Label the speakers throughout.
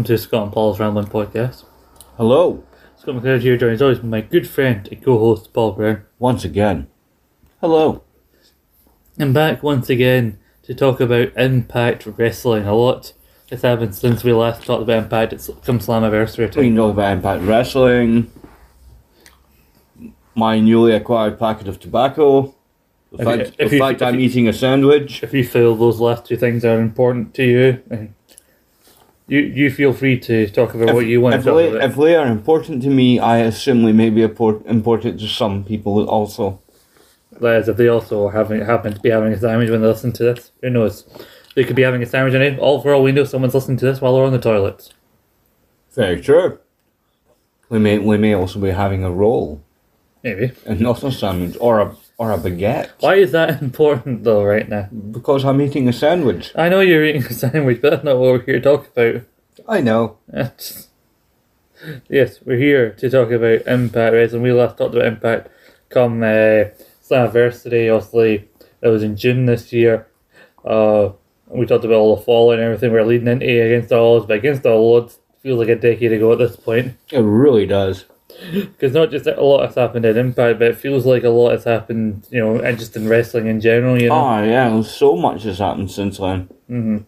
Speaker 1: welcome to Scott and Paul's Rambling Podcast.
Speaker 2: Hello,
Speaker 1: Scott McLeod here, joined as always by my good friend and co-host Paul Brown.
Speaker 2: once again. Hello.
Speaker 1: I'm back once again to talk about Impact Wrestling. A lot has happened since we last talked about Impact. It's come Slammiversary
Speaker 2: We
Speaker 1: time.
Speaker 2: can talk about Impact Wrestling, my newly acquired packet of tobacco, the
Speaker 1: If
Speaker 2: fact,
Speaker 1: you-
Speaker 2: the
Speaker 1: you-
Speaker 2: fact I'm
Speaker 1: you-
Speaker 2: eating a sandwich.
Speaker 1: If you feel those last two things are important to you, you you feel free to talk about what you want
Speaker 2: if,
Speaker 1: to talk
Speaker 2: they,
Speaker 1: about.
Speaker 2: if they are important to me, I assume they may be important to some people also.
Speaker 1: Is, if they also having happen to be having a sandwich when they listen to this, who knows? They could be having a sandwich and all for all we know, someone's listening to this while they're on the toilet.
Speaker 2: Very true. We may, we may also be having a roll
Speaker 1: Maybe.
Speaker 2: and not a sandwich or a or a baguette
Speaker 1: Why is that important though, right now?
Speaker 2: because I'm eating a sandwich.
Speaker 1: I know you're eating a sandwich, but that's not what we're here to talk about.
Speaker 2: I know.
Speaker 1: yes, we're here to talk about Impact Wrestling. We last talked about Impact come uh, Slammiversary, obviously. That was in June this year. Uh, we talked about all the fall and everything we're leading into against all odds, but against all odds feels like a decade ago at this point.
Speaker 2: It really does.
Speaker 1: Because not just a lot has happened in Impact, but it feels like a lot has happened, you know, and just in wrestling in general, you know.
Speaker 2: Oh yeah, so much has happened since then.
Speaker 1: hmm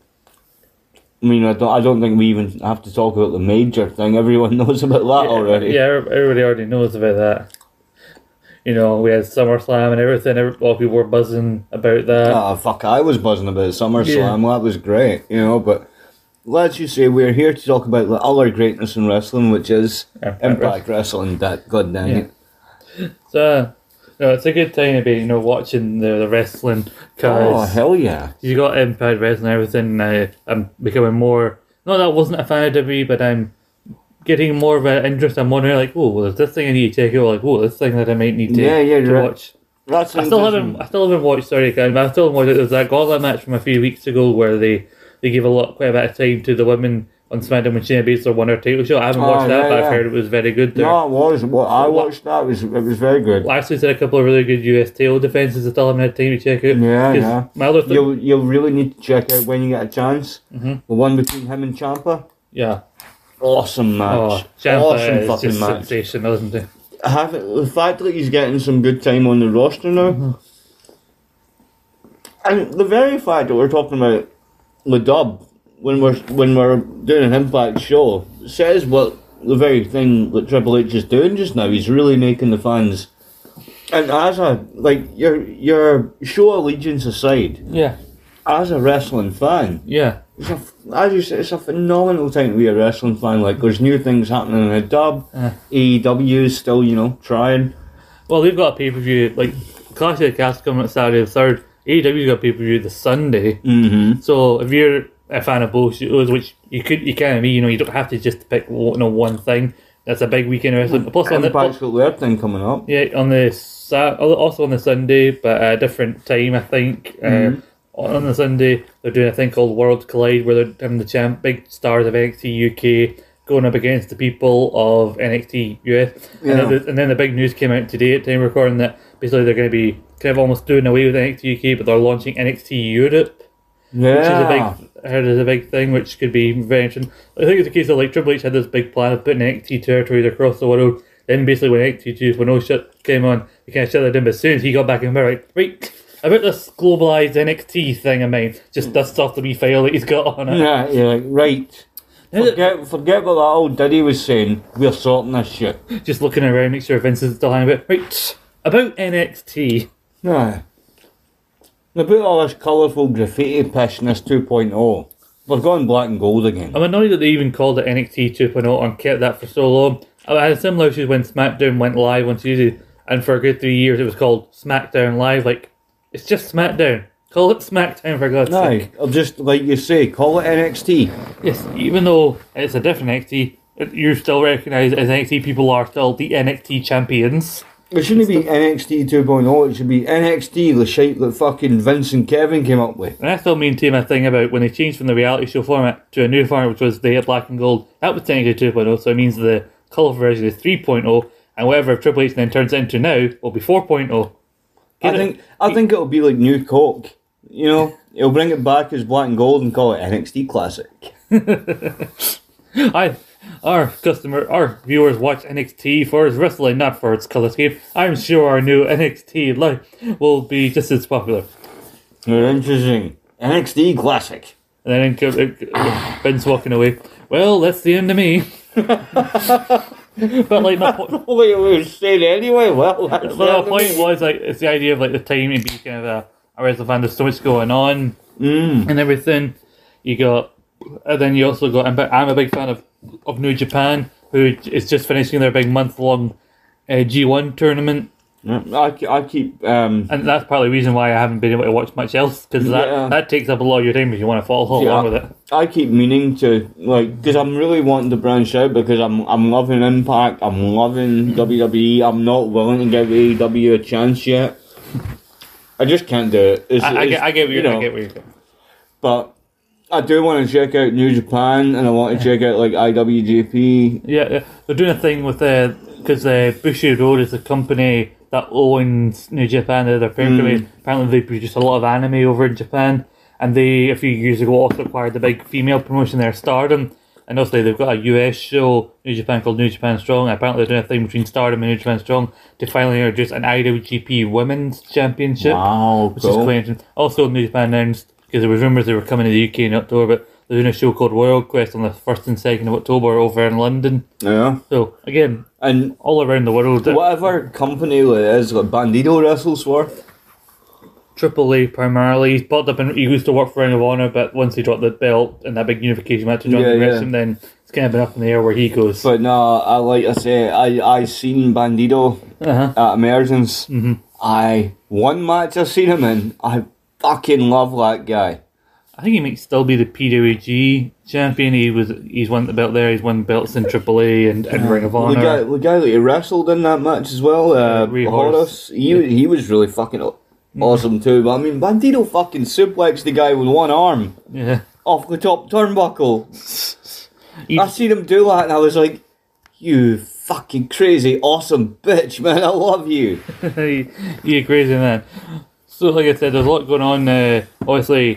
Speaker 2: I mean, I don't, I don't think we even have to talk about the major thing. Everyone knows about that already.
Speaker 1: Yeah, everybody already knows about that. You know, we had SummerSlam and everything. Every, all people were buzzing about that.
Speaker 2: Ah, fuck, I was buzzing about SummerSlam.
Speaker 1: Yeah.
Speaker 2: That was great, you know, but let's just say we're here to talk about the other greatness in wrestling, which is
Speaker 1: Impact
Speaker 2: Impact Wrestling. That, god dang
Speaker 1: Yeah.
Speaker 2: it.
Speaker 1: So, no, it's a good time to be, you know, watching the, the wrestling
Speaker 2: Oh, hell yeah.
Speaker 1: you got Impact Wrestling everything. Uh, I'm becoming more. No, that wasn't a fan of WWE, but I'm getting more of an interest. I'm wondering, like, oh, well, there's this thing I need to check out. Like, oh, this thing that I might need to,
Speaker 2: Yeah, yeah,
Speaker 1: to
Speaker 2: right.
Speaker 1: watch.
Speaker 2: That's
Speaker 1: I still haven't. I still haven't watched. Sorry, guys, but I still haven't watched it. There was that gauntlet match from a few weeks ago where they they gave a lot, quite a bit of time to the women on SmackDown when Shayna Baszler won her title shot. I haven't
Speaker 2: Oh,
Speaker 1: watched that,
Speaker 2: yeah,
Speaker 1: but
Speaker 2: yeah.
Speaker 1: I've heard it was very good. There.
Speaker 2: No, it was. Well, I watched that. It was, it was very good.
Speaker 1: Lashley's had a couple of really good US title defenses. That I still haven't had time to check out.
Speaker 2: Yeah, yeah.
Speaker 1: My other thing,
Speaker 2: You'll, you'll really need to check out when you get a chance.
Speaker 1: Mhm.
Speaker 2: The one between him and Ciampa.
Speaker 1: yeah.
Speaker 2: Awesome
Speaker 1: Oh,
Speaker 2: match.
Speaker 1: Ciampa
Speaker 2: awesome fucking match.
Speaker 1: sensational, isn't it?
Speaker 2: have the fact that he's getting some good time on the roster now,
Speaker 1: Mm-hmm.
Speaker 2: and the very fact that we're talking about the dub when we're when we're doing an Impact show says what the very thing that Triple H is doing just now. He's really making the fans. And as a like your your show allegiance aside,
Speaker 1: Yeah,
Speaker 2: as a wrestling fan,
Speaker 1: yeah,
Speaker 2: it's a as you say, it's a phenomenal time to be a wrestling fan. Like there's new things happening in the dub.
Speaker 1: Uh.
Speaker 2: AEW is still you know trying.
Speaker 1: Well, they've got a pay per view like Clash of the Castle coming out Saturday the third. AEW's got pay per view the Sunday.
Speaker 2: Mm-hmm.
Speaker 1: So if you're a fan of both shows, which you could, you can be, you know, you don't have to just pick one, you know, one thing. That's a big weekend wrestling. Plus on the
Speaker 2: Impact's got their thing coming up.
Speaker 1: yeah on the also on the Sunday, but a different time, I think. Uh, on the Sunday, they're doing a thing called World Collide, where they're having the champ, big stars of NXT UK going up against the people of NXT US. And, then the, and then the big news came out today at time recording that basically they're going to be kind of almost doing away with NXT UK, but they're launching NXT Europe
Speaker 2: Yeah.
Speaker 1: which is a big I heard is a big thing, which could be very interesting. I think it's a case of like Triple H had this big plan of putting NXT territories across the world. Then basically when NXT 2.0 shit came on, he kind of shut that down. But as soon as he got back in, right, right, about this globalized NXT thing I mean, just dust off the wee file that he's got on it.
Speaker 2: Yeah, you're like, right. Forget, forget what that old Diddy was saying. We're sorting this shit.
Speaker 1: Just looking around, make sure Vince is still hanging about. Right, about NXT.
Speaker 2: Yeah. They put all this colourful graffiti piss in this 2.0. We're going black and gold again.
Speaker 1: I'm annoyed that they even called it NXT 2.0 and kept that for so long. I had similar issue when SmackDown went live on Tuesday, and for a good three years it was called SmackDown Live. Like, it's just SmackDown. Call it SmackDown for God's sake.
Speaker 2: Aye, or just like you say, call it NXT.
Speaker 1: Yes, even though it's a different NXT, you still recognise as NXT people are still the NXT champions.
Speaker 2: It shouldn't be NXT 2.0. It should be NXT, the shape that fucking Vince and Kevin came up with.
Speaker 1: And I still maintain my thing about when they changed from the reality show format to a new format, which was the black and gold. That was technically 2.0, so it means the colour version is 3.0, and whatever Triple H then turns it into now will be 4.0.
Speaker 2: I
Speaker 1: Get it?
Speaker 2: think I think it'll be like New Coke. You know, it'll bring it back as black and gold and call it NXT Classic.
Speaker 1: I, our customer, our viewers watch NXT for its wrestling, not for its colour scheme. I'm sure our new NXT li- will be just as popular.
Speaker 2: Interesting. NXT Classic.
Speaker 1: And then it- Vince walking away. Well, that's the end of me. but like my, po-
Speaker 2: Well, it was said anyway. Well, the
Speaker 1: my point was like it's the idea of like the time and be kind of a, a wrestling fan. There's so much going on
Speaker 2: Mm.
Speaker 1: and everything. You got, and then you also got. I'm, I'm a big fan of of New Japan, who is just finishing their big month long uh, G1 tournament.
Speaker 2: Yeah, I, I keep um,
Speaker 1: And that's partly the reason why I haven't been able to watch much else because that,
Speaker 2: Yeah.
Speaker 1: that takes up a lot of your time if you want to follow
Speaker 2: Yeah.
Speaker 1: along with it.
Speaker 2: I keep meaning to like because I'm really wanting to branch out because I'm I'm loving Impact, I'm loving WWE. I'm not willing to give AEW a chance yet. I just can't do it. It's,
Speaker 1: I, I, get, I get where
Speaker 2: you
Speaker 1: you're,
Speaker 2: know,
Speaker 1: I get where you're going.
Speaker 2: but I do want to check out New Japan and I want to check out like IWGP.
Speaker 1: Yeah, yeah, they're doing a thing with uh because uh, Bushiroad is the company that owns New Japan. They're their company. Apparently, they produce a lot of anime over in Japan, and they a few years ago also acquired the big female promotion there, Stardom. And also, they've got a US show, New Japan, called New Japan Strong. Apparently, they're doing a thing between Stardom and New Japan Strong to finally introduce an IWGP Women's Championship
Speaker 2: Wow,
Speaker 1: which is quite interesting. Also, New Japan announced because there was rumours they were coming to the UK in October, but they're doing a show called Royal Quest on the first and second of October over in London.
Speaker 2: Yeah,
Speaker 1: So again,
Speaker 2: and
Speaker 1: all around the world,
Speaker 2: whatever company it is, like Bandito wrestles for.
Speaker 1: Triple A primarily. He's popped up and he used to work for Ring of Honor, but once he dropped the belt and that big unification match to join
Speaker 2: Yeah, yeah.
Speaker 1: then it's kind of been up in the air where he goes.
Speaker 2: But no, I like I say, I I seen Bandito
Speaker 1: uh-huh.
Speaker 2: at Emergence.
Speaker 1: Mhm.
Speaker 2: I one match I seen him in. I fucking love that guy.
Speaker 1: I think he might still be the PWG champion. He was he's won the belt there. He's won belts in Triple A and, and Ring of Honor.
Speaker 2: The
Speaker 1: Honor.
Speaker 2: guy, the guy that he wrestled in that match as well, uh,
Speaker 1: Rey
Speaker 2: Horus.
Speaker 1: Horus.
Speaker 2: He he was really fucking awesome too. But I mean, Bandito fucking suplexed the guy with one arm
Speaker 1: yeah.
Speaker 2: off the top turnbuckle.
Speaker 1: He-
Speaker 2: I seen him do that, and I was like, "You fucking crazy, awesome bitch, man! I love you."
Speaker 1: you crazy man. So, like I said, there's a lot going on. Uh, obviously,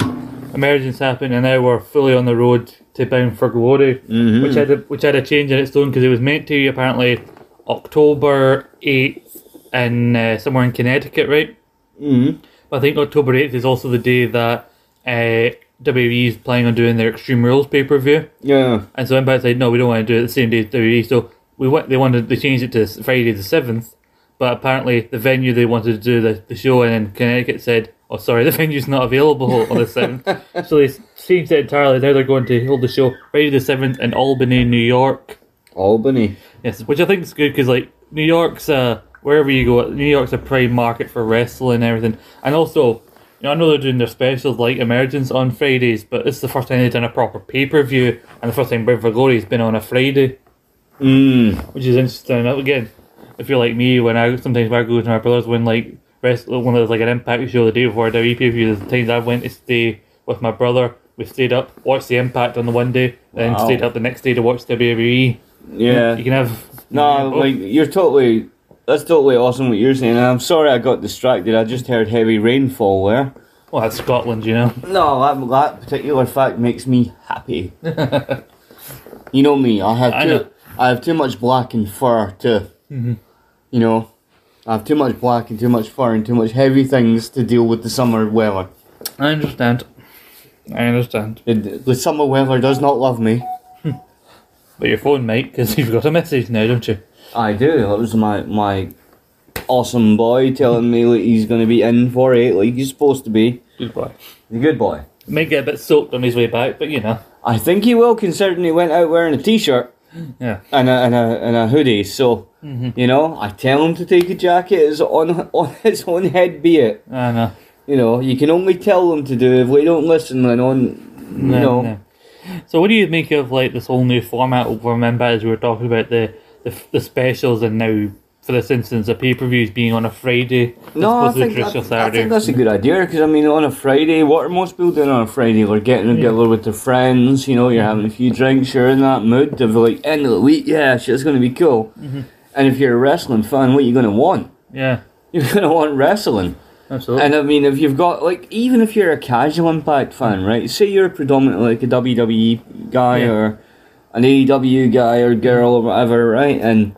Speaker 1: emergence happened, and now we're fully on the road to Bound for Glory,
Speaker 2: Mhm.
Speaker 1: which had a, which had a change in its tone because it was meant to be apparently October eighth in uh, somewhere in Connecticut, right?
Speaker 2: Mm-hmm.
Speaker 1: But I think October eighth is also the day that uh, WWE is planning on doing their Extreme Rules pay per view.
Speaker 2: Yeah.
Speaker 1: And so Impact said, no, we don't want to do it the same day as WWE. So we went, they wanted they changed it to Friday the seventh, but apparently the venue they wanted to do the, the show in in Connecticut said, oh sorry, the venue's not available on the seventh. so they changed it entirely. Now they're going to hold the show Friday the seventh in Albany, New York.
Speaker 2: Albany.
Speaker 1: Yes, which I think is good because like New York's uh wherever you go, New York's a prime market for wrestling and everything, and also. You know, I know they're doing their specials like Emergence on Fridays, but it's the first time they've done a proper pay per view, and the first time Bound for Glory has been on a Friday
Speaker 2: Mm.
Speaker 1: which is interesting. Again, if you're like me, when I sometimes when I go to my brothers when like rest when there's like an impact show the day before a WWE pay per view, the times I went to stay with my brother, we stayed up, watched the impact on the one day, then
Speaker 2: Wow.
Speaker 1: stayed up the next day to watch WWE.
Speaker 2: Yeah.
Speaker 1: You can have
Speaker 2: No,
Speaker 1: both.
Speaker 2: like you're totally. That's totally awesome what you're saying. And I'm sorry I got distracted. I just heard heavy rainfall there.
Speaker 1: well, that's Scotland, you know.
Speaker 2: No, that, that particular fact makes me happy. you know me. I have
Speaker 1: I
Speaker 2: too.
Speaker 1: know.
Speaker 2: I have too much black and fur to.
Speaker 1: Mhm.
Speaker 2: You know, I have too much black and too much fur and too much heavy things to deal with the summer weather.
Speaker 1: I understand. I understand.
Speaker 2: The, the summer weather does not love me.
Speaker 1: But your phone mate, because you've got a message now, don't you?
Speaker 2: I do. That was my my awesome boy telling me that he's going to be in for it, like he's supposed to be.
Speaker 1: Good boy.
Speaker 2: He's a good boy.
Speaker 1: May get a bit soaked on his way back, but you know.
Speaker 2: I think he will, considering he went out wearing a t-shirt
Speaker 1: Yeah.
Speaker 2: and a and a, and a hoodie. So mm-hmm. you know, I tell him to take a jacket. It's on on his own head, be it.
Speaker 1: I know.
Speaker 2: You know, you can only tell them to do. If we don't listen, then on you
Speaker 1: No,
Speaker 2: know.
Speaker 1: no. So what do you make of like this whole new format Impact as we were talking about the the, the specials and now for this instance, a pay per views being on a Friday
Speaker 2: No, I think, I, I think that's a good idea because I mean, on a Friday, what are most people doing on a Friday? They're getting together with their friends. You know, you're having a few drinks. You're in that mood of like end of the week. Yeah, shit's gonna be cool.
Speaker 1: Mm-hmm.
Speaker 2: And if you're a wrestling fan, what are you gonna want?
Speaker 1: yeah,
Speaker 2: You're gonna want wrestling.
Speaker 1: absolutely.
Speaker 2: And I mean, if you've got like, even if you're a casual Impact fan, right? Say you're predominantly like a WWE guy
Speaker 1: Yeah.
Speaker 2: or an AEW guy or girl or whatever, right? And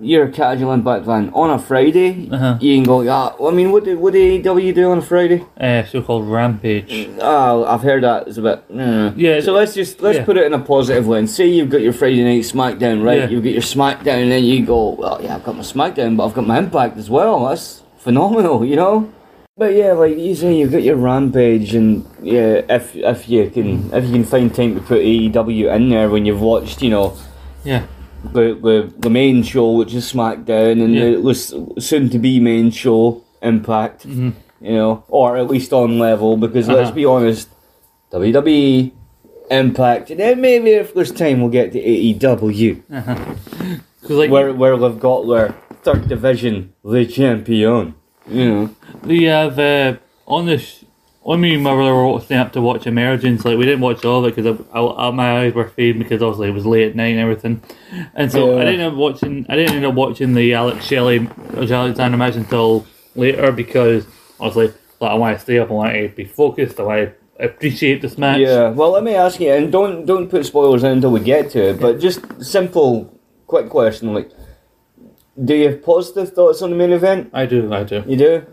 Speaker 2: you're a casual Impact fan on a Friday,
Speaker 1: Uh-huh.
Speaker 2: you can go, yeah. Well, I mean, what did what did AEW do on a Friday?
Speaker 1: uh, so called Rampage.
Speaker 2: Oh, I've heard that. It's a bit.
Speaker 1: Yeah,
Speaker 2: So let's just let's
Speaker 1: yeah.
Speaker 2: put it in a positive lens. Say you've got your Friday night SmackDown, right?
Speaker 1: Yeah.
Speaker 2: You've got your SmackDown, and then you go, well, yeah, I've got my SmackDown, but I've got my Impact as well. That's phenomenal, you know. But yeah, like you say, you've got your Rampage, and yeah, if if you can if you can find time to put AEW in there when you've watched, you know,
Speaker 1: Yeah,
Speaker 2: the the, the main show, which is SmackDown, and
Speaker 1: Yeah.
Speaker 2: the was soon to be main show Impact,
Speaker 1: Mhm.
Speaker 2: you know, or at least on level, because let's
Speaker 1: Uh-huh.
Speaker 2: be honest, WWE, Impact, and then maybe if there's time we'll get to AEW,
Speaker 1: because like
Speaker 2: where where they've got their third division, the champion, you know.
Speaker 1: we have uh, on this. When me and my brother were staying up to watch Emergence, like we didn't watch all of it because I, I, my eyes were fading because obviously it was late at night and everything, and so I didn't end up watching. I didn't end up watching the Alex Shelley Alexander match until later because obviously like I want to stay up, I want to be focused, I want to appreciate this match.
Speaker 2: Yeah, well, let me ask you, and don't don't put spoilers in until we get to it, but just simple, quick question, like, do you have positive thoughts on the main event?
Speaker 1: I do, I do.
Speaker 2: You do?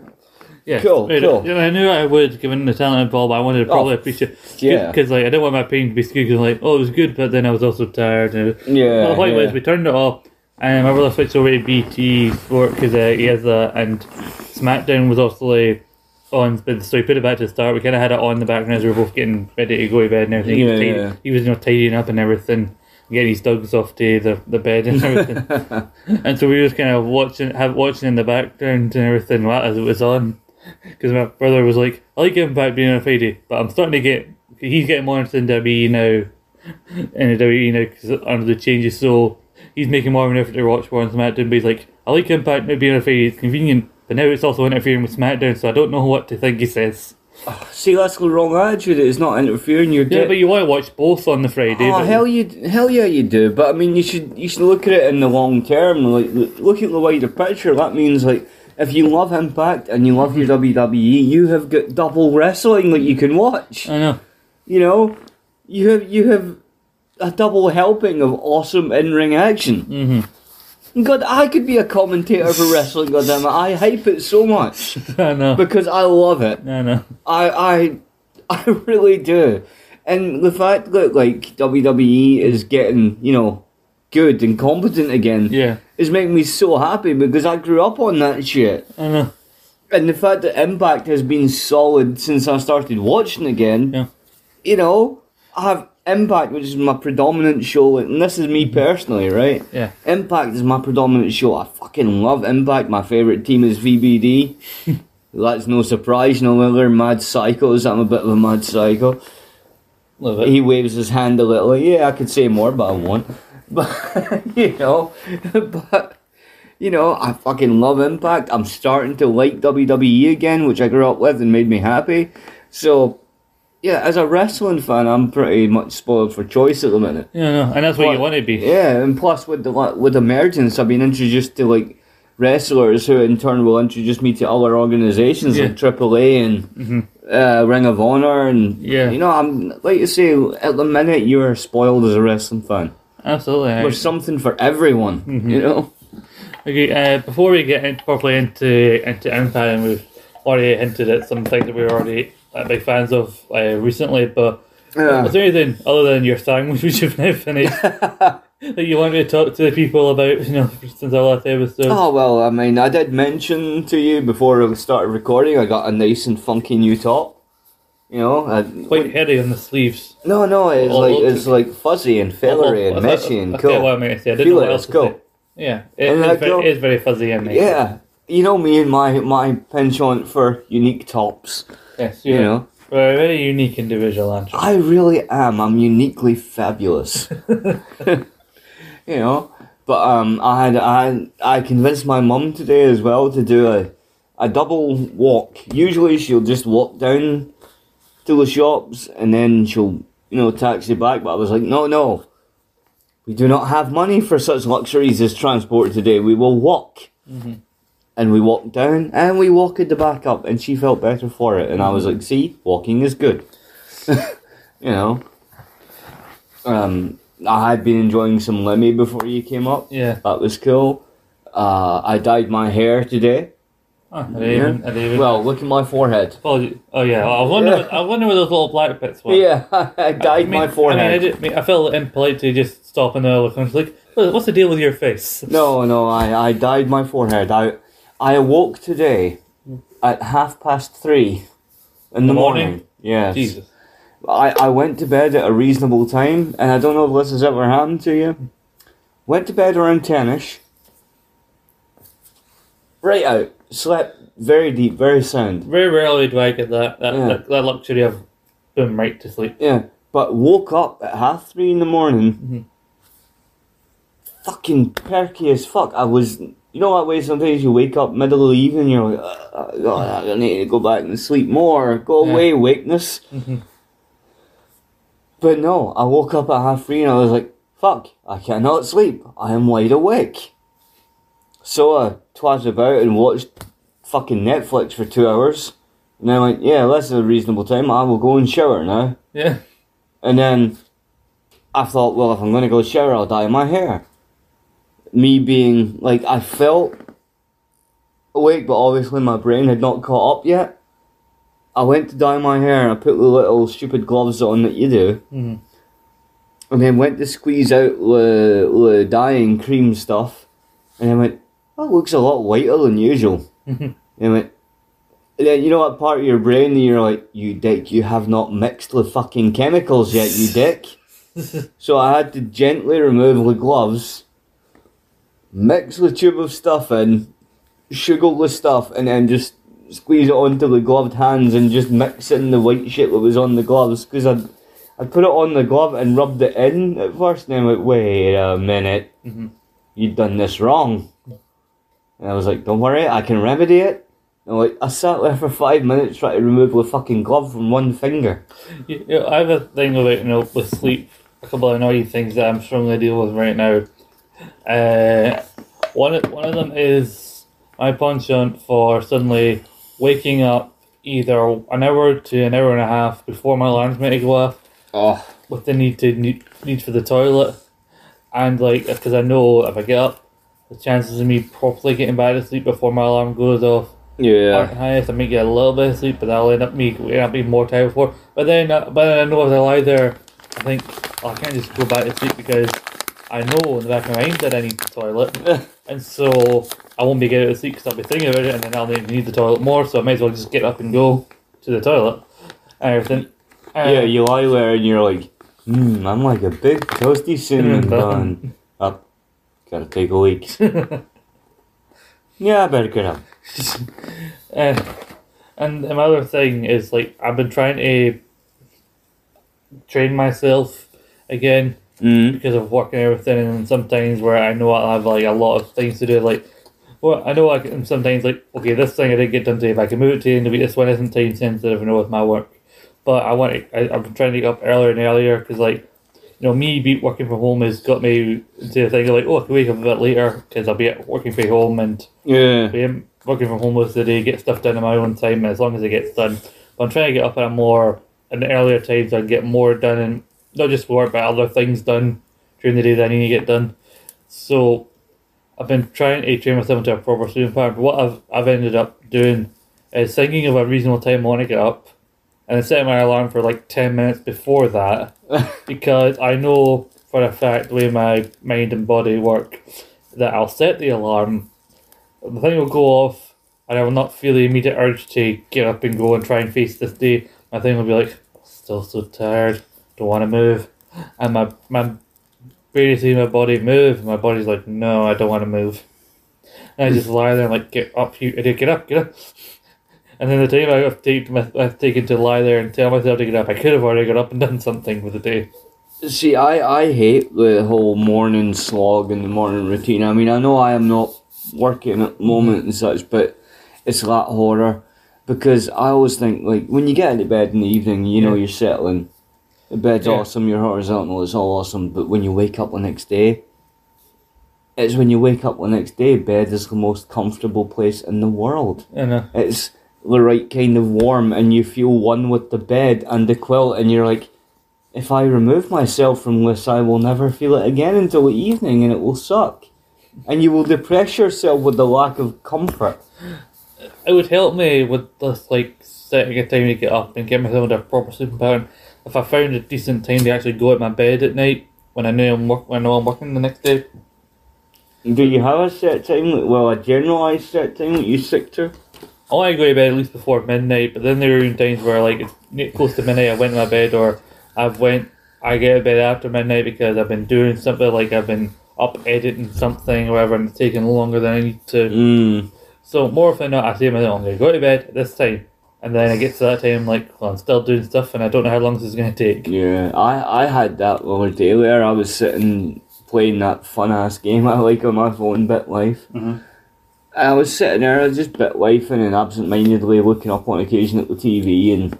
Speaker 1: Yeah,
Speaker 2: Cool,
Speaker 1: Right,
Speaker 2: cool.
Speaker 1: Yeah, I knew I would, given the talent involved. I wanted to probably
Speaker 2: Oh,
Speaker 1: appreciate.
Speaker 2: yeah.
Speaker 1: because like I didn't want my pain to be skewed. Because like, oh, it was good, but then I was also tired. And,
Speaker 2: Yeah,
Speaker 1: Well, the point
Speaker 2: yeah.
Speaker 1: was we turned it off, and my brother switched over to BT for because uh, he has that, and SmackDown was also like, on. But so he put it back to the start. We kind of had it on in the background as we were both getting ready to go to bed and everything. he, was
Speaker 2: Yeah, yeah.
Speaker 1: he was you know tidying up and everything. Getting his dogs off to the, the bed and everything, and so we were just kind of watching, have watching in the background and everything while- as it was on because my brother was like, I like him back being on a Friday, but I'm starting to get he's getting more interested in WWE now, in the WWE now because under the changes. So he's making more of an effort to watch more on SmackDown. But he's like, I like Impact now being on a Friday. It's convenient, but now it's also interfering with SmackDown, so I don't know what to think. He says,
Speaker 2: See, that's the wrong attitude. It's not interfering. You're
Speaker 1: Yeah, but you want to watch both on the Friday.
Speaker 2: Oh hell you hell yeah you do but I mean you should you should look at it in the long term like look at the wider picture that means like if you love Impact and you love your WWE you have got double wrestling that you can watch
Speaker 1: I know.
Speaker 2: you know you have you have a double helping of awesome in-ring action
Speaker 1: Mm-hmm.
Speaker 2: God I could be a commentator for wrestling goddamn it I hype it so much
Speaker 1: I know.
Speaker 2: because I love it
Speaker 1: I know.
Speaker 2: I I I really do. And the fact that like WWE is getting, you know, good and competent again
Speaker 1: Yeah,
Speaker 2: It's making me so happy because I grew up on that shit.
Speaker 1: I know.
Speaker 2: And the fact that Impact has been solid since I started watching again,
Speaker 1: Yeah.
Speaker 2: you know, I have Impact, which is my predominant show, and this is me mm-hmm. personally, right?
Speaker 1: Yeah.
Speaker 2: Impact is my predominant show. I fucking love Impact. My favourite team is VBD. That's no surprise. No know, they're mad psychos. I'm a bit of a mad psycho.
Speaker 1: Love it.
Speaker 2: He waves his hand a little. Yeah, I could say more, but I won't. But, you know, but, you know, I fucking love Impact. I'm starting to like WWE again, which I grew up with and made me happy. So, yeah, as a wrestling fan, I'm pretty much spoiled for choice at the minute.
Speaker 1: Yeah. And that's what you want to be.
Speaker 2: Yeah, and plus with the with emergence, I've been introduced to like wrestlers who in turn will introduce me to other organizations
Speaker 1: Yeah.
Speaker 2: like AAA and uh, Ring of Honor, and
Speaker 1: Yeah.
Speaker 2: you know, I'm like you say, at the minute you are spoiled as a wrestling fan.
Speaker 1: Absolutely.
Speaker 2: There's something for everyone,
Speaker 1: Mm-hmm.
Speaker 2: you know.
Speaker 1: Okay, uh, before we get in, properly into into Impact, and we've already hinted at some things that we're already uh, big fans of uh, recently, but
Speaker 2: Yeah.
Speaker 1: is there anything other than your sandwich which you've now finished that you want me to talk to the people about, you know, since our last episode?
Speaker 2: Oh well, I mean, I did mention to you before we started recording, I got a nice and funky new top. You know, I,
Speaker 1: Quite heavy on the sleeves.
Speaker 2: no, no, it's like it's like fuzzy and feathery and meshy and cool.
Speaker 1: what I say. I didn't
Speaker 2: Feel
Speaker 1: know
Speaker 2: it,
Speaker 1: what
Speaker 2: it's
Speaker 1: else to
Speaker 2: cool.
Speaker 1: Yeah, it, it's very, it is very fuzzy and nice.
Speaker 2: Yeah, you know me and my my penchant for unique tops.
Speaker 1: Yes,
Speaker 2: You
Speaker 1: you're,
Speaker 2: know,
Speaker 1: we're a very unique individual, Andrew.
Speaker 2: I really am. I'm uniquely fabulous. you know, But um, I had I I convinced my mum today as well to do a a double walk. Usually she'll just walk down to the shops and then she'll you know taxi back. But I was like, no, no, we do not have money for such luxuries as transport today. We will walk. And we walked down and we walked the back up, and she felt better for it. And I was like, see, walking is good. you know. Um, I had been enjoying some Lemmy before you came up.
Speaker 1: Yeah.
Speaker 2: That was cool. Uh, I dyed my hair today.
Speaker 1: Oh, even, even,
Speaker 2: Well, look at my forehead.
Speaker 1: apologies. Oh yeah, I wonder.
Speaker 2: Yeah.
Speaker 1: I was wondering where those little black bits were.
Speaker 2: Yeah, I dyed
Speaker 1: I mean,
Speaker 2: my
Speaker 1: I, mean,
Speaker 2: forehead.
Speaker 1: I, did, I, mean, I felt impolite to just stop and look and like, "What- what's the deal with your face?
Speaker 2: No, no, I, I dyed my forehead. I I awoke today at half past three in the,
Speaker 1: The morning?
Speaker 2: morning. Yes.
Speaker 1: Jesus.
Speaker 2: I, I went to bed at a reasonable time, and I don't know if this has ever happened to you. Went to bed around 10ish. Right out. Slept very deep, very sound.
Speaker 1: Very rarely do I get that that,
Speaker 2: Yeah.
Speaker 1: that, that luxury of boom right to sleep.
Speaker 2: Yeah. But woke up at half three in the morning.
Speaker 1: Mhm.
Speaker 2: Fucking perky as fuck. I was. You know that way sometimes you wake up middle of the evening, you're like, "Uh, God, I need to go back and sleep more. Go
Speaker 1: Yeah.
Speaker 2: away, wakeness.
Speaker 1: Mhm.
Speaker 2: But no, I woke up at half three and I was like, fuck, I cannot sleep. I am wide awake. So I twatted about and watched fucking Netflix for two hours. And then I went, yeah, that's a reasonable time. I will go and shower now.
Speaker 1: Yeah.
Speaker 2: And then I thought, well, if I'm going to go shower, I'll dye my hair. Me being like, I felt awake, but obviously my brain had not caught up yet. I went to dye my hair and I put the little stupid gloves on that you do.
Speaker 1: Mhm.
Speaker 2: And then went to squeeze out the, the dyeing cream stuff. And I went, that looks a lot whiter than usual. And went, and then you know what part of your brain you're like, you dick, you have not mixed the fucking chemicals yet, you dick. so I had to gently remove the gloves, mix the tube of stuff in, sugar the stuff, and then just squeeze it onto the gloved hands and just mix in the white shit that was on the gloves because I'd, I put it on the glove and rubbed it in at first, and then I went, wait a minute,
Speaker 1: Mhm.
Speaker 2: you've done this wrong. And I was like, don't worry, I can remedy it. And like, I sat there for five minutes trying to remove the fucking glove from one finger.
Speaker 1: You know, I have a thing about you know with sleep. A couple of annoying things that I'm struggling to deal with right now. Uh, one of, one of them is my penchant for suddenly waking up either an hour to an hour and a half before my alarm's meant to go off
Speaker 2: Oh.
Speaker 1: with the need to need, need for the toilet, and like because I know if I get up, the chances of me properly getting back to sleep before my alarm goes off aren't
Speaker 2: Yeah.
Speaker 1: highest. I may get a little bit of sleep, but that'll end up me end up being more tired before. But then, uh, but then I know if I lie there, I think oh, I can't just go back to sleep because I know in the back of my mind that I need the toilet, and so I won't be getting to sleep because I'll be thinking about it, and then I'll need the toilet more. So I might as well just get up and go to the toilet and everything. Uh,
Speaker 2: Yeah, you lie there and you're like, hmm, I'm like a big toasty Cinnamon
Speaker 1: bun.
Speaker 2: Gotta take a leak. yeah, I better get up.
Speaker 1: Uh, and another thing is like I've been trying to train myself again
Speaker 2: Mm.
Speaker 1: because of work and everything, and sometimes where I know I have like a lot of things to do, like well, I know I can sometimes like okay, this thing I didn't get done today, if I can move it to the end of the week, this one isn't time sensitive, you know, with my work. But I want to, I, I've been trying to get up earlier and earlier because like you know me be working from home has got me into the thing like oh I can wake up a bit later because I'll be at, working from home and
Speaker 2: Yeah.
Speaker 1: be working from home most of the day, get stuff done in my own time, and as long as it gets done. But I'm trying to get up at a more an earlier time so I can get more done and not just work but other things done during the day that I need to get done. So I've been trying to train myself into a proper sleeping pattern. But what I've I've ended up doing is thinking of a reasonable time I want to get up and I set my alarm for like ten minutes before that because I know for a fact the way my mind and body work that I'll set the alarm the thing will go off and I will not feel the immediate urge to get up and go and try and face this day. My thing will be like, still so tired, don't want to move. And my, my brain is seeing my body move, and my body's like, no, I don't want to move. And I just lie there and like, get up, you idiot, get up, get up. And then the time I've taken, I've taken to lie there and tell myself to get up, I could have already got up and done something for the day.
Speaker 2: See, I, I hate the whole morning slog and the morning routine. I mean, I know I am not working at the moment and such, but it's that horror because I always think like when you get into bed in the evening, you know
Speaker 1: Yeah.
Speaker 2: you're settling. The bed's
Speaker 1: Yeah.
Speaker 2: awesome, you're horizontal, it's all awesome. But when you wake up the next day, it's when you wake up the next day, bed is the most comfortable place in the world.
Speaker 1: And know.
Speaker 2: It's the right kind of warm, and you feel one with the bed and the quilt, and you're like, if I remove myself from this, I will never feel it again until the evening, and it will suck. And you will depress yourself with the lack of comfort.
Speaker 1: it would help me with this like setting a time to get up and get myself into a proper sleeping pattern. If I found a decent time to actually go at my bed at night when I know I'm work when I know I'm working the next day.
Speaker 2: Do you have a set time? Well, a generalised set time that you stick to?
Speaker 1: I want to go to bed at least before midnight, but then there are times where like it's close to midnight I went to my bed or I've went I get to bed after midnight because I've been doing something like I've been up editing something or whatever and it's taking longer than I need to.
Speaker 2: Mm.
Speaker 1: So more often than not I say to myself I'm gonna go to bed at this time and then I get to that time like well, I'm still doing stuff and I don't know how long this is gonna take.
Speaker 2: Yeah, I, I had that the other day where I was sitting playing that fun ass game I like on my phone, BitLife.
Speaker 1: Mhm.
Speaker 2: And I was sitting there just BitLifing and absent mindedly looking up on occasion at the TV and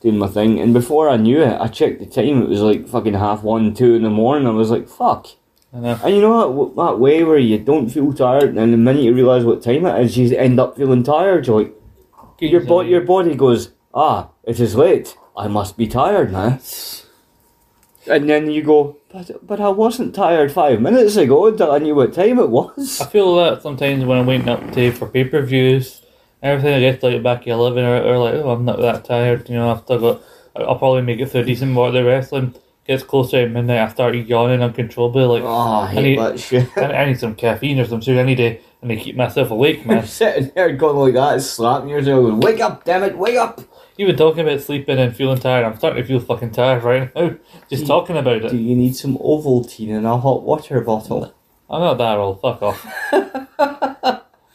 Speaker 2: doing my thing. And before I knew it, I checked the time. It was like fucking half one, two in the morning. I was like, fuck. And you know that, that way where you don't feel tired, and the minute you realise what time it is, you end up feeling tired. You're like, your, bo- your body goes, ah, it is late. I must be tired now. And then you go, but, but I wasn't tired five minutes ago until I knew what time it was.
Speaker 1: I feel that sometimes when I'm waiting up to for pay per views, everything I get to like back at eleven or, or like oh I'm not that tired, you know I've still got I'll probably make it through a decent amount of the wrestling. Gets closer to midnight, I start yawning uncontrollably. Like
Speaker 2: Oh, I hate
Speaker 1: need-
Speaker 2: that shit.
Speaker 1: I, I need some caffeine or some sugar. I need to and to keep myself awake, man.
Speaker 2: Sitting there going like that, slapping yourself, going, wake up, damn it, wake up!
Speaker 1: Even talking about sleeping and feeling tired, I'm starting to feel fucking tired right now. Just talking about it.
Speaker 2: Do you need some Ovaltine in a hot water bottle?
Speaker 1: I'm not that old. Fuck off.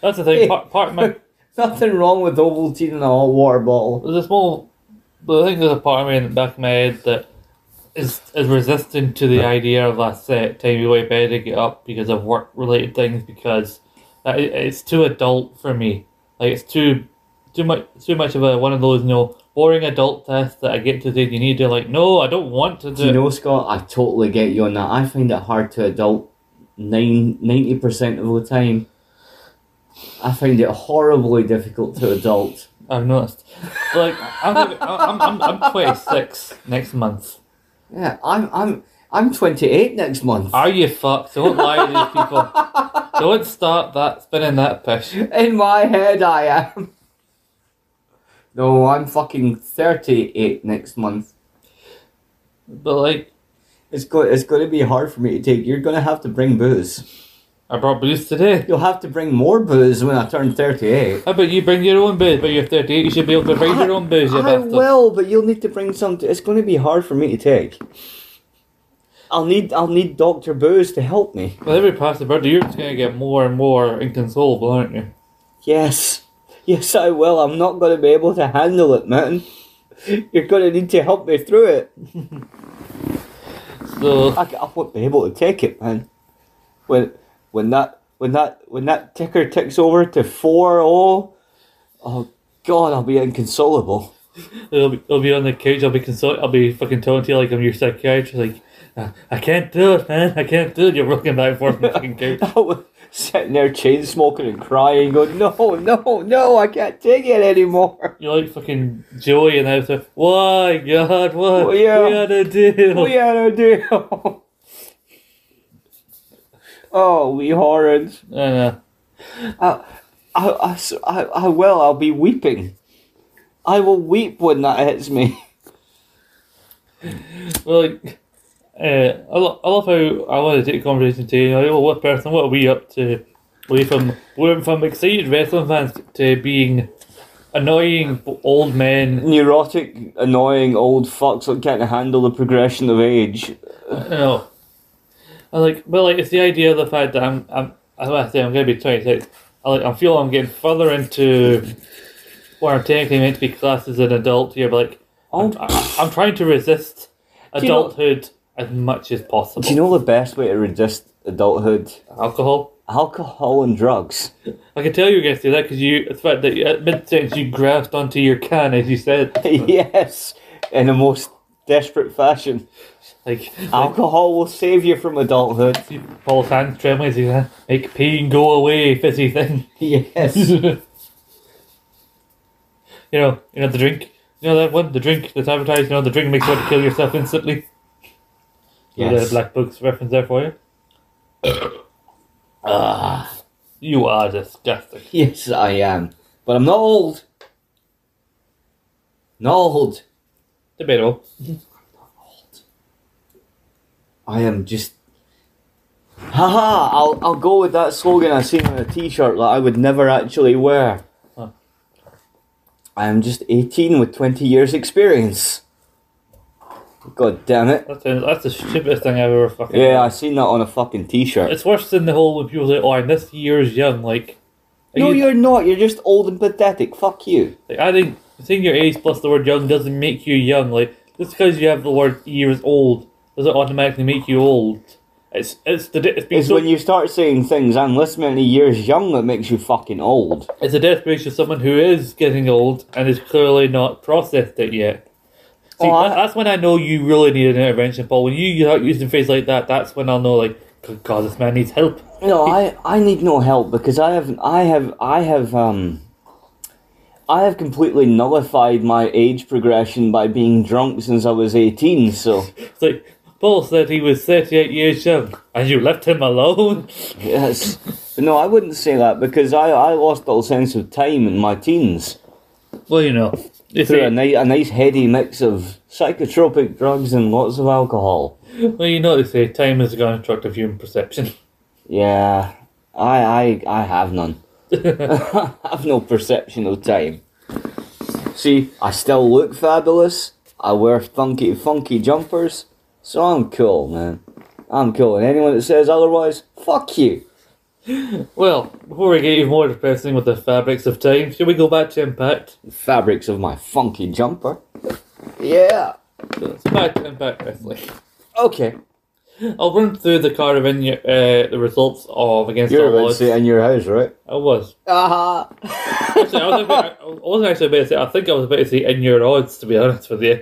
Speaker 1: That's the thing. Part, part of my
Speaker 2: Nothing wrong with Ovaltine in a hot water bottle.
Speaker 1: there's a small, but I think there's a part of me in the back of my head that is is resistant to the idea of that set time you to bed to get up because of work related things because that it's too adult for me. Like it's too too much too much of a one of those you know boring adult tests that I get to do. You need to like no, I don't want to do.
Speaker 2: Do you know, Scott, I totally get you on that. I find it hard to adult nine, 90% of the time. I find it horribly difficult to adult.
Speaker 1: I've noticed. Like I'm I'm I'm, I'm 26 next month.
Speaker 2: Yeah, I'm I'm I'm 28 next month.
Speaker 1: Are you fucked? Don't lie to these people. Don't start that spinning that pish.
Speaker 2: In my head, I am. No, I'm fucking 38 next month.
Speaker 1: But like
Speaker 2: It's go- it's going to be hard for me to take. You're going to have to bring booze.
Speaker 1: I brought booze today.
Speaker 2: You'll have to bring more booze when I turn 38.
Speaker 1: How about you bring your own booze? But you're 38, you should be able to bring your own booze, you
Speaker 2: I
Speaker 1: bastard.
Speaker 2: will, but you'll need to bring some. It's going to be hard for me to take. I'll need I'll need Doctor Booze to help me.
Speaker 1: Well, every passing birthday, you're just gonna get more and more inconsolable, aren't you?
Speaker 2: Yes, yes, I will. I'm not going to be able to handle it, man. You're going to need to help me through it.
Speaker 1: So,
Speaker 2: I, I won't be able to take it, man. When when that when that when that ticker ticks over to four oh, oh God, I'll be inconsolable.
Speaker 1: it'll be, it'll be on the couch, I'll be consult, I'll be fucking talking to you like I'm your psychiatrist, like, "Uh, I can't do it, man, I can't do it. You're rocking back and forth on the fucking couch.
Speaker 2: Sitting there chain smoking and crying, going, no, no, no, I can't take it anymore.
Speaker 1: You're like fucking Joey and I was like, why, God, what?
Speaker 2: Oh, yeah.
Speaker 1: We had a deal.
Speaker 2: We had a deal. oh, we horrid.
Speaker 1: I know.
Speaker 2: I, I, I, I, I will. I'll be weeping. I will weep when that hits me.
Speaker 1: Well, like, uh, I, lo- I love how I want to take a conversation to you know, what person, what are we up to? We from we're from excited wrestling fans to being annoying old men.
Speaker 2: Neurotic, annoying old fucks that can't handle the progression of age.
Speaker 1: You know, I like, well, like it's the idea of the fact that I'm, I'm, I say I'm gonna be twenty six. I like, I feel I'm getting further into where I'm technically meant to be classed as an adult here, but like, I'm,
Speaker 2: Oh.
Speaker 1: I, I'm trying to resist
Speaker 2: you know-
Speaker 1: adulthood as much as possible.
Speaker 2: Do you know the best way to resist adulthood?
Speaker 1: alcohol?
Speaker 2: Alcohol and drugs.
Speaker 1: I can tell you guys do that because you, the fact that at mid sentence you grasped onto your can as you said,
Speaker 2: yes, in the most desperate fashion.
Speaker 1: like
Speaker 2: Alcohol will save you from adulthood.
Speaker 1: Paul's hands trembling as he uh, make pain go away, fizzy thing.
Speaker 2: Yes.
Speaker 1: you know, you know the drink. You know that one, the drink that's advertised. You know the drink makes you want to kill yourself instantly.
Speaker 2: Yes.
Speaker 1: The Black Book's reference there for you.
Speaker 2: Ah,
Speaker 1: You are disgusting.
Speaker 2: yes, I am. But I'm not old. Not old.
Speaker 1: Debatable.
Speaker 2: I am just. Haha! I'll I'll go with that slogan I seen on a T-shirt that I would never actually wear.
Speaker 1: Huh.
Speaker 2: I am just eighteen with twenty years experience. God damn it!
Speaker 1: That's the, that's the stupidest thing I've ever fucking.
Speaker 2: Yeah, I seen that on a fucking T-shirt.
Speaker 1: It's worse than the whole when people say, "Oh, I'm this year's young." Like,
Speaker 2: No,
Speaker 1: you-
Speaker 2: you're not. You're just old and pathetic. Fuck you.
Speaker 1: Like, I think saying your age plus the word young doesn't make you young. Like just because you have the word years old doesn't automatically make you old. It's it's the it's
Speaker 2: It's
Speaker 1: so,
Speaker 2: when you start saying things, I'm this many years young that makes you fucking old.
Speaker 1: it's a death desperation of someone who is getting old and is clearly not processed it yet. See,
Speaker 2: Oh,
Speaker 1: that- that's when I know you really need an intervention, Paul. When you start using phrase like that, that's when I'll know, like, "Good God, this man needs help.
Speaker 2: No, I, I need no help because I have I have I have um I have completely nullified my age progression by being drunk since I was eighteen, so
Speaker 1: It's like Paul said he was 38 years young, and you left him alone.
Speaker 2: yes. But no, I wouldn't say that because I, I lost all sense of time in my teens.
Speaker 1: Well, you know, you
Speaker 2: Through
Speaker 1: see,
Speaker 2: a, ni- a nice heady mix of psychotropic drugs and lots of alcohol.
Speaker 1: well, you know, they say time is a construct of human perception.
Speaker 2: Yeah. I I I have none. I have no perception of time. See, I still look fabulous. I wear funky, funky jumpers, so I'm cool, man. I'm cool, and anyone that says otherwise, fuck you.
Speaker 1: Well, before we get even more depressing with the fabrics of time, shall we go back to Impact?
Speaker 2: Fabrics of my funky jumper. Yeah.
Speaker 1: So back to Impact Wrestling.
Speaker 2: Okay.
Speaker 1: I'll run through the card of in, uh, the results of Against
Speaker 2: You're
Speaker 1: All
Speaker 2: about to
Speaker 1: Odds.
Speaker 2: say in your house, right?
Speaker 1: I was.
Speaker 2: Ah.
Speaker 1: Actually, I, was about, I wasn't actually about to say, I think I was about to say in your odds, to be honest with you.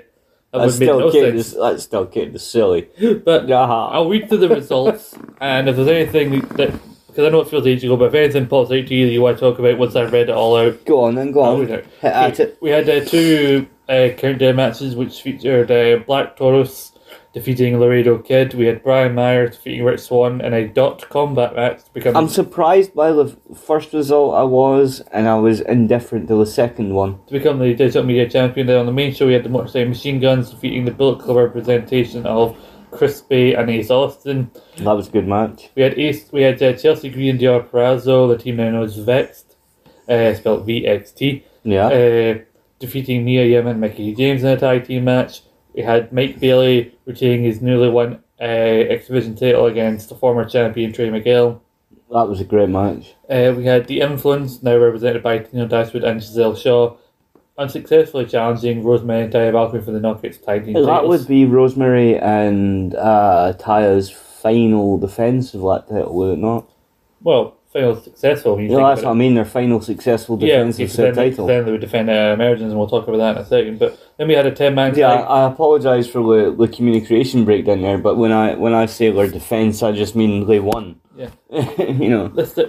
Speaker 1: That
Speaker 2: That's
Speaker 1: would make
Speaker 2: still
Speaker 1: no
Speaker 2: kind
Speaker 1: sense.
Speaker 2: of that's still of silly.
Speaker 1: But
Speaker 2: Ah.
Speaker 1: I'll read through the results, and if there's anything that, because I know it feels ages ago, but if anything pops out to you that you want to talk about once I've read it all out,
Speaker 2: Go on then, go on. Hit at it.
Speaker 1: We had uh, two uh, countdown matches which featured uh, Black Taurus defeating Laredo Kid. We had Brian Myers defeating Rich Swann in a dot combat match to become
Speaker 2: I'm surprised by the first result I was, and I was indifferent to the second one.
Speaker 1: to become the digital media champion. Then on the main show, we had the Motorcycle Machine Guns defeating the Bullet Club representation of Chris Bey and Ace Austin.
Speaker 2: That was a good match.
Speaker 1: We had Ace, we had uh, Chelsea Green and Dior Purrazzo, the team now known as Vexed, uh, spelled V X T,
Speaker 2: Yeah.
Speaker 1: uh, defeating Mia Yim and Mickie James in a tag team match. We had Mike Bailey retaining his newly won uh, X Division title against the former champion Trey Miguel.
Speaker 2: that was a great match.
Speaker 1: Uh, we had The Influence, now represented by Tenille Dashwood and Giselle Shaw, unsuccessfully challenging Rosemary and Taya Valkyrie for the Knockouts tag team
Speaker 2: That
Speaker 1: titles.
Speaker 2: would be Rosemary and uh, Taya's final defense of that title, would it not?
Speaker 1: well, final successful. You think
Speaker 2: that's what I mean. Their final successful
Speaker 1: Yeah,
Speaker 2: defense
Speaker 1: because
Speaker 2: of
Speaker 1: then,
Speaker 2: title.
Speaker 1: then they would defend uh, Emergence, and we'll talk about that in a second. But then we had a ten man
Speaker 2: Yeah. I, I apologise for the, the communication breakdown there, but when I when I say their defense, I just mean they won.
Speaker 1: Yeah.
Speaker 2: you know.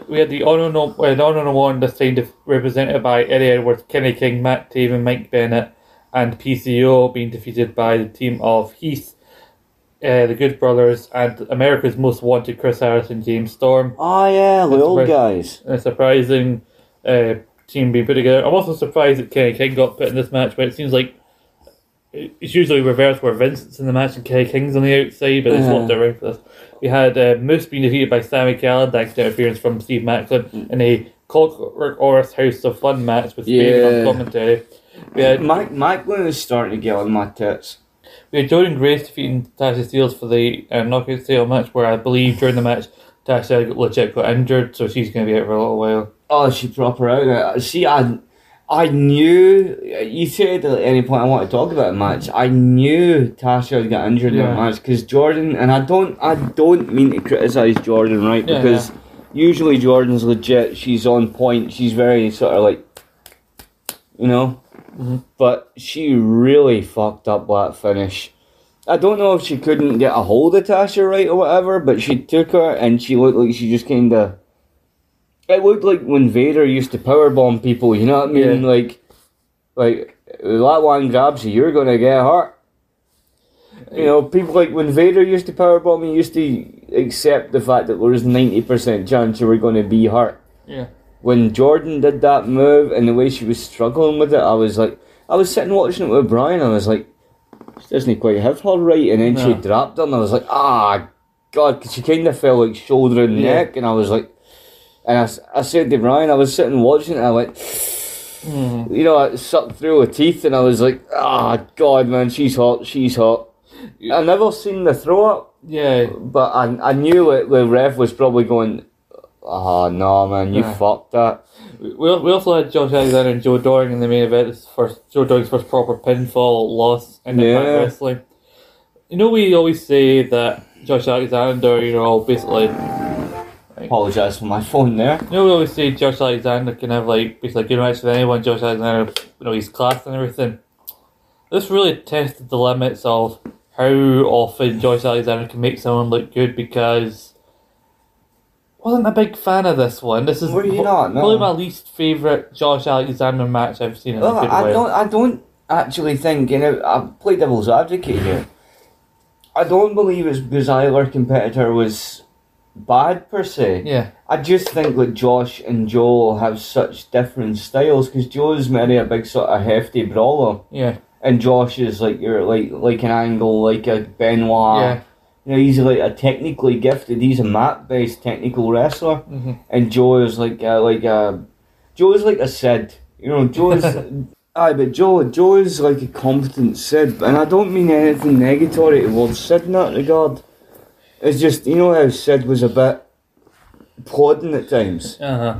Speaker 1: We had the no, had honor no one this time represented by Eddie Edwards, Kenny King, Matt Taven, Mike Bennett, and PCO being defeated by the team of Heath, uh, the Good Brothers, and America's Most Wanted Chris Harris and James Storm.
Speaker 2: Oh yeah, the old guys.
Speaker 1: a surprising uh, team being put together. I'm also surprised that Kenny King got put in this match, but it seems like it's usually reversed where Vincent's in the match and Kenny King's on the outside, but it's
Speaker 2: Uh-huh.
Speaker 1: swapped around for this. We had uh, Moose being defeated by Sami Callihan, thanks to interference from Steve Maclin, in a Clockwork Orange House of Fun match with
Speaker 2: Yeah.
Speaker 1: on commentary. We had,
Speaker 2: Mike Maclin is starting to get on my tits.
Speaker 1: Jordynne Grace defeating Tasha Steelz for the uh, knockout sale match, where I believe during the match Tasha legit got injured, so she's going to be out for a little while.
Speaker 2: Oh, she proper out. there. See, I, I knew you said at any point I want to talk about a match. I knew Tasha would get injured in
Speaker 1: Yeah.
Speaker 2: that match because Jordynne and I don't I don't mean to criticize Jordynne right
Speaker 1: Yeah,
Speaker 2: because usually Jordynne's legit. She's on point. She's very sort of like you know, But she really fucked up that finish. I don't know if she couldn't get a hold of Tasha right or whatever, but she took her and she looked like she just kind of. It looked like when Vader used to powerbomb people. You know what I mean?
Speaker 1: Yeah.
Speaker 2: Like, like that one grabs you, you're gonna get hurt. You know, people like when Vader used to powerbomb, he used to accept the fact that there was ninety percent chance you were going to be hurt.
Speaker 1: Yeah.
Speaker 2: When Jordynne did that move and the way she was struggling with it, I was like, I was sitting watching it with Brian. I was like, she doesn't quite have her right, and then she dropped her, and I was like, ah, God, 'cause she kind of fell like shoulder and
Speaker 1: Yeah.
Speaker 2: neck, and I was like, and I, I said to Brian, I was sitting watching it, and I went,
Speaker 1: Mhm.
Speaker 2: you know, I sucked through her teeth, and I was like, ah, God, man, she's hot, she's hot. I never seen the throw up,
Speaker 1: Yeah.
Speaker 2: but I, I knew it. The ref was probably going, ah, no, man, you
Speaker 1: Nah.
Speaker 2: fucked that.
Speaker 1: We, we also had Josh Alexander and Joe Doering in the main event. His first Joe Doering's first proper pinfall loss in Impact
Speaker 2: Yeah.
Speaker 1: Wrestling. You know, we always say that Josh Alexander, and you know, basically.
Speaker 2: Apologise for my phone there.
Speaker 1: You know, we always say Josh Alexander can have like basically good match with anyone. Josh Alexander, you know, he's class and everything. This really tested the limits of how often Josh Alexander can make someone look good because wasn't a big fan of this one. This is
Speaker 2: Were you not? No.
Speaker 1: probably my least favorite Josh Alexander match I've seen in
Speaker 2: Well,
Speaker 1: a oh, good
Speaker 2: I
Speaker 1: while.
Speaker 2: don't. I don't actually think. You know, I play devil's advocate here. I don't believe it's because either competitor was bad per se.
Speaker 1: Yeah,
Speaker 2: I just think that Josh and Joe have such different styles because Joe's maybe a big sort of hefty brawler,
Speaker 1: yeah,
Speaker 2: and Josh is like you're like like an angle like a Benoit.
Speaker 1: yeah.
Speaker 2: You know, he's like a technically gifted. He's a map based technical wrestler,
Speaker 1: hmm
Speaker 2: and Joe is like uh, like a Joe is like a Sid. You know, Joe is. Aye, but Joe, Joe is like a competent Sid, and I don't mean anything negatory towards Sid in that regard. It's just you know how Sid was a bit plodding at times.
Speaker 1: Uh huh.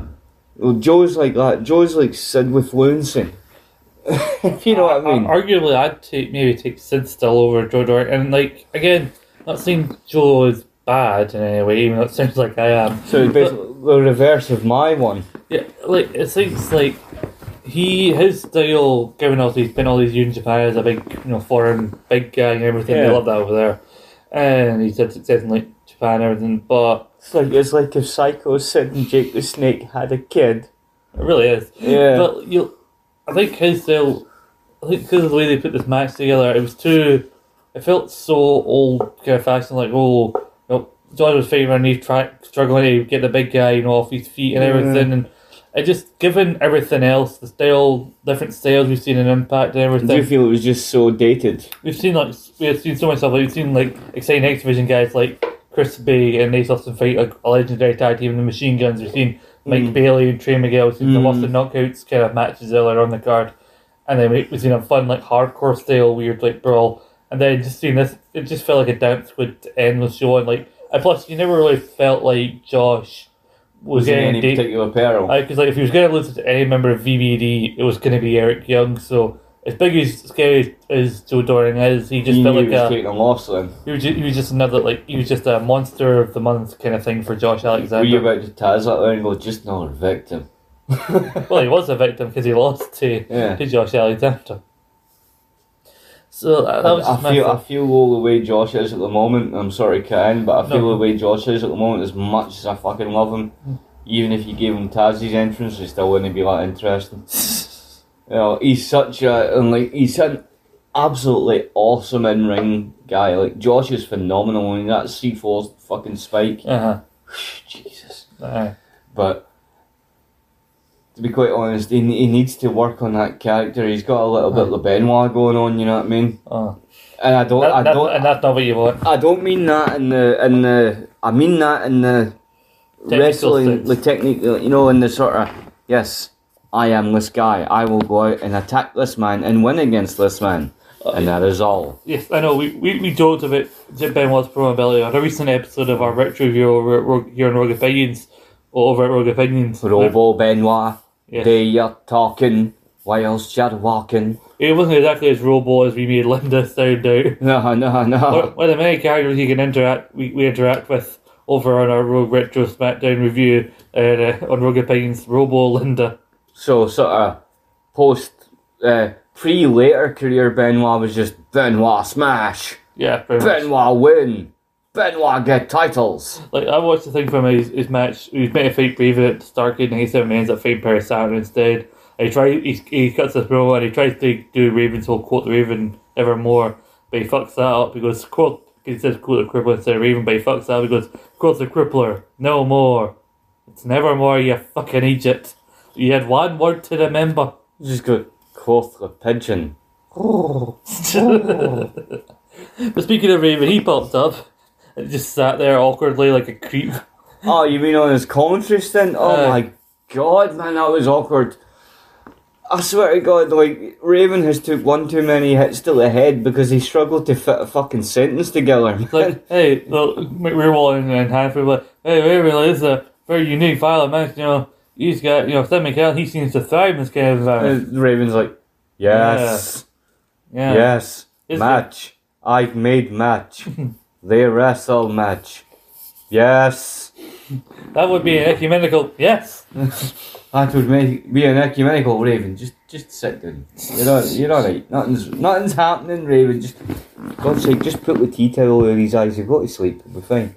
Speaker 2: Well, Joe's like that. Joe's like Sid with fluency. you know what I mean.
Speaker 1: Arguably, I'd take maybe take Sid still over Joe Doering, and like again, not saying Joe is bad in any way, even though it sounds like I am.
Speaker 2: So it's basically the reverse of my one.
Speaker 1: Yeah, like it seems like he his style, given all he's been all these years in Japan as a big you know foreign big guy and everything, they love that over there, and he's had success in like Japan and everything, but
Speaker 2: It's like it's like if Psycho Sid and Jake the Snake had a kid.
Speaker 1: it really is.
Speaker 2: Yeah.
Speaker 1: But you, I think his style, I think because of the way they put this match together, it was too. It felt so old kind of fashion, like oh, you know, John was fighting and he's try, struggling to get the big guy, you know, off his feet and everything, and it just given everything else, the style, different styles we've seen in Impact and
Speaker 2: Do you
Speaker 1: everything.
Speaker 2: feel it was just so dated?
Speaker 1: We've seen like we've seen so much stuff. Like we've seen like exciting X Division guys like Chris Bey and Ace Austin fight like, a legendary tag team, the Machine Guns. We've seen Mike
Speaker 2: Mm.
Speaker 1: Bailey and Trey Miguel. We've seen the
Speaker 2: Mm.
Speaker 1: Lost in Knockouts kind of matches earlier on the card, and then we've seen a fun like hardcore style weird like brawl, and then just seeing this, it just felt like a dance would end the show, and like and plus you never really felt like Josh was
Speaker 2: Was in
Speaker 1: getting
Speaker 2: any
Speaker 1: date-
Speaker 2: particular peril?
Speaker 1: because like if he was going to lose to any member of VBD, it was going to be Eric Young. So as big as scary as Joe Doering is, he just
Speaker 2: he
Speaker 1: felt like
Speaker 2: he was
Speaker 1: a
Speaker 2: taking a loss then.
Speaker 1: he was, just, he was just another like he was just a monster of the month kind of thing for Josh Alexander.
Speaker 2: Were you about to Taz that there and go, just another victim?
Speaker 1: well, he was a victim because he lost to
Speaker 2: Yeah.
Speaker 1: to Josh Alexander. So that, that was
Speaker 2: I, I feel I feel all the way Josh is at the moment. I'm sorry, Ken, but I feel
Speaker 1: No.
Speaker 2: the way Josh is at the moment. As much as I fucking love him, even if you gave him Taz's entrance, he still wouldn't be that interesting. You know, he's such a and like he's an absolutely awesome in ring guy. Like Josh is phenomenal. I mean that C 4 fucking spike.
Speaker 1: Uh-huh.
Speaker 2: Jesus.
Speaker 1: Aye.
Speaker 2: But to be quite honest, he, he needs to work on that character. He's got a little bit of Benoit going on. You know what I mean?
Speaker 1: Oh.
Speaker 2: And I don't.
Speaker 1: That-
Speaker 2: I don't.
Speaker 1: and that's not what you want.
Speaker 2: I don't mean that in the in the. I mean that in the
Speaker 1: Technical
Speaker 2: wrestling,
Speaker 1: sense.
Speaker 2: the technique. You know, in the sort of yes, I am this guy. I will go out and attack this man and win against this man, uh, and that is all.
Speaker 1: Yes, I know. We, we, we joked about Jim Benoit's promo on a recent episode of our retro review over at Rogue, here on Rogue Opinions, or over at Rogue Opinions.
Speaker 2: Robo Benoit,
Speaker 1: Yes.
Speaker 2: they are talking. whilst you're walking.
Speaker 1: It wasn't exactly as robo as we made Linda sound out.
Speaker 2: No, no, no.
Speaker 1: one of the many characters you can interact, we, we interact with over on our Rogue Retro SmackDown review uh, uh, on Rogue Opinions, Robo Linda.
Speaker 2: So, sort of post, uh, pre later career Benoit was just Benoit smash,
Speaker 1: Yeah, pretty much.
Speaker 2: Benoit win, Benoit get titles.
Speaker 1: Like I watched the thing from his, his match. He was meant to fight Raven at Starcade, and he said he ends up fighting Perry Saturn instead. And he tries He, he cuts this promo and he tries to do Raven's whole quote the Raven evermore, but he fucks that up. because quote. He says quote the crippler instead of Raven, but he fucks that up. Goes quote the crippler. No more. It's nevermore. You fucking Egypt. You had one word to remember.
Speaker 2: Just go, quoth the pigeon.
Speaker 1: But speaking of Raven, he popped up and just sat there awkwardly like a creep.
Speaker 2: Oh, you mean on his commentary stint? Oh
Speaker 1: Uh.
Speaker 2: my god, man, that was awkward. I swear to God, like Raven has took one too many hits to the head because he struggled to fit a fucking sentence together. man.
Speaker 1: like, hey, well, McRae and, and Hannifan like, hey, Raven, like, this is a very unique file of match, you know. He's got, you know, Seth McCall, he seems to thrive in this kind of environment.
Speaker 2: And Raven's like, yes,
Speaker 1: Yeah.
Speaker 2: yes,
Speaker 1: Is
Speaker 2: match. I've made match. they wrestle match. Yes.
Speaker 1: That would be an ecumenical, yes.
Speaker 2: That would make be an ecumenical Raven. Just just sit down. You're all, you're all right. Nothing's nothing's happening, Raven. Just God's sake, just put the tea towel over his eyes. You've got to sleep. Be fine.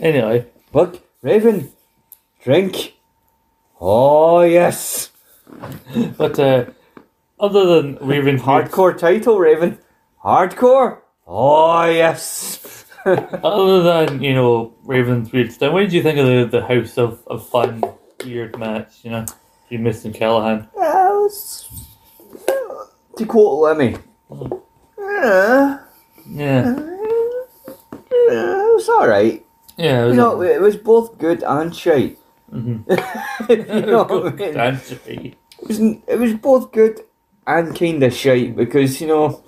Speaker 1: Anyway,
Speaker 2: Look, Raven, drink. Oh yes,
Speaker 1: but uh, other than Raven,
Speaker 2: hardcore title, Raven. Hardcore. Oh yes.
Speaker 1: other than, you know, Raven's weird stuff, what did you think of the, the House of, of Fun weird match, you know? You missed and Callihan.
Speaker 2: Well, it's- to quote Lemmy. Yeah, uh,
Speaker 1: Yeah.
Speaker 2: it was all right.
Speaker 1: Yeah, it was
Speaker 2: You know, it was both good and shite.
Speaker 1: Mhm.
Speaker 2: you know I mean? It was, it was both good and kind of shite because, you know,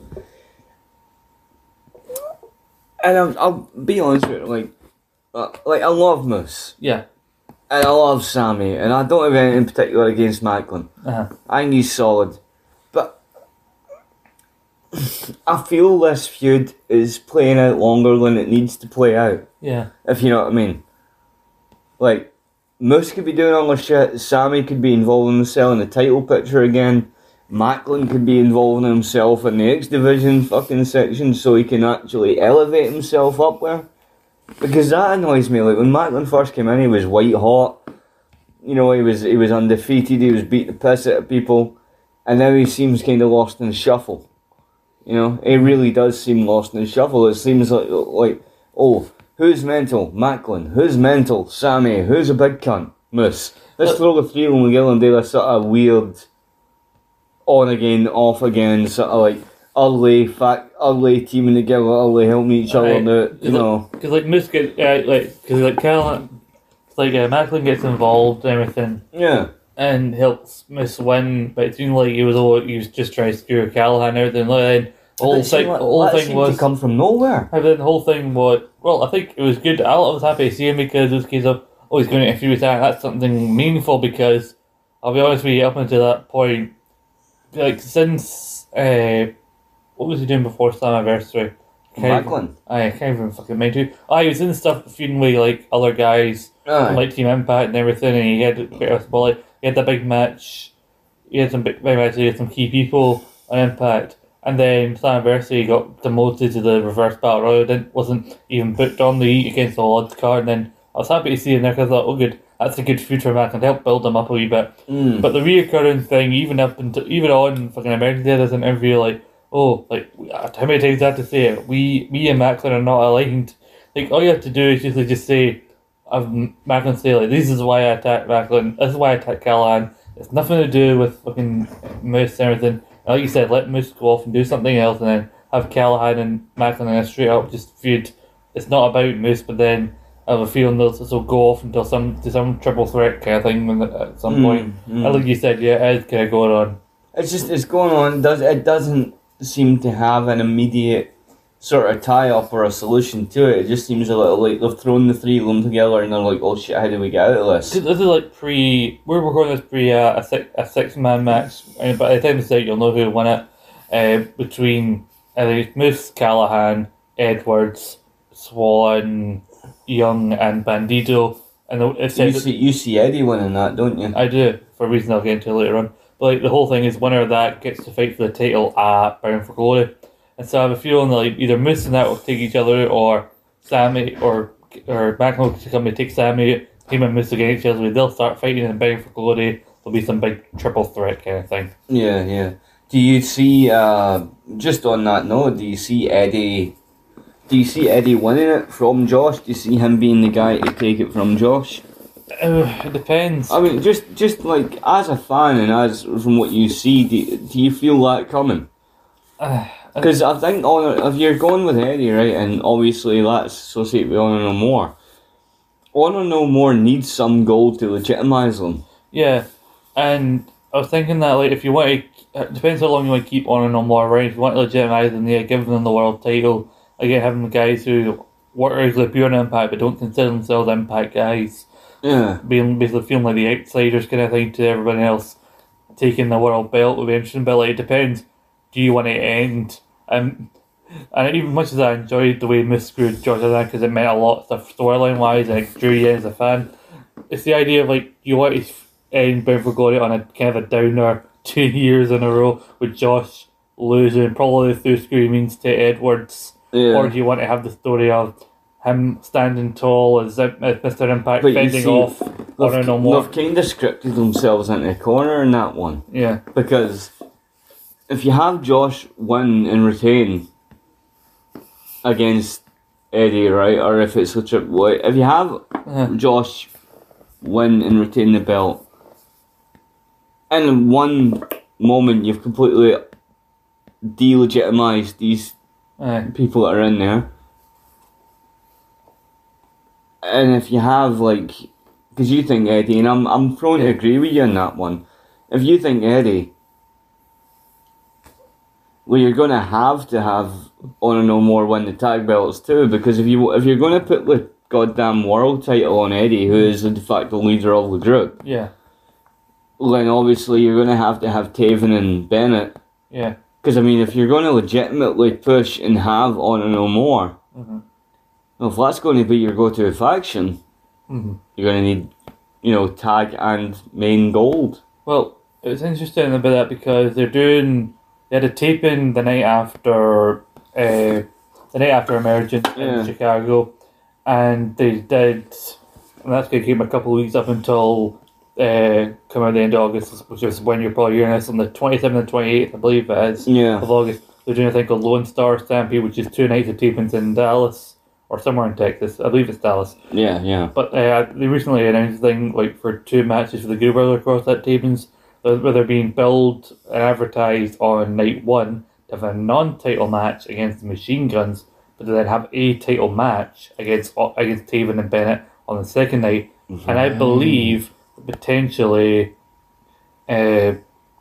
Speaker 2: and I'll, I'll be honest with you, like, uh, like I love Moose
Speaker 1: Yeah.
Speaker 2: and I love Sami and I don't have anything in particular against Maclin.
Speaker 1: Uh-huh.
Speaker 2: I think he's solid, but I feel this feud is playing out longer than it needs to play out.
Speaker 1: Yeah.
Speaker 2: If you know what I mean. Like, Moose could be doing all this shit, Sami could be himself in the title picture again, Maclin could be involving himself in the X Division fucking section so he can actually elevate himself up there. Because that annoys me, like when Maclin first came in he was white hot. You know, he was he was undefeated, he was beating the piss out of people, and now he seems kinda lost in the shuffle. You know, he really does seem lost in the shuffle. It seems like like oh, who's mental? Maclin. Who's mental? Sami. Who's a big cunt? Moose. Let's throw the three of them together and do this sort of weird on again, off again, sort of like ugly, fat, ugly teaming together, ugly helping each other
Speaker 1: Aye.
Speaker 2: out, you know.
Speaker 1: Because, like, Moose get, uh, like, because, like, Callihan, it's like, uh, Maclin gets involved and everything,
Speaker 2: Yeah.
Speaker 1: and helps Moose win, but it seemed like he was all, he was just trying to screw Callihan and everything. Like, then the whole thing,
Speaker 2: like-
Speaker 1: whole thing was,
Speaker 2: to come from nowhere.
Speaker 1: And then the whole thing was well, I think it was good. I was happy to see him because it was a case of oh he's going to interfere with that. That's something meaningful because I'll be honest with you, up until that point, like since uh, what was he doing before Slammiversary?
Speaker 2: Maclin.
Speaker 1: I can't even fucking mind who. Oh, he was in stuff feuding with like other guys
Speaker 2: Aye.
Speaker 1: like Team Impact and everything, and he had a spotlight. He had that big match. He had some big, big matches. He had some key people on Impact, and then Slammiversary he got demoted to the Reverse Battle Royal. Didn't wasn't even booked on the Against the Odds card. And then I was happy to see him there because I thought, oh, good, that's a good future and help build them up a wee bit.
Speaker 2: Mm.
Speaker 1: But the reoccurring thing, even up until even on fucking American Dad as an interview, like, oh, like how many times do I have to say it? We, me and Maclin are not aligned. Like all you have to do is usually just say, "I've Maclin say like this is why I attacked Maclin. This is why I attacked Callihan. It's nothing to do with fucking Moose and everything. And like you said, let Moose go off and do something else, and then have Callihan and Maclin in a straight up just feud. It's not about Moose, but then have a feeling they'll, they'll go off until some to some triple threat kind of thing at some
Speaker 2: Mm,
Speaker 1: point.
Speaker 2: mm.
Speaker 1: And like you said, yeah, it is kind of going on.
Speaker 2: It's just it's going on. Does it doesn't seem to have an immediate sort of tie up or a solution to it. It just seems a little like they've thrown the three of them together and they're like, oh shit, how do we get out of this?
Speaker 1: This this is like pre. We're recording this pre uh, a six a six man match, and by the time it's out, you'll know who won it. Uh, between I think it's Moose, Callihan, Edwards, Swann, Young, and Bandido, and the- it said
Speaker 2: You see, you see Eddie winning that, don't you?
Speaker 1: I do for a reason I'll get into later on. But like the whole thing is winner of that gets to fight for the title at Bound for Glory, and so I have a feeling that like either Moose and that will take each other, out, or Sami or or Maxwell will come and take Sami, him and Moose against each other. They'll start fighting in Bound for Glory. There'll be some big triple threat kind of thing.
Speaker 2: Yeah, yeah. Do you see, uh, just on that note, do you see Eddie, do you see Eddie winning it from Josh? Do you see him being the guy to take it from Josh?
Speaker 1: Uh, it depends.
Speaker 2: I mean, just, just like, as a fan and as from what you see, do, do you feel that coming?
Speaker 1: Uh,
Speaker 2: Because I think on, if you're going with Eddie, right, and obviously that's associated with Honor No More, Honor No More needs some gold to legitimize them.
Speaker 1: Yeah, and I was thinking that like if you want to, it depends how long you want to keep on and on more around. If you want to legitimize them, yeah, give them the world title. Again, having guys who work regularly pure on impact but don't consider themselves impact guys,
Speaker 2: Yeah.
Speaker 1: being basically feeling like the outsiders kind of thing to everyone else, taking the world belt would be interesting. But like it depends. Do you want to end? Um, and even much as I enjoyed the way Miss screwed George because it meant a lot storyline wise and it drew you in as a fan. It's the idea of like you want to end Bound for Glory on a kind of a downer two years in a row with Josh losing probably through screamings to Edwards,
Speaker 2: Yeah.
Speaker 1: or do you want to have the story of him standing tall as, as Mr. Impact
Speaker 2: But
Speaker 1: fending
Speaker 2: see,
Speaker 1: off
Speaker 2: They've, they've kind of scripted themselves into a corner in that one.
Speaker 1: Yeah,
Speaker 2: Because if you have Josh win and retain against Eddie, right, or if it's a triple, if you have
Speaker 1: Uh-huh.
Speaker 2: Josh win and retain the belt, and in one moment you've completely delegitimized these
Speaker 1: aye.
Speaker 2: people that are in there. And if you have like, because you think Eddie, and I'm I'm prone to agree with you on that one. If you think Eddie, well, you're gonna have to have Honor No More win the tag belts too, because if you if you're gonna put the goddamn world title on Eddie, who is the de facto leader of the group,
Speaker 1: yeah,
Speaker 2: then obviously you're gonna have to have Taven and Bennett.
Speaker 1: yeah.
Speaker 2: Because I mean, if you're going to legitimately push and have on and No More,
Speaker 1: Mhm.
Speaker 2: well, if that's going to be your go-to faction,
Speaker 1: Mhm.
Speaker 2: you're going to need, you know, tag and main gold.
Speaker 1: Well, it was interesting about that because they're doing they had a taping the night after uh, the night after Emergence
Speaker 2: Yeah.
Speaker 1: in Chicago, and they did, and that's going to keep a couple of weeks up until uh, come out the end of August, which is when you're probably hearing this on the twenty seventh and twenty eighth, I believe it is
Speaker 2: Yeah.
Speaker 1: of August. They're doing a thing called Lone Star Stampede, which is two nights of tapings in Dallas or somewhere in Texas. I believe it's Dallas.
Speaker 2: Yeah, yeah.
Speaker 1: But uh, they recently announced a thing like for two matches for the Brother across that tapings, uh, where they're being billed and advertised on night one to have a non-title match against the Machine Guns, but to then have a title match against against Taven and Bennett on the second night. And I believe potentially, uh,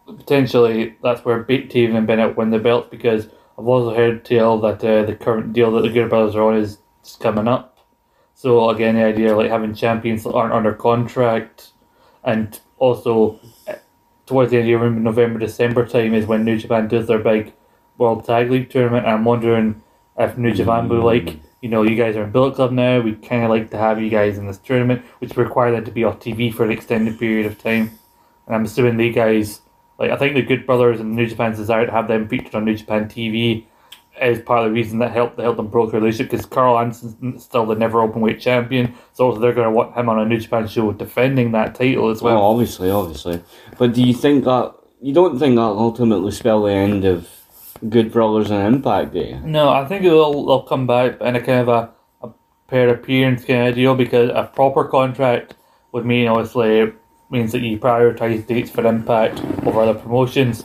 Speaker 1: potentially that's where Big Taven and Bennett win the belts because I've also heard tell that uh, the current deal that the Good Brothers are on is coming up. So again, the idea like having champions that aren't under contract, and also eh, towards the end of November, December time is when New Japan does their big World Tag League tournament. I'm wondering if New Japan will like, you know, you guys are in Bullet Club now. We kind of like to have you guys in this tournament, which require them to be off TV for an extended period of time. And I'm assuming they guys, like I think the Good Brothers and New Japan's desire to have them featured on New Japan TV is part of the reason that helped that helped them broker relationship because Karl Anderson's still the never open weight champion, so also they're going to want him on a New Japan show defending that title as
Speaker 2: Well,
Speaker 1: well.
Speaker 2: obviously, obviously. But do you think that you don't think that ultimately spell the end of Good Brothers and Impact, you?
Speaker 1: No, I think they'll they'll come back in a kind of a, a pair appearance kind of deal because a proper contract would mean obviously means that you prioritize dates for Impact over other promotions.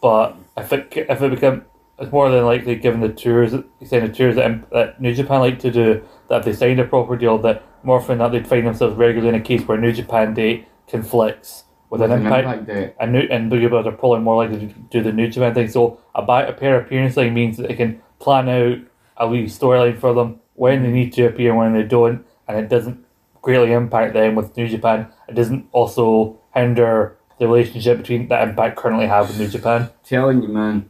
Speaker 1: But if it if it become it's more than likely given the tours extended tours that, that New Japan like to do that if they signed a proper deal that more often than not they'd find themselves regularly in a case where New Japan date conflicts with, an Impact
Speaker 2: Day.
Speaker 1: and, new, and Boogie Brothers are probably more likely to do the New Japan thing. So a, buy, a pair appearance thing means that they can plan out a wee storyline for them when they mm-hmm. need to appear and when they don't, and it doesn't greatly impact them with New Japan. It doesn't also hinder the relationship between that Impact currently have with New Japan.
Speaker 2: Telling you, man.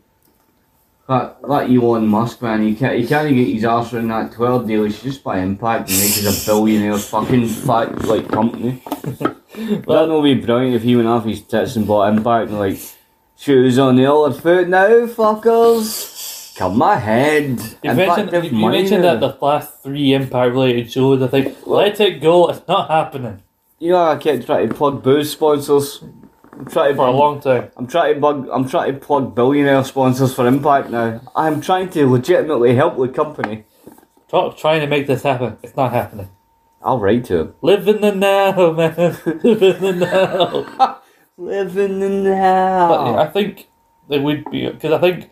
Speaker 2: That, that Elon Musk, man, he can't, he can't get his ass around that 12 deal. Should just buy Impact and make us a billionaire fucking fat, like, company. That'd not be brilliant if he went off his tits and bought Impact and, like, shoes on the other foot now, fuckers. Come ahead.
Speaker 1: You
Speaker 2: Impact
Speaker 1: mentioned, you, you mentioned that the last three Impact related shows, I think, let it go, it's not happening
Speaker 2: You know, I kept trying to plug booze sponsors. I'm trying to
Speaker 1: for a long time.
Speaker 2: I'm trying to bug. I'm trying to plug billionaire sponsors for Impact now. I'm trying to legitimately help the company.
Speaker 1: Stop trying to make this happen, it's not happening.
Speaker 2: I'll write to him.
Speaker 1: Live in the now, man. Live in the now.
Speaker 2: Living in the house.
Speaker 1: But I think they would be because I think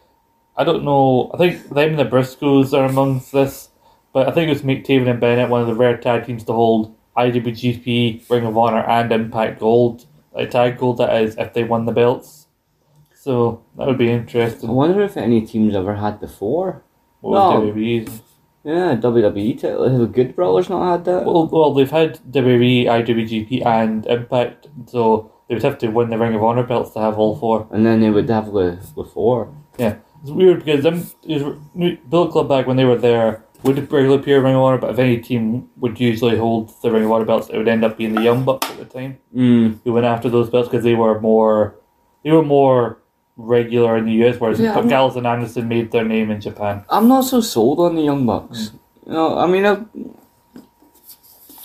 Speaker 1: I don't know. I think them and the Briscoes are amongst this, but I think it was McTaven and Bennett, one of the rare tag teams to hold IWGP, Ring of Honor, and Impact Gold, like tag gold that is, if they won the belts. So that would be interesting.
Speaker 2: I wonder if any teams ever had before.
Speaker 1: What
Speaker 2: No.
Speaker 1: WWE's?
Speaker 2: Yeah, WWE title. Have the Good Brothers not had that?
Speaker 1: Well, well, they've had WWE, IWGP, and Impact, so they would have to win the Ring of Honor belts to have all four.
Speaker 2: and then they would have the the four.
Speaker 1: Yeah, it's weird because them is Bullet Club back when they were there would regularly appear in Ring of Honor, but if any team would usually hold the Ring of Honor belts, it would end up being the Young Bucks at the time
Speaker 2: Mm.
Speaker 1: who went after those belts because they were more they were more regular in the US, whereas
Speaker 2: Yeah, I'm-
Speaker 1: Gallows and Anderson made their name in Japan.
Speaker 2: I'm not so sold on the Young Bucks. You know, I mean, I've,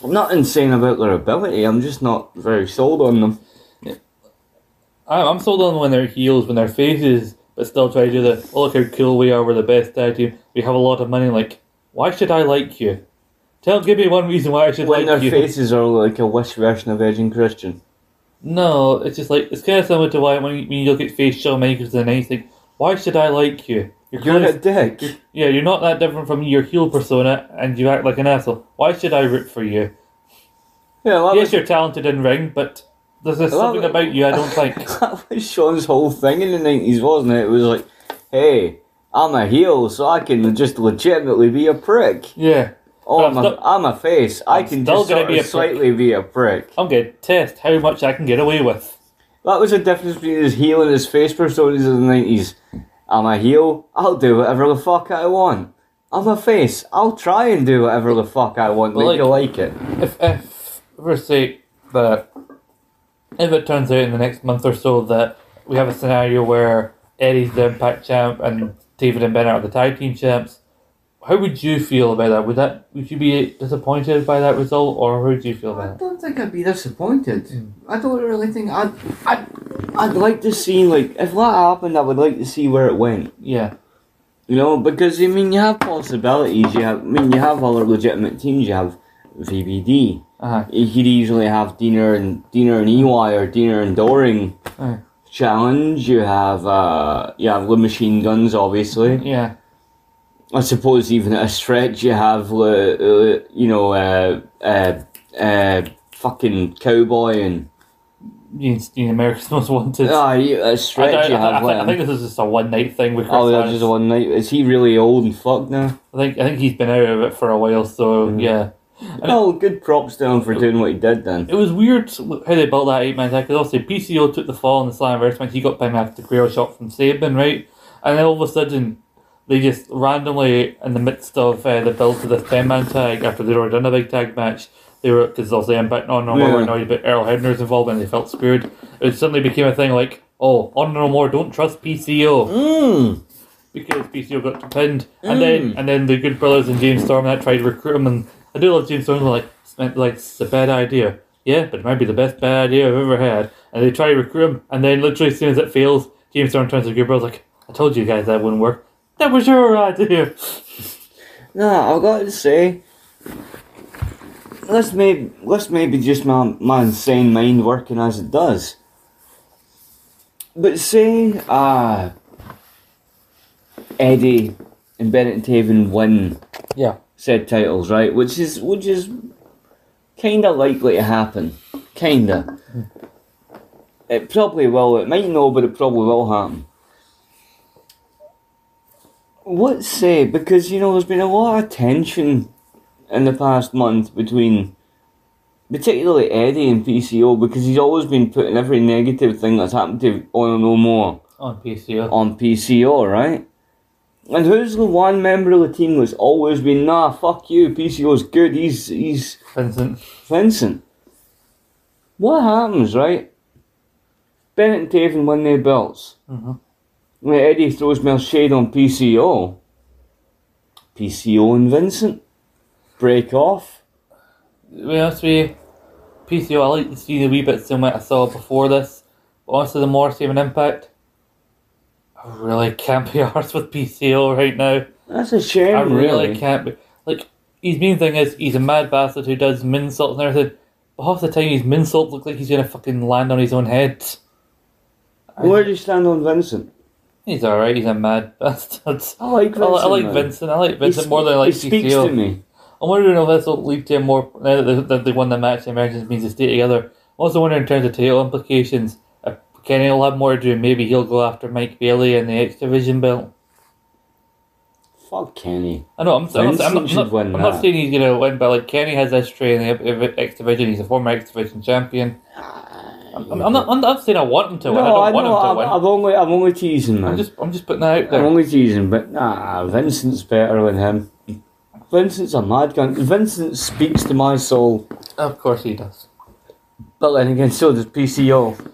Speaker 2: I'm not insane about their ability. I'm just not very sold on them.
Speaker 1: I- I'm sold on when they're heels, when they're faces, but still try to do the oh look how cool we are, we're the best tag team, we have a lot of money. Like, why should I like you? Tell, give me one reason why I should
Speaker 2: When
Speaker 1: like
Speaker 2: their
Speaker 1: you.
Speaker 2: faces are like a wish version of Edge and Christian.
Speaker 1: No, it's just like it's kind of similar to why when you, when you look at face Shawn Michaels and anything, why should I like you? You're,
Speaker 2: You're a dick.
Speaker 1: yeah, you're not that different from your heel persona, and you act like an asshole. Why should I root for you?
Speaker 2: Yeah,
Speaker 1: yes,
Speaker 2: was,
Speaker 1: you're talented in ring, but there's something
Speaker 2: that-
Speaker 1: about you I don't think.
Speaker 2: that was Shawn's whole thing in the nineties, wasn't it? It was like, hey, I'm a heel, so I can just legitimately be a prick.
Speaker 1: yeah,
Speaker 2: Oh,
Speaker 1: I'm
Speaker 2: I'm, a, I'm a face. I
Speaker 1: I'm
Speaker 2: can
Speaker 1: still
Speaker 2: just sort
Speaker 1: be a
Speaker 2: of
Speaker 1: prick."
Speaker 2: slightly be a prick.
Speaker 1: I'm gonna test how much I can get away with.
Speaker 2: That was the difference between his heel and his face personas of the nineties. I'm a heel. I'll do whatever the fuck I want. I'm a face. I'll try and do whatever the fuck I want.
Speaker 1: Well,
Speaker 2: Make you like it.
Speaker 1: If if for say that if it turns out in the next month or so that we have a scenario where Eddie's the Impact champ and David and Bennett are the tag team champs, how would you feel about that? Would that would you be disappointed by that result, or how would you feel
Speaker 2: I
Speaker 1: about it?
Speaker 2: I don't think I'd be disappointed. I don't really think I'd, I'd. I'd like to see like if that happened, I would like to see where it went.
Speaker 1: Yeah,
Speaker 2: You know, because I mean, you have possibilities. You have, I mean, you have other legitimate teams. You have VBD.
Speaker 1: uh-huh.
Speaker 2: You could easily have Deaner and Deaner and EY or Deaner and Doering
Speaker 1: Aye.
Speaker 2: Challenge. You have uh, you have the machine guns, obviously.
Speaker 1: yeah,
Speaker 2: I suppose even at a stretch, you have uh, uh, you know uh, uh, uh, fucking cowboy and
Speaker 1: you you America's Most Wanted.
Speaker 2: ah, you- at stretch
Speaker 1: I,
Speaker 2: you
Speaker 1: I,
Speaker 2: have
Speaker 1: I, think, I
Speaker 2: um,
Speaker 1: think this is just a one night thing with Chris
Speaker 2: oh, that's just one night. Is he really old and fucked now?
Speaker 1: I think I think he's been out of it for a while, so
Speaker 2: Mm.
Speaker 1: yeah.
Speaker 2: Oh, good props to him for doing what he did then.
Speaker 1: It was weird how they built that eight man tag because obviously PCO took the fall in the match. He got pinned after the Grail shot from Sabin, right? And then all of a sudden, they just randomly, in the midst of uh, the build to this 10 man tag, after they'd already done a big tag match, they were, because obviously Impact on No More
Speaker 2: Yeah.
Speaker 1: were annoyed about Earl Hebner's involvement and they felt screwed. It suddenly became a thing like, oh, on No More, don't trust PCO
Speaker 2: Mmm.
Speaker 1: because PCO got pinned, and then and then the Good Brothers and James Storm that tried to recruit him, and I do love James Storm. Like, it's meant- like it's a bad idea, yeah, but it might be the best bad idea I've ever had. And they try to recruit him, and then literally as soon as it fails, James Storm turns to the Good Brothers like, "I told you guys that wouldn't work. That was your idea."
Speaker 2: Nah, I've got to say, let's maybe let's maybe just my my insane mind working as it does. But say, uh Eddie and Bennett and Taven win
Speaker 1: Yeah,
Speaker 2: said titles, right? Which is which is kind of likely to happen, kinda. It probably will. It might not, but it probably will happen. what say? Because you know, there's been a lot of tension in the past month between, particularly Eddie and PCO, because he's always been putting every negative thing that's happened to Honor No More
Speaker 1: On PCO.
Speaker 2: on PCO, right? And who's the one member of the team that's always been nah, fuck you, PCO's good. He's he's
Speaker 1: Vincent.
Speaker 2: Vincent. What happens, right? Bennett and Taven win their belts.
Speaker 1: Mhm.
Speaker 2: When Eddie throws more shade on PCO, PCO and Vincent break off.
Speaker 1: To be honest with you, PCO, I like to see the wee bits in what I saw before this. But honestly, the more saving impact, really can't be arsed with PCO right now.
Speaker 2: That's a shame,
Speaker 1: I really,
Speaker 2: really.
Speaker 1: can't be. Like, his main thing is he's a mad bastard who does moonsaults and everything. But half the time, his moonsaults look like he's gonna fucking land on his own head.
Speaker 2: Where do you stand on Vincent?
Speaker 1: He's alright, he's a mad bastard.
Speaker 2: I like Vincent.
Speaker 1: li- I like
Speaker 2: man.
Speaker 1: Vincent. I like Vincent more than I like
Speaker 2: He speaks
Speaker 1: PCO.
Speaker 2: to me.
Speaker 1: I'm wondering if this will lead to more now that they, that they won the match. The Americans means to stay together. I'm also wondering in terms of title implications. Kenny will have more to do. Maybe he'll go after Mike Bailey and the X Division belt.
Speaker 2: Fuck Kenny.
Speaker 1: I know. I'm, I'm, not, I'm, not, I'm, not, I'm not saying he's gonna win, but like Kenny has history in the X Division. He's a former X Division champion. I'm, I'm, not. I'm not saying I want him to win. I don't
Speaker 2: I
Speaker 1: want
Speaker 2: know.
Speaker 1: him to
Speaker 2: I'm,
Speaker 1: win.
Speaker 2: I'm only, I'm only teasing, man.
Speaker 1: I'm just. I'm just putting that out there.
Speaker 2: I'm only teasing, but nah, Vincent's better than him. Vincent's a mad gun. Vincent speaks to my soul,
Speaker 1: Of course he does.
Speaker 2: but then again, so does PCO.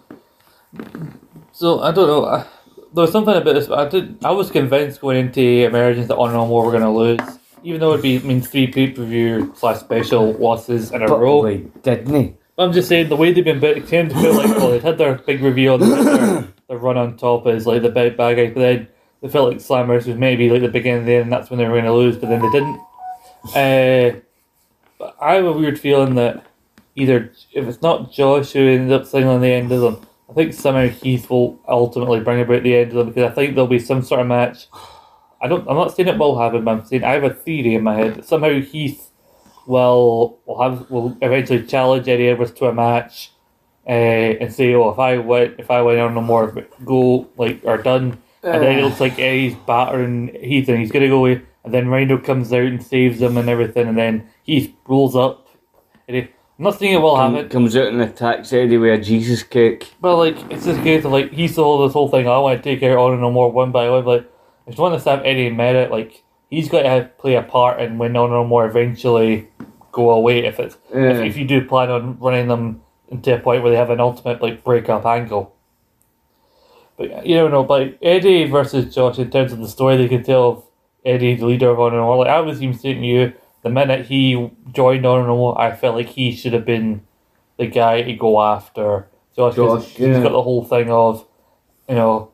Speaker 1: So I don't know. I, there was something about this. But I did. I was convinced going into Emergence that Honor No More were going to lose, even though it'd be I mean three pay per view slash special losses in a
Speaker 2: But
Speaker 1: row.
Speaker 2: didn't he?
Speaker 1: I'm just saying the way they've been built, it tend to feel like well they'd had their big reveal, they had their, their run on top as like the big bad guy, but then they felt like Slammers was maybe like the beginning of the end, and that's when they were going to lose, but then they didn't. Uh, but I have a weird feeling that either if it's not Josh who ends up signing on the end of them, I think somehow Heath will ultimately bring about the end of them because I think there'll be some sort of match. I don't. I'm not saying it will happen, but I'm saying I have a theory in my head that somehow Heath will will have will eventually challenge Eddie Edwards to a match, uh, and say, "Oh, if I win, if I win on no more, go like or done." And then it looks like Eddie's battering Heath, and he's gonna go away. And then Rhino comes out and saves him and everything, and then Heath rolls up. And he, I'm not saying it will happen,
Speaker 2: Comes out and attacks Eddie with a Jesus kick.
Speaker 1: but like it's just good to like he saw this whole thing. I want to take out on and no more one by one. Like if you want to have Eddie Merritt, like he's got to play a part in when on no more eventually go away. If it's
Speaker 2: Yeah.
Speaker 1: if, if you do plan on running them into a point where they have an ultimate like breakup angle. But you don't know, but Eddie versus Josh in terms of the story they can tell of Eddie, the leader of Honor No More. Like I was even saying to you, the minute he joined More, I felt like he should have been the guy to go after Josh. 'cause
Speaker 2: Josh,
Speaker 1: he's
Speaker 2: yeah.
Speaker 1: got the whole thing of, you know,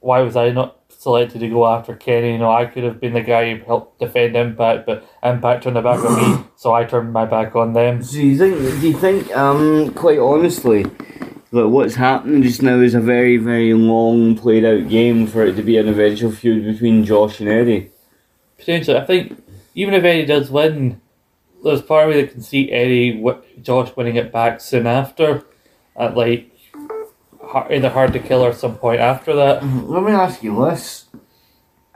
Speaker 1: why was I not selected to go after Kenny? You know, I could have been the guy who helped defend Impact, but Impact turned their back on me, so I turned my back on them.
Speaker 2: So you think? Do you think? Um, quite honestly, that what's happening just now is a very, very long played out game for it to be an eventual feud between Josh and Eddie.
Speaker 1: Potentially, I think even if Eddie does win, there's part of me that can see Eddie, Josh winning it back soon after, at like either hard to kill or some point after that. Mm-hmm.
Speaker 2: Let me ask you this.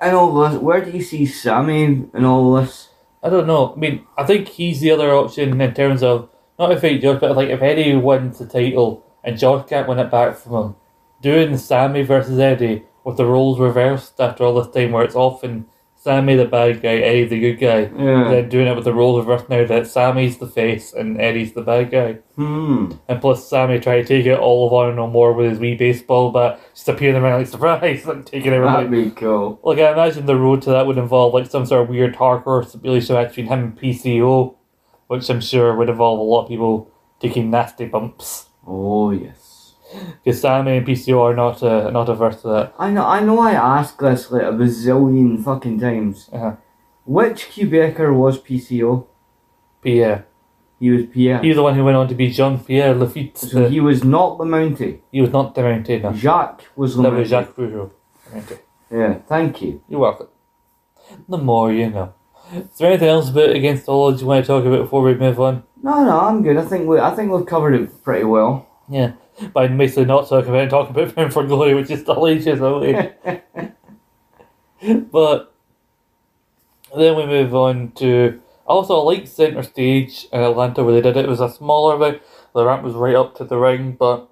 Speaker 2: In all this, where do you see Sami in all this?
Speaker 1: I don't know. I mean, I think he's the other option in terms of not if fight Josh, but like if Eddie wins the title and Josh can't win it back from him, doing Sami versus Eddie with the roles reversed after all this time, where it's often Sami the bad guy, Eddie the good guy.
Speaker 2: Yeah.
Speaker 1: Then doing it with the roles reversed now that Sami's the face and Eddie's the bad guy.
Speaker 2: Hmm.
Speaker 1: And plus Sami tried to take it all of Honor No More with his wee baseball bat, just appearing around like surprise, like taking everybody.
Speaker 2: That'd be cool.
Speaker 1: Like I imagine the road to that would involve like some sort of weird hardcore stipulation match between him and PCO, which I'm sure would involve a lot of people taking nasty bumps.
Speaker 2: Oh yes.
Speaker 1: Because Sami and PCO are not uh, not averse to that.
Speaker 2: I know. I know. I asked this like a bazillion fucking times.
Speaker 1: Uh-huh.
Speaker 2: Which Quebecer was PCO?
Speaker 1: Pierre,
Speaker 2: He was Pierre.
Speaker 1: he's the one who went on to be Jean Pierre Lafitte.
Speaker 2: so
Speaker 1: the-
Speaker 2: he was not Lamonte.
Speaker 1: he was not the Mountain.
Speaker 2: Jacques was
Speaker 1: the
Speaker 2: That
Speaker 1: was Jacques Rougeau. Mountain.
Speaker 2: Yeah. Thank you.
Speaker 1: You're welcome. The more you know. Is there anything else about Against All Odds you want to talk about before we move on?
Speaker 2: No, no, I'm good. I think we. I think we've covered it pretty well.
Speaker 1: Yeah. By basically not talking about it, talking about Bound for Glory, which is delicious, but then we move on to also I like Center Stage in Atlanta where they did it. It was a smaller bit. The ramp was right up to the ring, but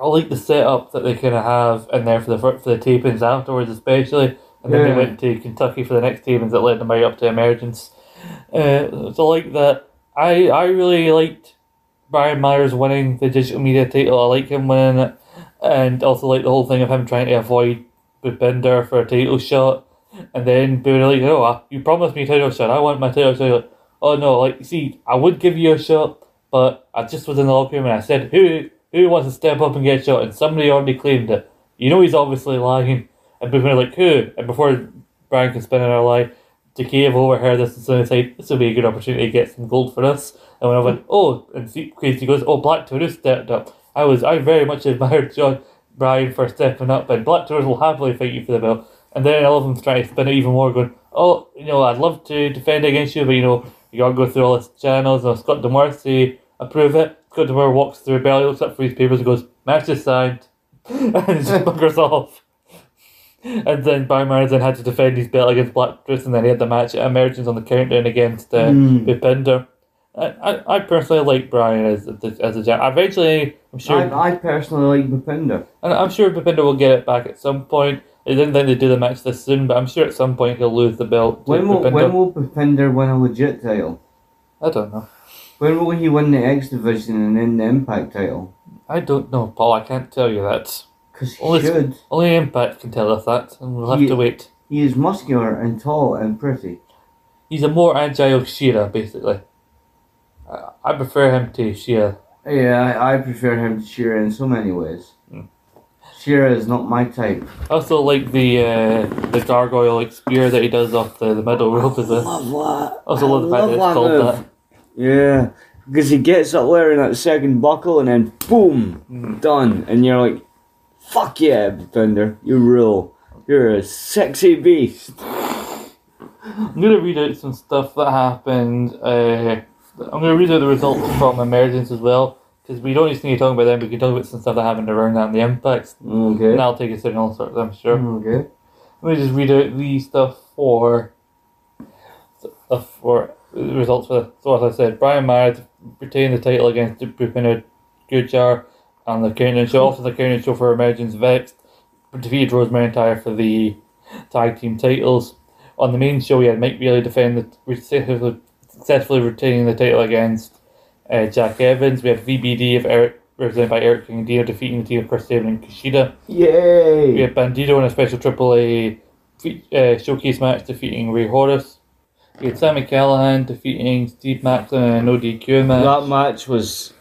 Speaker 1: I like the setup that they kind of have in there for the for the tapings afterwards, especially. And then
Speaker 2: Yeah.
Speaker 1: they went to Kentucky for the next tapings that led them right up to Emergence. Uh, so I like that. I I really liked Brian Myers winning the digital media title. I like him winning it, and also like the whole thing of him trying to avoid Bhupinder for a title shot, and then being like, "Oh, uh, you promised me a title shot. I want my title shot." Like, oh no, like see, I would give you a shot, but I just was in the locker room and I said, "Who who wants to step up and get shot?" And somebody already claimed it. You know he's obviously lying. And Bhupinder like, "Who?" And before Brian can spin another lie. Decay have overheard this and so it's like, this will be a good opportunity to get some gold for us. And when I went, oh, and see, Crazy goes, oh, Black Taurus stepped up. I was, I very much admired John Bryan for stepping up, and Black Taurus will happily fight you for the belt. And then all of them trying to spin it even more, going, oh, you know, I'd love to defend against you, but you know, you gotta go through all these channels. And Scott D'Amore approve it. Scott D'Amore walks through belly, looks up for his papers, and goes, match is signed. and just buggers off. And then Brian then had to defend his belt against Black Taurus, and then he had the match at Emergence on the countdown against uh,
Speaker 2: Mm.
Speaker 1: Bhupinder. I, I, I personally like Brian as as, as a champ. Eventually, I'm sure,
Speaker 2: I, I personally like Bhupinder.
Speaker 1: and I'm sure Bhupinder will get it back at some point. I didn't think they'd do the match this soon, but I'm sure at some point he'll lose the belt to
Speaker 2: When will,
Speaker 1: Bhupinder.
Speaker 2: when will Bhupinder win a legit title?
Speaker 1: I don't know.
Speaker 2: When will he win the X Division and then the Impact title?
Speaker 1: I don't know, Paul. I can't tell you that.
Speaker 2: Because he
Speaker 1: Well, it's-
Speaker 2: should.
Speaker 1: Only Impact can tell us that, and we'll have
Speaker 2: He-
Speaker 1: to wait.
Speaker 2: He is muscular and tall and pretty.
Speaker 1: He's a more agile Shera, basically. I, I prefer him to Shera.
Speaker 2: Yeah, I, I prefer him to Shera in so many ways.
Speaker 1: Mm.
Speaker 2: Shera is not my type.
Speaker 1: I also like the uh, the gargoyle like spear that he does off the, the middle rope as a.
Speaker 2: Love that.
Speaker 1: Also
Speaker 2: I
Speaker 1: love the fact that it's called
Speaker 2: move.
Speaker 1: that.
Speaker 2: Yeah, because he gets up there in that second buckle and then boom,
Speaker 1: Mm.
Speaker 2: done, and you're like, "Fuck yeah, Thunder, you rule. You're a sexy beast."
Speaker 1: I'm gonna read out some stuff that happened. Uh, I'm gonna read out the results from Emergence as well, because we don't just need to talk about them. We can talk about some stuff that happened around that and the impacts,
Speaker 2: Okay.
Speaker 1: and I'll take a in all sorts. I'm sure.
Speaker 2: Okay.
Speaker 1: Let me just read out the stuff for stuff for the results for. So as I said, Brian Myers retained the title against Bhupinder Gujjar on the countdown show. Also, the countdown show for Emergence Vexed defeated Rose McIntyre for the tag team titles. On the main show, we had Mike Bailey defend the successfully, retaining the title against uh, Jack Evans. We had VBD of Eric represented by Eric King Dino defeating the team of Chris Sabin and Kushida.
Speaker 2: Yay!
Speaker 1: We had Bandido in a special AAA uh, showcase match defeating Rey Horus. We had Sami Callihan defeating Steve Maclin in an ODQ match.
Speaker 2: That match was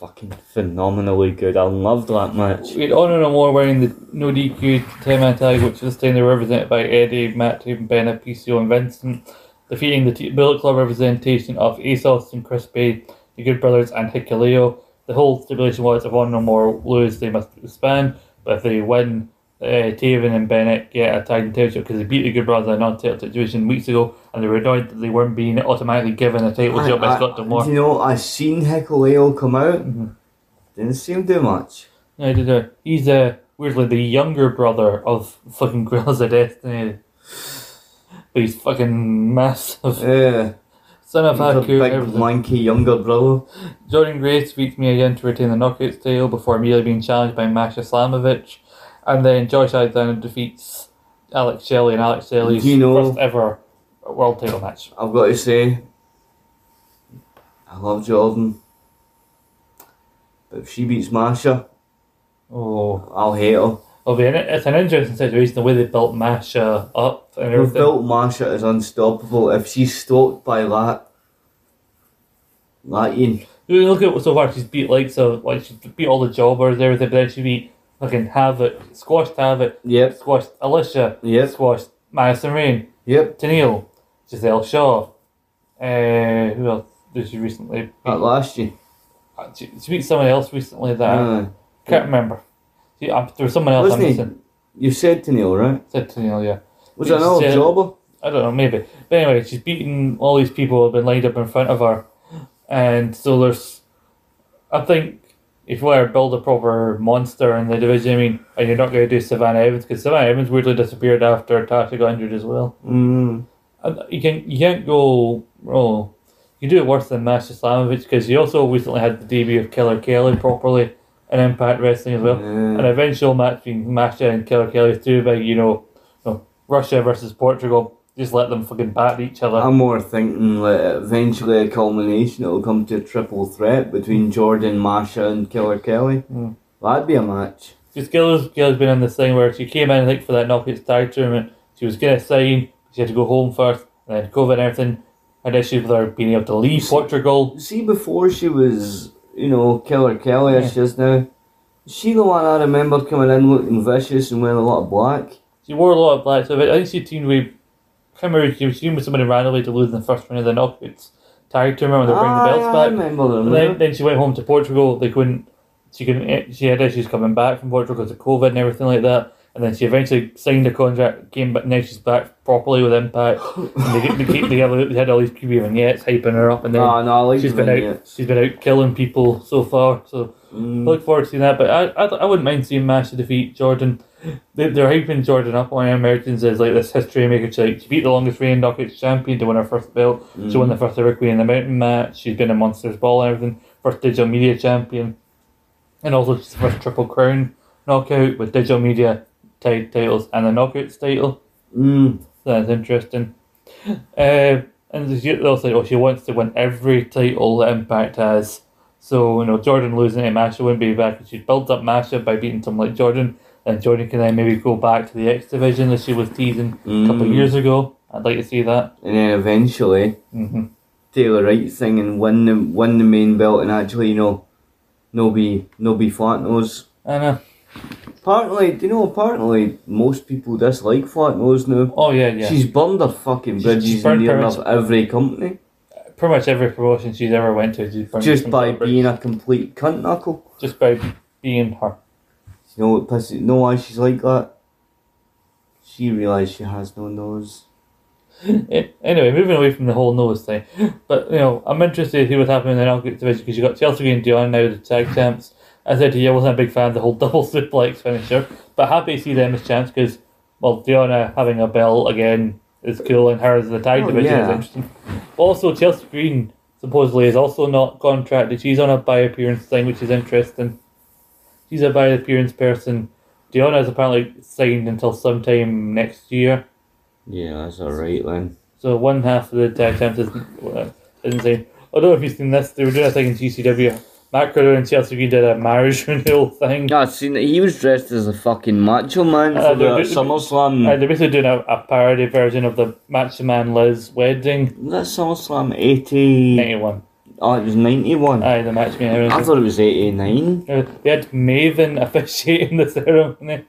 Speaker 2: fucking phenomenally good. I loved that match.
Speaker 1: We had Honor No More wearing the no DQ 10 man tag, which this time they were represented by Eddie, Matt, Taven, Bennett, PCO, and Vincent, defeating the Bullet Club representation of Asos and Chris Bey, the Good Brothers, and Hikuleo. The whole stipulation was if Honor No More lose, they must expand, but if they win, uh, Taven and Bennett get a tag title because they beat the Good Brothers in a non-title situation weeks ago, and they were annoyed that they weren't being automatically given a title shot by Scott D'Amore.
Speaker 2: you know, I seen Hikuleo come out.
Speaker 1: Mhm.
Speaker 2: Didn't see him do much.
Speaker 1: No, did uh, he's uh, weirdly the younger brother of fucking Guerrillas of Destiny. But he's fucking massive.
Speaker 2: Yeah,
Speaker 1: Son of Haku,
Speaker 2: big
Speaker 1: everything.
Speaker 2: lanky younger brother.
Speaker 1: Jordynne Grace beats me again to retain the Knockouts title before immediately being challenged by Masha Slamovich. And then Josh Alexander defeats Alex Shelley and Alex Shelley's
Speaker 2: you know-
Speaker 1: first ever world title match.
Speaker 2: I've got to say, I love Jordynne. But if she beats Masha,
Speaker 1: Oh,
Speaker 2: I'll hate her.
Speaker 1: it'll be an, it's an interesting situation the way they built Masha up and everything.
Speaker 2: built Masha as unstoppable. If she's stalked by that, that Ian,
Speaker 1: You look at what so far she's beat like so like she beat all the jobbers and everything, but then she beat fucking Havoc, squashed Havoc,
Speaker 2: yep,
Speaker 1: squashed Alicia,
Speaker 2: Yep.
Speaker 1: squashed Madison Rayne,
Speaker 2: yep,
Speaker 1: Tenille, Giselle Shaw. Uh, who else did she recently beat?
Speaker 2: that last year.
Speaker 1: Uh, She, she beat someone else recently that
Speaker 2: Uh,
Speaker 1: can't remember. She, uh, there was someone else
Speaker 2: Wasn't
Speaker 1: I'm missing.
Speaker 2: you said to Neil, right?
Speaker 1: Said Tenille, yeah.
Speaker 2: Was that another
Speaker 1: Said-
Speaker 2: jobber?
Speaker 1: I don't know, maybe. But anyway, she's beaten all these people who have been lined up in front of her. And so there's, I think, if you want to build a proper monster in the division, I mean, and you're not going to do Savannah Evans because Savannah Evans weirdly disappeared after Tasha got injured as well.
Speaker 2: Mm.
Speaker 1: And you can you can't go oh you do it worse than Masha Slamovich because he also recently had the debut of Killer Kelly properly in Impact Wrestling as well. An eventual match between Masha and Killer Kelly too big, you know, you know, Russia versus Portugal. Just let them fucking bat each other.
Speaker 2: I'm more thinking that eventually a culmination it'll come to a triple threat between Jordynne, Masha, and Killer Kelly.
Speaker 1: Mm.
Speaker 2: That'd be a match.
Speaker 1: Because Gil's, Gil's been in this thing where she came in, I think, for that Knockouts tag tournament. She was going to sign, she had to go home first, and then COVID and everything. Had issues with her being able to leave Portugal.
Speaker 2: See, before she was, you know, Killer Kelly, as
Speaker 1: Yeah.
Speaker 2: she is now, she the one I remember coming in looking vicious and wearing a lot of black?
Speaker 1: She wore a lot of black, so I think she teamed with, remember, she was with somebody randomly to lose in the first round of the Knockouts tag tournament when they bring the belts
Speaker 2: Ah, I
Speaker 1: back.
Speaker 2: remember them.
Speaker 1: And then, then she went home to Portugal. They couldn't. She couldn't. She had issues coming back from Portugal because of COVID and everything like that. And then she eventually signed a contract, came back. Now she's back properly with Impact. and they, they, keep, they, they had all these creepy vignettes hyping her up, and then
Speaker 2: Ah, no, like
Speaker 1: she's been out. She's been out killing people so far. So
Speaker 2: Mm.
Speaker 1: I look forward to seeing that. But I, I, I wouldn't mind seeing Masha defeat Jordynne. They, they're hyping Jordynne up on Americans as like this history maker. She, like, she beat the longest reigning Knockouts champion to win her first belt. She won the first ever Queen in the Mountain match. She's been a Monsters Ball and everything. First digital media champion. And also she's the first Triple Crown knockout with digital media tag titles and the Knockouts title.
Speaker 2: Mm.
Speaker 1: That's interesting. Uh, and she also oh, she wants to win every title that Impact has. So, you know, Jordynne losing to Masha wouldn't be bad because she'd built up Masha by beating someone like Jordynne. And Jordynne can then maybe go back to the X division as she was teasing a couple of
Speaker 2: Mm.
Speaker 1: years ago. I'd like to see that.
Speaker 2: And then eventually,
Speaker 1: hmm
Speaker 2: do the right thing and win the win the main belt and actually, you know, no be no be flat nose.
Speaker 1: I know.
Speaker 2: Apparently, do you know? Apparently, most people dislike flat nose now.
Speaker 1: Oh, yeah, yeah.
Speaker 2: She's burned her fucking bridges
Speaker 1: she's
Speaker 2: in near enough every company
Speaker 1: Pretty much every promotion she's ever went to, she's burned
Speaker 2: just by being a complete cunt knuckle.
Speaker 1: just by being her.
Speaker 2: You know what pisses? You know why she's like that? She realised she has no nose.
Speaker 1: Eh, Anyway, moving away from the whole nose thing, but you know, I'm interested to see what's happening in the knockout division because you got Chelsea Green and Dion now the tag champs. I said to you, I wasn't a big fan of the whole double suplex finisher, but happy to see them as champs because, well, Deonna having a belt again is cool, and her as the tag
Speaker 2: Oh,
Speaker 1: division is interesting. Also, Chelsea Green supposedly is also not contracted. She's on a by appearance thing, which is interesting. She's a by appearance person. Deonna is apparently signed until sometime next year.
Speaker 2: Yeah, that's alright then.
Speaker 1: So one half of the tag champs isn't, uh, isn't saying. I don't know if you've seen this. They were doing a thing in GCW. Matt Cardona and Chelsea Green did a marriage renewal thing.
Speaker 2: Yeah, I seen it. He was dressed as a fucking macho man
Speaker 1: Uh,
Speaker 2: for the
Speaker 1: the-
Speaker 2: SummerSlam.
Speaker 1: Uh, they're basically doing a, a parody version of the Macho Man Liz wedding.
Speaker 2: was that SummerSlam 80?
Speaker 1: 91.
Speaker 2: Oh, it was 91.
Speaker 1: Aye, the Match Man.
Speaker 2: I thought it was 89.
Speaker 1: Uh, They had Maven officiating the ceremony.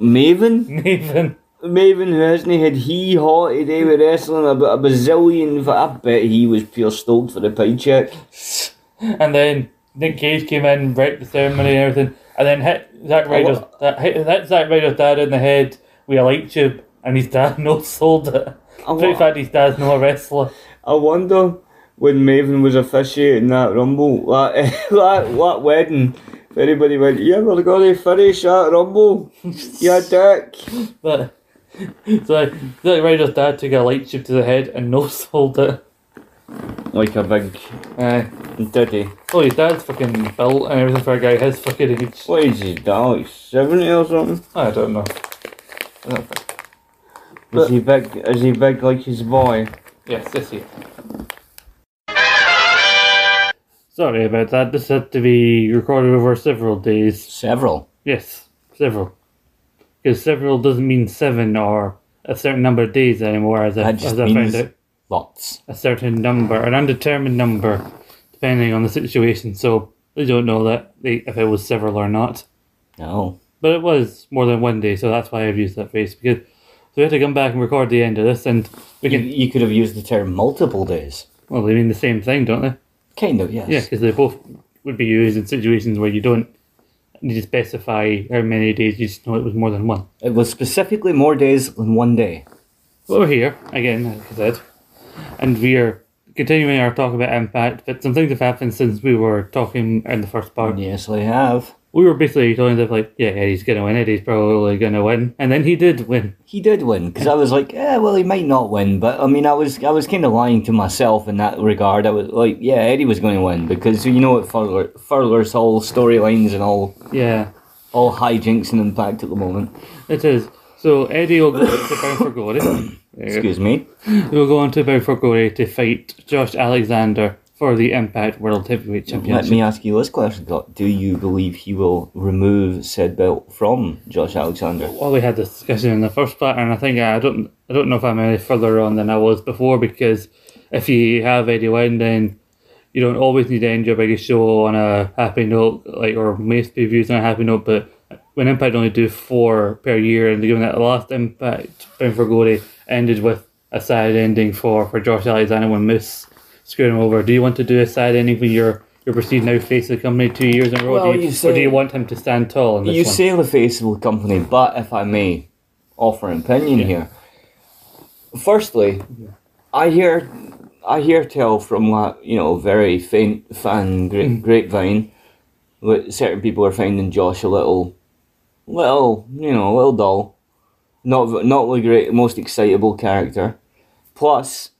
Speaker 2: Maven?
Speaker 1: Maven.
Speaker 2: Maven who hasn't had he hot today with wrestling about a bazillion. I bet he was pure stoked for the paycheck.
Speaker 1: And then Nick Gage came in, wrecked the ceremony and everything, and then hit Zack Ryder's, that, hit, hit Zack Ryder's dad in the head with a light tube, and his dad no sold it.
Speaker 2: I,
Speaker 1: Pretty
Speaker 2: wa-
Speaker 1: fact his dad's not a wrestler.
Speaker 2: I wonder when Maven was officiating that rumble, that, that, that wedding, if anybody went, You ever got to finish that rumble? You dick.
Speaker 1: But so Zack Ryder's dad took a light tube to the head and no sold it.
Speaker 2: Like a big
Speaker 1: Aye.
Speaker 2: ditty.
Speaker 1: oh, his dad's fucking built and everything for a guy his fucking age.
Speaker 2: What is he, down like 70 or something?
Speaker 1: I don't know. I don't.
Speaker 2: Is he big? Is he big like his boy?
Speaker 1: Yes, yes, yes. Sorry about that. This had to be recorded over several days.
Speaker 2: Several.
Speaker 1: Yes, several. Because several doesn't mean seven or a certain number of days anymore, as I,
Speaker 2: That just
Speaker 1: as I found out.
Speaker 2: Lots.
Speaker 1: A certain number, an undetermined number, depending on the situation. So they don't know that they, if it was several or not.
Speaker 2: No.
Speaker 1: But it was more than one day, so that's why I've used that phrase. Because so we had to come back and record the end of this, and we
Speaker 3: You,
Speaker 1: can.
Speaker 3: you could have used the term multiple days.
Speaker 1: Well, they mean the same thing, don't they?
Speaker 3: Kind of, yes.
Speaker 1: Yeah, because they both would be used in situations where you don't need to specify how many days. You just know it was more than one.
Speaker 3: It was specifically more days than one day.
Speaker 1: But we're here again, like I said, and we are continuing our talk about Impact, but some things have happened since we were talking in the first part.
Speaker 2: Yes, I have.
Speaker 1: We were basically telling them like, yeah, Eddie's gonna win. Eddie's probably gonna win, and then he did win.
Speaker 2: He did win because I was like, yeah, well, he might not win, but I mean, I was I was kind of lying to myself in that regard. I was like, yeah, Eddie was going to win because you know it further furthers all storylines and all
Speaker 1: Yeah,
Speaker 2: all hijinks and impact at the moment.
Speaker 1: it is. So Eddie will go on to Bound for Glory.
Speaker 2: Excuse me.
Speaker 1: We'll go on to Bound for Glory to fight Josh Alexander for the Impact World Heavyweight Championship.
Speaker 2: Let me ask you this question: Do you believe he will remove said belt from Josh Alexander?
Speaker 1: well, we had this discussion in the first part, and I think I don't, I don't know if I'm any further on than I was before because if you have Eddie win, then you don't always need to end your biggest show on a happy note, like or most previews on a happy note. But when Impact only do four per year, and given that the last Impact Bound for Glory ended with a sad ending for for Josh Alexander when Moose screwed him over, do you want to do a sad ending when you're you're perceived now face of the company two years in a row?
Speaker 2: Well,
Speaker 1: do you,
Speaker 2: you
Speaker 1: or do you want him to stand tall in this
Speaker 2: You
Speaker 1: one?
Speaker 2: say the face of the company, but if I may offer an opinion here. Firstly, I hear I hear tell from that you know very faint fan gra-
Speaker 1: Mm.
Speaker 2: grapevine that certain people are finding Josh a little, little you know a little dull, not not the great most excitable character. Plus,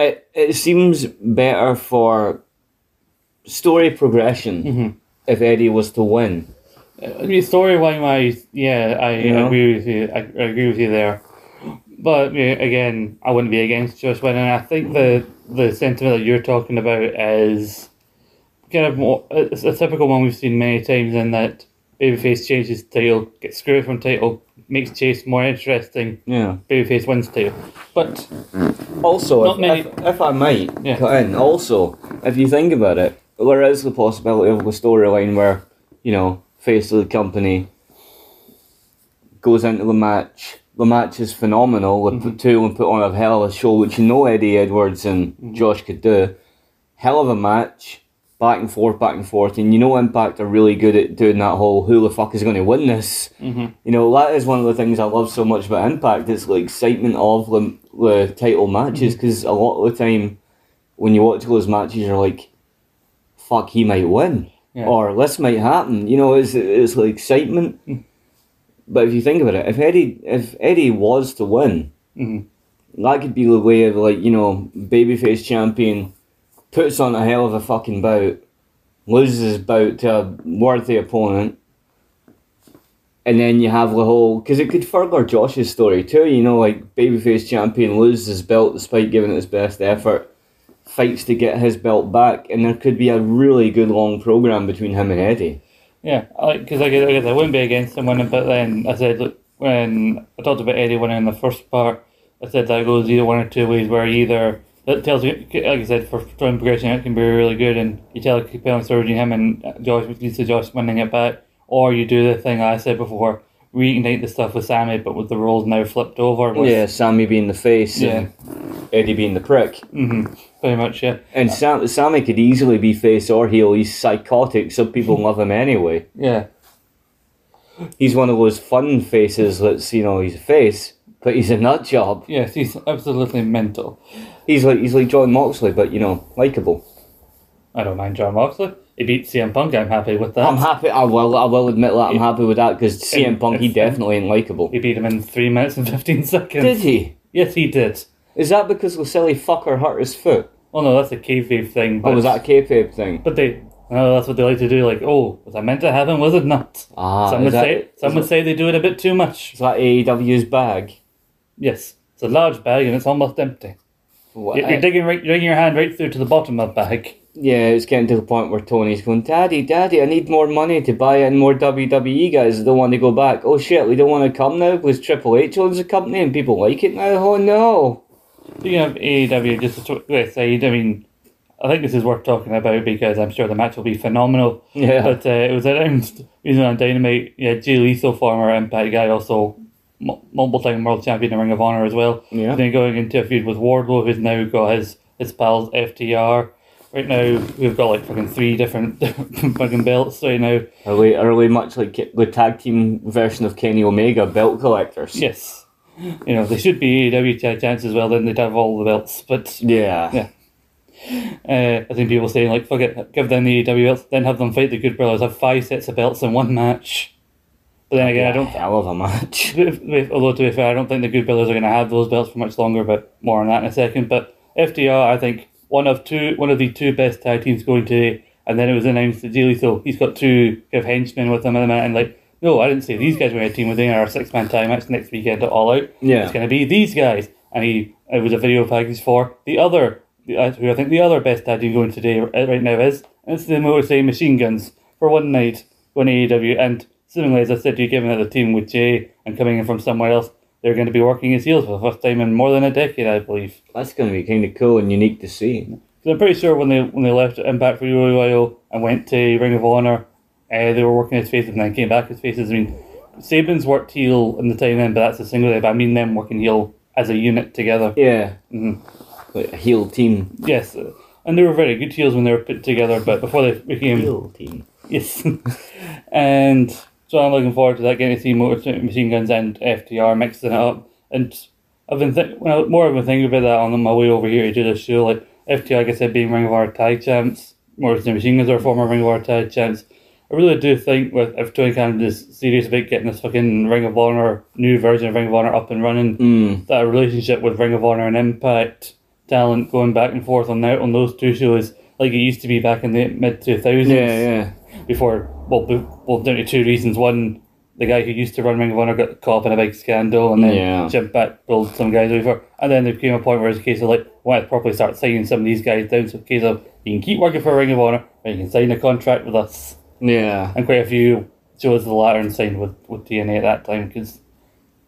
Speaker 2: it it seems better for story progression
Speaker 1: Mm-hmm.
Speaker 2: if Eddie was to win.
Speaker 1: I mean, storyline wise, yeah, I
Speaker 2: You know?
Speaker 1: agree with you. I, I agree with you there. But yeah, again, I wouldn't be against Josh winning. I think the the sentiment that you're talking about is kind of more. It's a typical one we've seen many times in that babyface changes title, gets screwed from title, makes Chase more interesting.
Speaker 2: Yeah.
Speaker 1: Babyface wins too. but
Speaker 2: Also,
Speaker 1: Not
Speaker 2: if,
Speaker 1: many-
Speaker 2: if, if I might
Speaker 1: Yeah.
Speaker 2: cut in, also, if you think about it, there is the possibility of a storyline where, you know, face of the company goes into the match. The match is phenomenal. The
Speaker 1: Mm-hmm.
Speaker 2: two and put on a hell of a show, which you know Eddie Edwards and
Speaker 1: Mm-hmm.
Speaker 2: Josh could do. Hell of a match, back and forth, back and forth, and you know Impact are really good at doing that whole who the fuck is going to win this.
Speaker 1: Mm-hmm.
Speaker 2: You know that is one of the things I love so much about Impact. It's the excitement of the, the title matches because a lot of the time when you watch those matches, you're like, "Fuck, he might win,"
Speaker 1: Yeah.
Speaker 2: or "This might happen." You know, it's it's the excitement. But if you think about it, if Eddie if Eddie was to win,
Speaker 1: Mhm.
Speaker 2: that could be the way of like you know babyface champion puts on a hell of a fucking bout, loses his bout to a worthy opponent, and then you have the whole because it could further Josh's story too. You know, like babyface champion loses his belt despite giving it his best effort, fights to get his belt back, and there could be a really good long program between him and Eddie.
Speaker 1: Yeah, because I, guess, I guess I wouldn't be against him winning, but then I said, look, when I talked about Eddie winning in the first part, I said that goes either one or two ways, where either that tells you, like I said, for story progression, it can be really good, and you tell story between him and Josh, leads to Josh winning it back, or you do the thing I said before, reignite the stuff with Sami, but with the roles now flipped over. With,
Speaker 2: Yeah, Sami being the face
Speaker 1: Yeah.
Speaker 2: and Eddie being the prick.
Speaker 1: hmm pretty much, yeah.
Speaker 2: And Sam, Sami could easily be face or heel. He's psychotic, so people love him anyway.
Speaker 1: Yeah.
Speaker 2: He's one of those fun faces that's, you know, he's a face, but he's a nut job.
Speaker 1: Yes, he's absolutely mental.
Speaker 2: He's like he's like Jon Moxley, but, you know, likable.
Speaker 1: I don't mind Jon Moxley. He beat CM Punk, I'm happy with that.
Speaker 2: I'm happy, I will, I will admit that I'm happy with that because CM Punk, he definitely ain't likable.
Speaker 1: He beat him in 3 minutes and 15 seconds.
Speaker 2: Did he?
Speaker 1: Yes, he did.
Speaker 2: Is that because the silly fucker hurt his foot?
Speaker 1: Well, no, that's a kayfabe thing. But,
Speaker 2: Or was that a kayfabe thing?
Speaker 1: But they, no, that's what they like to do. Like, oh, was that meant to happen? Was it not?
Speaker 2: Ah,
Speaker 1: some would
Speaker 2: that,
Speaker 1: say, some would say they do it a bit too much.
Speaker 2: is that AEW's bag?
Speaker 1: Yes, it's a large bag and it's almost empty. You're, you're digging right, you're digging your hand right through to the bottom of the bag.
Speaker 2: Yeah, it's getting to the point where Tony's going, Daddy, Daddy, I need more money to buy in more WWE guys that don't want to go back. Oh shit, we don't want to come now because Triple H owns the company and people like it now. Oh no.
Speaker 1: Speaking of AEW, just to yes, I mean, I think this is worth talking about because I'm sure the match will be phenomenal.
Speaker 2: Yeah.
Speaker 1: But uh, it was announced recently on Dynamite. Yeah, Jay Lethal, former Impact guy, also m- multiple time world champion in Ring of Honor as well.
Speaker 2: Yeah.
Speaker 1: Then going into a feud with Wardlow, who's now got his his pals FTR. Right now, we've got like fucking three different fucking belts right now.
Speaker 2: Are we, are we much like the tag team version of Kenny Omega, belt collectors?
Speaker 1: Yes. You know, they should be AEW champs as well. Then they'd have all the belts. But
Speaker 2: Yeah.
Speaker 1: Yeah. uh, I think people saying like, "Fuck it, give them the AEW belts, then have them fight the Good Brothers, have five sets of belts in one match." But then again, I don't.
Speaker 2: hell of a match.
Speaker 1: Although to be fair, I don't think the Good Brothers are going to have those belts for much longer. But more on that in a second. But FTR, I think one of two, one of the two best tag teams going today. And then it was announced that Jay Lethal, he's got two kind of henchmen with him at the minute, and like, no, I didn't say these guys were a team within our six man tag match next weekend at All Out.
Speaker 2: Yeah.
Speaker 1: it's going to be these guys, and he it was a video package for the other, uh, who I think the other best tag team going today uh, right now is, and it's the Motor Machine Guns for one night to AEW, and seemingly as I said, to you given that the team with Jay and coming in from somewhere else, they're going to be working as heels for the first time in more than a decade, I believe.
Speaker 2: That's going to be kind of cool and unique to see.
Speaker 1: Because I'm pretty sure when they when they left Impact for UOYO and went to Ring of Honor, uh, they were working as faces and then came back as faces. I mean, Sabin's worked heel in the time then, but that's a single. But I mean them working heel as a unit together.
Speaker 2: Yeah.
Speaker 1: Mhm.
Speaker 2: Like a heel team.
Speaker 1: Yes, uh, and they were very good heels when they were put together. But before they became a
Speaker 2: Heel team.
Speaker 1: Yes. and so I'm looking forward to that, getting to see Machine Guns and FTR mixing it up. And I've been th- when I, more I've been thinking about that on my way over here to do this show. Like FTR, like I said, being Ring of Honor tag champs, City Machine Guns are former Ring of Honor tag champs. I really do think with if Tony Khan is serious about getting this fucking Ring of Honor new version of Ring of Honor up and running,
Speaker 2: Mm.
Speaker 1: that relationship with Ring of Honor and Impact talent going back and forth on that on those two shows like it used to be back in the mid two thousands
Speaker 2: Yeah, yeah.
Speaker 1: Before well, be- well down to two reasons. One, the guy who used to run Ring of Honor got caught up in a big scandal, and then
Speaker 2: Yeah.
Speaker 1: Jim Back pulled some guys over, and then there came a point where it's a case of like, want to properly start signing some of these guys down. So it's a case of you can keep working for Ring of Honor, or you can sign a contract with us.
Speaker 2: Yeah.
Speaker 1: And quite a few chose the latter and signed with with TNA at that time because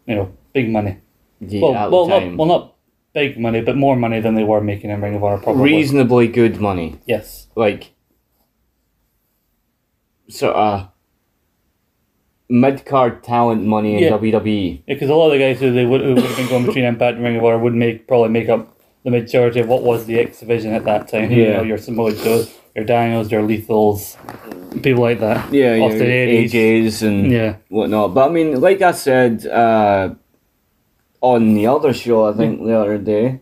Speaker 1: you know big money.
Speaker 2: Yeah,
Speaker 1: well, well, not well, not big money, but more money than they were making in Ring of Honor. Probably.
Speaker 2: Reasonably good money.
Speaker 1: Yes.
Speaker 2: Like, sort of mid card talent money in.
Speaker 1: Yeah.
Speaker 2: WWE.
Speaker 1: because a lot of the guys who they would who would have been going between Impact and Ring of Honor would make probably make up the majority of what was the X division at that time. You
Speaker 2: Yeah.
Speaker 1: know, your Samoa Joes, your Daniels, your Lethals, people like that.
Speaker 2: Yeah, yeah,
Speaker 1: Austin Aries.
Speaker 2: AJs and
Speaker 1: Yeah.
Speaker 2: whatnot. But I mean, like I said uh, on the other show, I think the other day,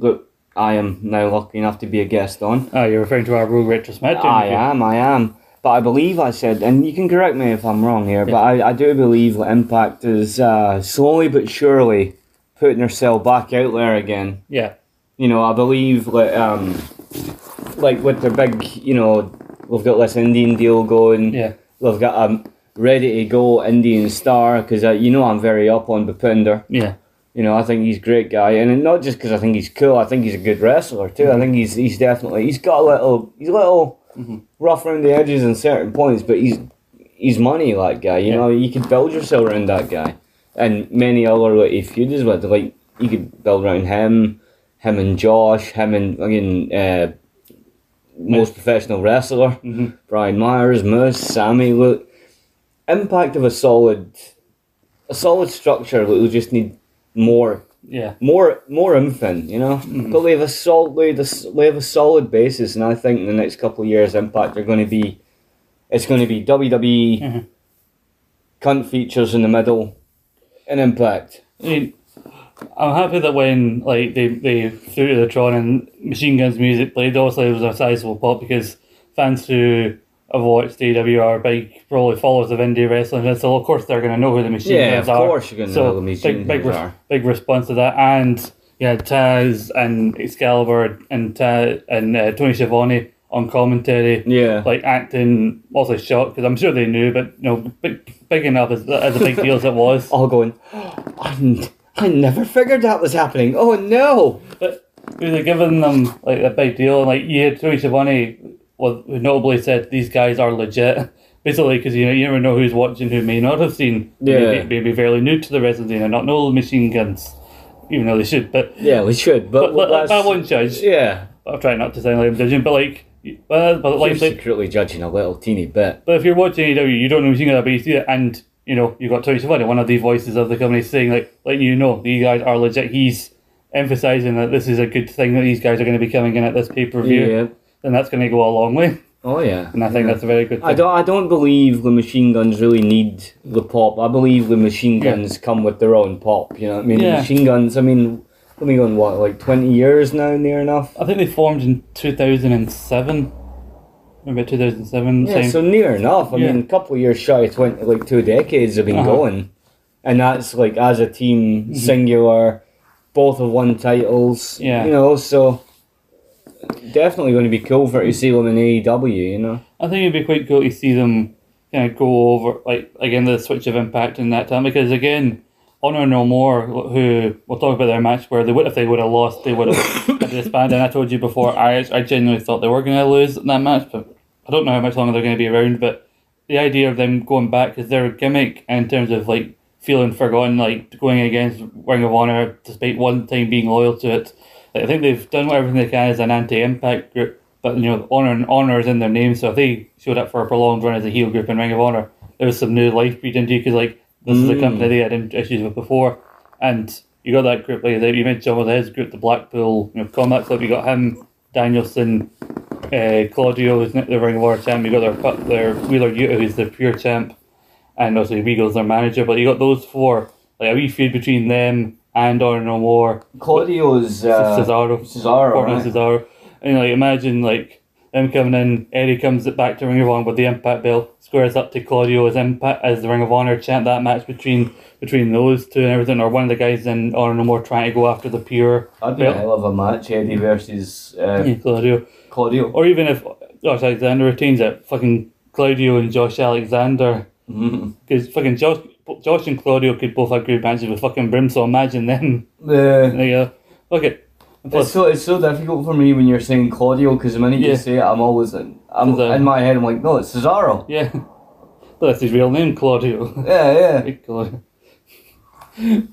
Speaker 2: that I am now lucky enough to be a guest on.
Speaker 1: Ah, you're referring to our Rogue Retro SmackDown.
Speaker 2: I
Speaker 1: review.
Speaker 2: am, I am. But I believe I said, and you can correct me if I'm wrong here, but I, I do believe that Impact is uh, slowly but surely putting herself back out there again.
Speaker 1: Yeah.
Speaker 2: You know, I believe like um, like with their big, you know, we've got this Indian deal going.
Speaker 1: Yeah.
Speaker 2: We've got a ready to go Indian star because uh, you know I'm very up on Bhupinder.
Speaker 1: Yeah.
Speaker 2: You know, I think he's a great guy, and not just because I think he's cool. I think he's a good wrestler too. I think he's he's definitely he's got a little he's a little rough around the edges in certain points, but he's he's money like guy. You
Speaker 1: Yeah.
Speaker 2: know, you could build yourself around that guy, and many other like he feuds with like you could build around him, him and Josh, him and again uh, most professional wrestler
Speaker 1: Mhm.
Speaker 2: Brian Myers, Moose, Sami. Look, Impact of a solid, a solid structure. That will just need more
Speaker 1: Yeah.
Speaker 2: more more infant, you know. But they have a solid they have a, they have a solid basis, and I think in the next couple of years, Impact are going to be, it's going to be WWE,
Speaker 1: Mhm.
Speaker 2: cunt features in the middle, and Impact.
Speaker 1: I mean, I'm happy that when like they they threw to the Tron and Machine Guns music played, obviously it was a sizable pop because fans who watched AEW are big probably followers of indie wrestling, and so of course they're going to know who the Machine
Speaker 2: Yeah,
Speaker 1: Guns
Speaker 2: of course you're gonna
Speaker 1: so
Speaker 2: know who the Machine
Speaker 1: big, big, res-
Speaker 2: are.
Speaker 1: big response to that, and yeah, Taz and Excalibur and Taz and uh, Tony Schiavone on commentary
Speaker 2: Yeah,
Speaker 1: like acting also shocked because I'm sure they knew, but you know, big, big enough as, as a big deal as it was.
Speaker 2: all going. I, I never figured that was happening. Oh no!
Speaker 1: But we were giving them like a big deal, and like yeah, Tony Schiavone who notably said these guys are legit. Basically, because you know you never know who's watching who may not have seen.
Speaker 2: Yeah.
Speaker 1: maybe, maybe fairly new to the scene and not know the machine guns, even though they should. But
Speaker 2: Yeah, we should, but,
Speaker 1: but, but, I won't judge.
Speaker 2: Yeah,
Speaker 1: I'm trying not to sound like I'm judging, but like, but, but
Speaker 2: you're
Speaker 1: like, like
Speaker 2: secretly judging a little teeny bit.
Speaker 1: But if you're watching AEW, you don't know machine gun, but you see it, and you know you've got Tony Schiavone, one of the voices of the company, saying like, like you know, these guys are legit. He's emphasizing that this is a good thing that these guys are going to be coming in at this pay per view.
Speaker 2: Yeah.
Speaker 1: Then that's going to go a long way.
Speaker 2: Oh yeah.
Speaker 1: and I think
Speaker 2: Yeah.
Speaker 1: that's a very good. Thing.
Speaker 2: I don't. I don't believe the machine guns really need the pop. I believe the machine
Speaker 1: Yeah.
Speaker 2: guns come with their own pop. You know what I mean?
Speaker 1: Yeah.
Speaker 2: Machine guns. I mean, let me go on what like twenty years now, near enough.
Speaker 1: I think they formed in two thousand and seven. Maybe two thousand seven.
Speaker 2: Yeah, so near enough. I
Speaker 1: Yeah.
Speaker 2: mean, a couple of years shy of twenty, like two decades have been
Speaker 1: Uh-huh.
Speaker 2: going, and that's like as a team,
Speaker 1: Mhm.
Speaker 2: singular, both have won titles.
Speaker 1: Yeah.
Speaker 2: you know, so definitely going to be cool for to see them in AEW. You know,
Speaker 1: I think it'd be quite cool to see them kind of go over, like, again, the switch of impact in that time. Because, again, Honor No More, who we'll talk about their match where they would, if they would have lost, they would have to. And I told you before, I, I genuinely thought they were going to lose in that match, but I don't know how much longer they're going to be around. But the idea of them going back is their gimmick in terms of, like, feeling forgotten, like, going against Ring of Honor despite one time being loyal to it. I think they've done everything they can as an anti-impact group, but you know, honor and honor is in their name. So if they showed up for a prolonged run as a heel group in Ring of Honor, there was some new life breathed into you because like this is a
Speaker 2: Mm.
Speaker 1: company they had issues with before, and you got that group like that you mentioned with his group, the Blackpool you know, Combat Club. You got him, Danielson, uh, Claudio, who's the Ring of Honor champ. You got their their Wheeler Yuta, who's the pure champ, and also Regal's their manager. But you got those four, like a wee feud between them and Honor No More.
Speaker 2: Claudio's uh,
Speaker 1: Cesaro.
Speaker 2: Cesaro,
Speaker 1: Portland
Speaker 2: right?
Speaker 1: Cesaro. And like imagine like them coming in, Eddie comes back to Ring of Honor with the Impact belt, squares up to Claudio as Impact as the Ring of Honor champ. That match between between those two and everything, or one of the guys in Honor No More trying to go after the pure
Speaker 2: That'd be a hell of a match, Eddie versus uh,
Speaker 1: Yeah, Claudio.
Speaker 2: Claudio.
Speaker 1: Or even if Josh Alexander retains it, fucking Claudio and Josh Alexander. Because fucking Josh, Josh and Claudio could both have great matches with fucking Brim, so imagine them.
Speaker 2: Yeah.
Speaker 1: There you go. Okay. And
Speaker 2: It's so it's so difficult for me when you're saying Claudio because the minute
Speaker 1: Yeah.
Speaker 2: you say it, I'm always in, I'm
Speaker 1: Cesaro.
Speaker 2: in my head. I'm like, no, it's Cesaro.
Speaker 1: yeah. But that's his real name, Claudio.
Speaker 2: Yeah, yeah.
Speaker 1: Big Claudio.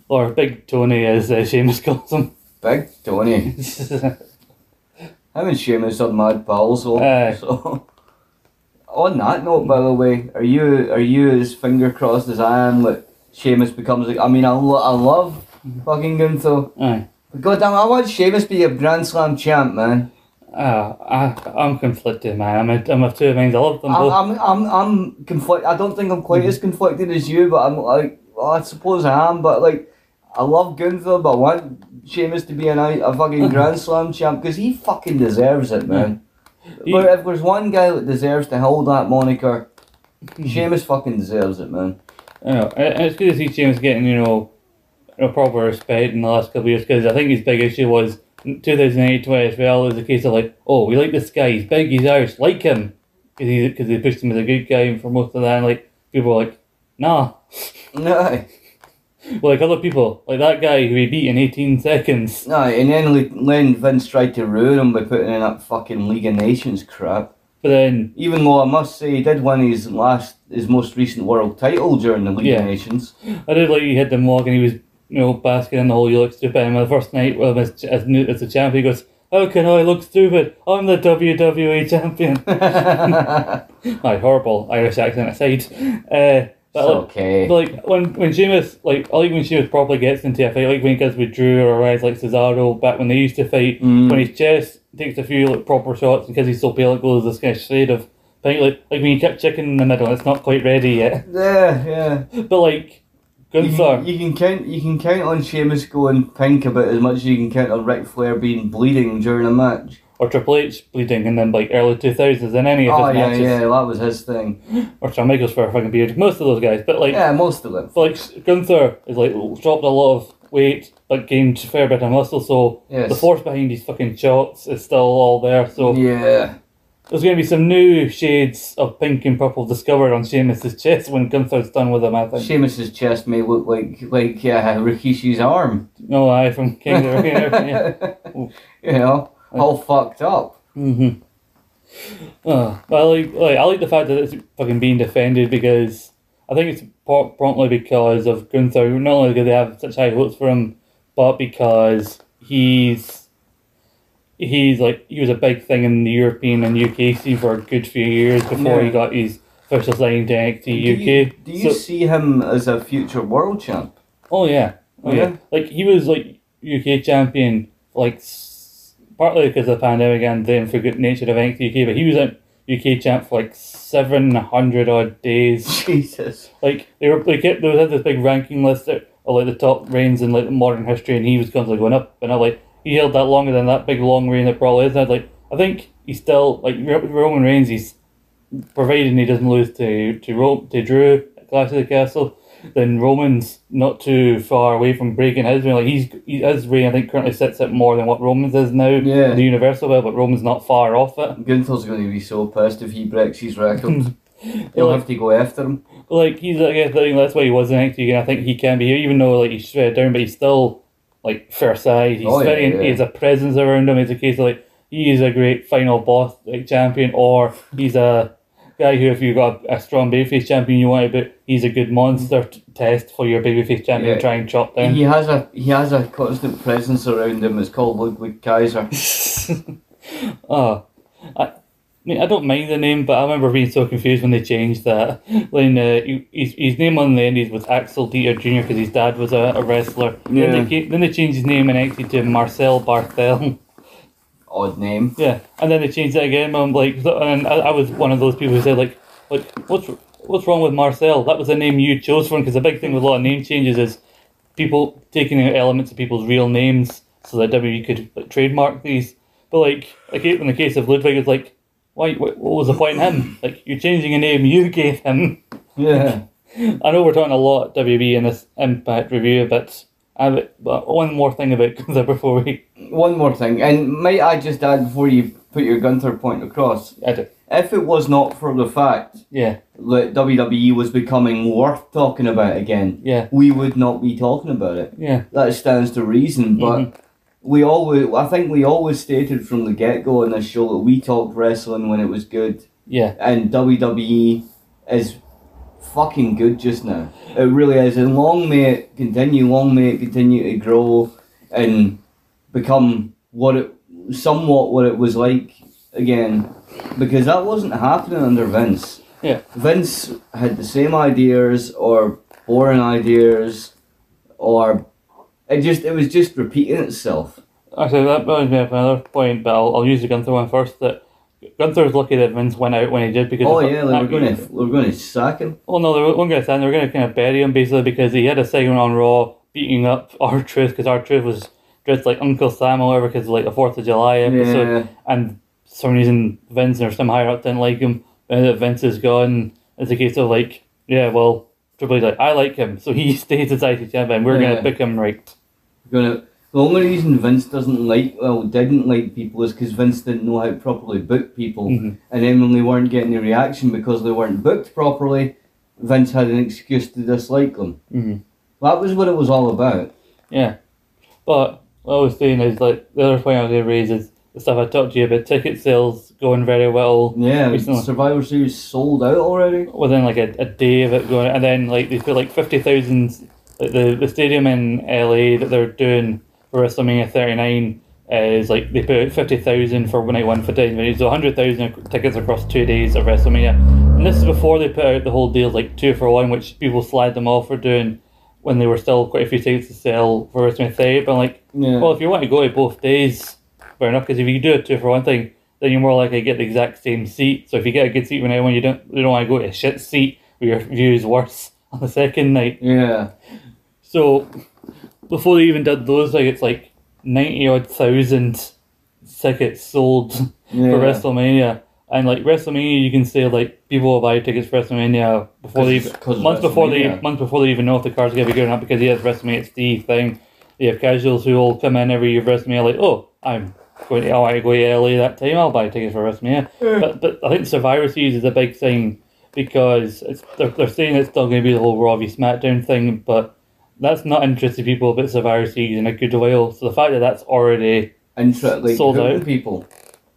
Speaker 1: or Big Tony, as uh, Sheamus calls him.
Speaker 2: Big Tony. Him and Sheamus are mad pals. So,
Speaker 1: Aye.
Speaker 2: so. On that note, by the way, are you are you as finger crossed as I am that Sheamus becomes like? I mean, I, lo- I love fucking Gunther.
Speaker 1: Aye.
Speaker 2: But goddamn, I want Sheamus to be a Grand Slam champ, man.
Speaker 1: Ah, I, I'm conflicted, man. I'm, a, I'm of two minds. I love them
Speaker 2: I'm,
Speaker 1: both.
Speaker 2: I'm, I'm, I'm conflict. I don't think I'm quite as conflicted as you, but I'm like, well, I suppose I am. But like, I love Gunther, but I want Sheamus to be a, a fucking Grand Slam champ because he fucking deserves it, man.
Speaker 1: He-
Speaker 2: But if there's one guy that deserves to hold that moniker, Sheamus fucking deserves it, man.
Speaker 1: You know, it's good to see James getting, you know, know, proper respect in the last couple of years because I think his big issue was in 2008 as well. It was a case of like, oh, we like this guy, he's big, he's Irish, like him because he because they pushed him as a good guy and for most of that. Like people were like, nah,
Speaker 2: No,
Speaker 1: like other people, like that guy who he beat in 18 seconds.
Speaker 2: no, and then then Vince tried to ruin him by putting in that fucking League of Nations crap.
Speaker 1: But then,
Speaker 2: Even though I must say he did win his last, his most recent world title during the League
Speaker 1: Yeah.
Speaker 2: of Nations.
Speaker 1: I did like he hit the walk and he was, you know, basking in the whole you look stupid. And the first night with him as, as, new- as the champ, he goes, how can I look stupid? I'm the WWE champion. My horrible Irish accent aside. Uh, but like,
Speaker 2: okay.
Speaker 1: but like when when Sheamus like I like when Sheamus properly gets into a fight, like when he gets with Drew or guys like Cesaro back when they used to fight,
Speaker 2: Mm.
Speaker 1: when his chest takes a few like proper shots because he's so pale it goes this kind of shade of pink like like when you kept chicken in the middle, it's not quite ready yet.
Speaker 2: Yeah, yeah.
Speaker 1: But like
Speaker 2: You
Speaker 1: Gunther
Speaker 2: can, you can count. You can count on Sheamus going pink about as much as you can count on Ric Flair being bleeding during a match.
Speaker 1: Or Triple H bleeding in them like early two thousands in any of
Speaker 2: Oh
Speaker 1: his
Speaker 2: yeah,
Speaker 1: matches.
Speaker 2: yeah, that was his thing.
Speaker 1: Or Shawn Michaels for a fucking beard. Most of those guys. But like
Speaker 2: Yeah, most of them.
Speaker 1: but, like Gunther is like dropped a lot of weight but gained a fair bit of muscle so
Speaker 2: Yes.
Speaker 1: the force behind these fucking shots is still all there. So
Speaker 2: Yeah.
Speaker 1: there's going to be some new shades of pink and purple discovered on Sheamus's chest when Gunther's done with him. I think.
Speaker 2: Sheamus's chest may look like like uh, Rikishi's arm.
Speaker 1: no, I from King of the yeah.
Speaker 2: you know, all fucked up.
Speaker 1: Mm-hmm. Oh, I like, like I like the fact that it's fucking being defended because I think it's pro- promptly because of Gunther. Not only do they have such high hopes for him, but because he's he's like he was a big thing in the European and UK scene for a good few years before he got his official signing to NXT
Speaker 2: Do you,
Speaker 1: UK.
Speaker 2: do you
Speaker 1: So-
Speaker 2: see him as a future world champ?
Speaker 1: Oh yeah, oh yeah.
Speaker 2: Yeah.
Speaker 1: Like he was like UK champion, like partly because of the pandemic and the infrequent nature of NXT UK. But he was in, UK champ for like seven hundred odd days.
Speaker 2: Jesus.
Speaker 1: Like they were like it, they had this big ranking list of like the top reigns in like modern history, and he was constantly going up and up. Like he held that longer than that big long reign that probably is. And like I think he's still like Roman Reigns. He's providing he doesn't lose to to Ro- to Drew at Clash of the Castle. Then Roman's not too far away from breaking his reign. Like he's he, his reign, I think currently sits at more than what Roman's is now.
Speaker 2: Yeah.
Speaker 1: in the Universal belt, but Roman's not far off it.
Speaker 2: Gunther's going to be so pissed if he breaks his record. He'll have to go after him.
Speaker 1: like he's like I think that's why he was in NXT and I think he can be here, even though like he's shredded down but he's still like fair size he's
Speaker 2: Oh, yeah,
Speaker 1: very
Speaker 2: yeah.
Speaker 1: he has a presence around him it's a case of like he is a great final boss like champion or he's a guy who if you've got a, strong babyface champion you want to but he's a good monster t- test for your babyface champion
Speaker 2: Yeah.
Speaker 1: to try and chop down
Speaker 2: He has a he has a constant presence around him. It's called Ludwig Kaiser.
Speaker 1: oh I, I mean, I don't mind the name, but I remember being so confused when they changed that. When uh, he, his, his name on the end was Axel Dieter Jr. because his dad was a, a wrestler.
Speaker 2: Yeah.
Speaker 1: Then, they, then they changed his name in NXT to Marcel Barthel.
Speaker 2: Odd name.
Speaker 1: yeah, and then they changed it again. I'm like, and I, I was one of those people who said like, like what's what's wrong with Marcel? That was the name you chose for him because the big thing with a lot of name changes is people taking out elements of people's real names so that WWE could like, trademark these. But like, like in the case of Ludwig, it's like, why? What, what was the point in him? Like, you're changing a name you gave him.
Speaker 2: Yeah.
Speaker 1: I know we're talking a lot WB in this Impact review, but Have, but one more thing about Gunther before we.
Speaker 2: One more thing, and might I just add before you put your Gunther point across,
Speaker 1: I do,
Speaker 2: if it was not for the fact
Speaker 1: yeah,
Speaker 2: that WWE was becoming worth talking about again,
Speaker 1: yeah,
Speaker 2: we would not be talking about it.
Speaker 1: yeah,
Speaker 2: That stands to reason, but
Speaker 1: Mhm.
Speaker 2: we always, I think we always stated from the get go in this show that we talked wrestling when it was good,
Speaker 1: yeah,
Speaker 2: and WWE is fucking good just now. It really is, and long may it continue. Long may it continue to grow and become what it, somewhat what it was like again, because that wasn't happening under Vince.
Speaker 1: Yeah.
Speaker 2: Vince had the same ideas or boring ideas, or it just it was just repeating itself.
Speaker 1: Actually, that reminds me of another point, but I'll, I'll use the Gunther one first. That Gunther's lucky that Vince went out when he did because
Speaker 2: Oh yeah, they were going to they were going to sack him.
Speaker 1: Oh no, they weren't going to stand. They were going to kind of bury him basically because he had a segment on Raw beating up R-Truth because R-Truth was dressed like Uncle Sam or whatever because like the Fourth of July episode,
Speaker 2: Yeah.
Speaker 1: and for some reason Vince or some higher up didn't like him. And that Vince is gone. It's a case of like, yeah, well, Triple H's like, I like him, so he stays as IC champion. We're gonna pick him right.
Speaker 2: We're Gonna. The only reason Vince doesn't like, well, didn't like people is because Vince didn't know how to properly book people.
Speaker 1: Mhm.
Speaker 2: And then when they weren't getting the reaction because they weren't booked properly, Vince had an excuse to dislike them.
Speaker 1: Mhm.
Speaker 2: That was what it was all about.
Speaker 1: Yeah, but what I was saying is like the other point I was going to raise is the stuff I talked to you about ticket sales going very well.
Speaker 2: Yeah,
Speaker 1: Recently.
Speaker 2: Survivor Series sold out already.
Speaker 1: within like a, a day of it going, and then like they put like fifty thousand. Like the the stadium in LA that they're doing for WrestleMania thirty nine uh, is like they put fifty thousand for night one for ten minutes, so hundred thousand tickets across two days of WrestleMania. And this is before they put out the whole deal like two for one, which people slide them off for doing when they were still quite a few tickets to sell for WrestleMania thirty. But I'm like,
Speaker 2: Yeah.
Speaker 1: well, if you want to go to both days, fair enough. Because if you do a two for one thing, then you're more likely to get the exact same seat. So if you get a good seat when when you don't, you don't want to go to a shit seat where your view is worse on the second night.
Speaker 2: yeah.
Speaker 1: So before they even did those, like it's like ninety odd thousand tickets sold
Speaker 2: Yeah.
Speaker 1: for WrestleMania. And like WrestleMania, you can say like people will buy tickets for WrestleMania before they
Speaker 2: 'Cause-
Speaker 1: even
Speaker 2: 'cause of
Speaker 1: months before they months before they even know if the card's gonna be good or not because he has WrestleMania it's the thing. You have casuals who will come in every year for WrestleMania like, oh, I'm going to, oh, I want to go to LA that time. I'll buy tickets for WrestleMania. But but I think Survivor Series is a big thing because it's they're, they're saying it's still going to be the whole Raw v SmackDown thing, but that's not interested people about Survivor Series in a good while. So the fact that that's already
Speaker 2: Intra- like
Speaker 1: Sold out.
Speaker 2: people.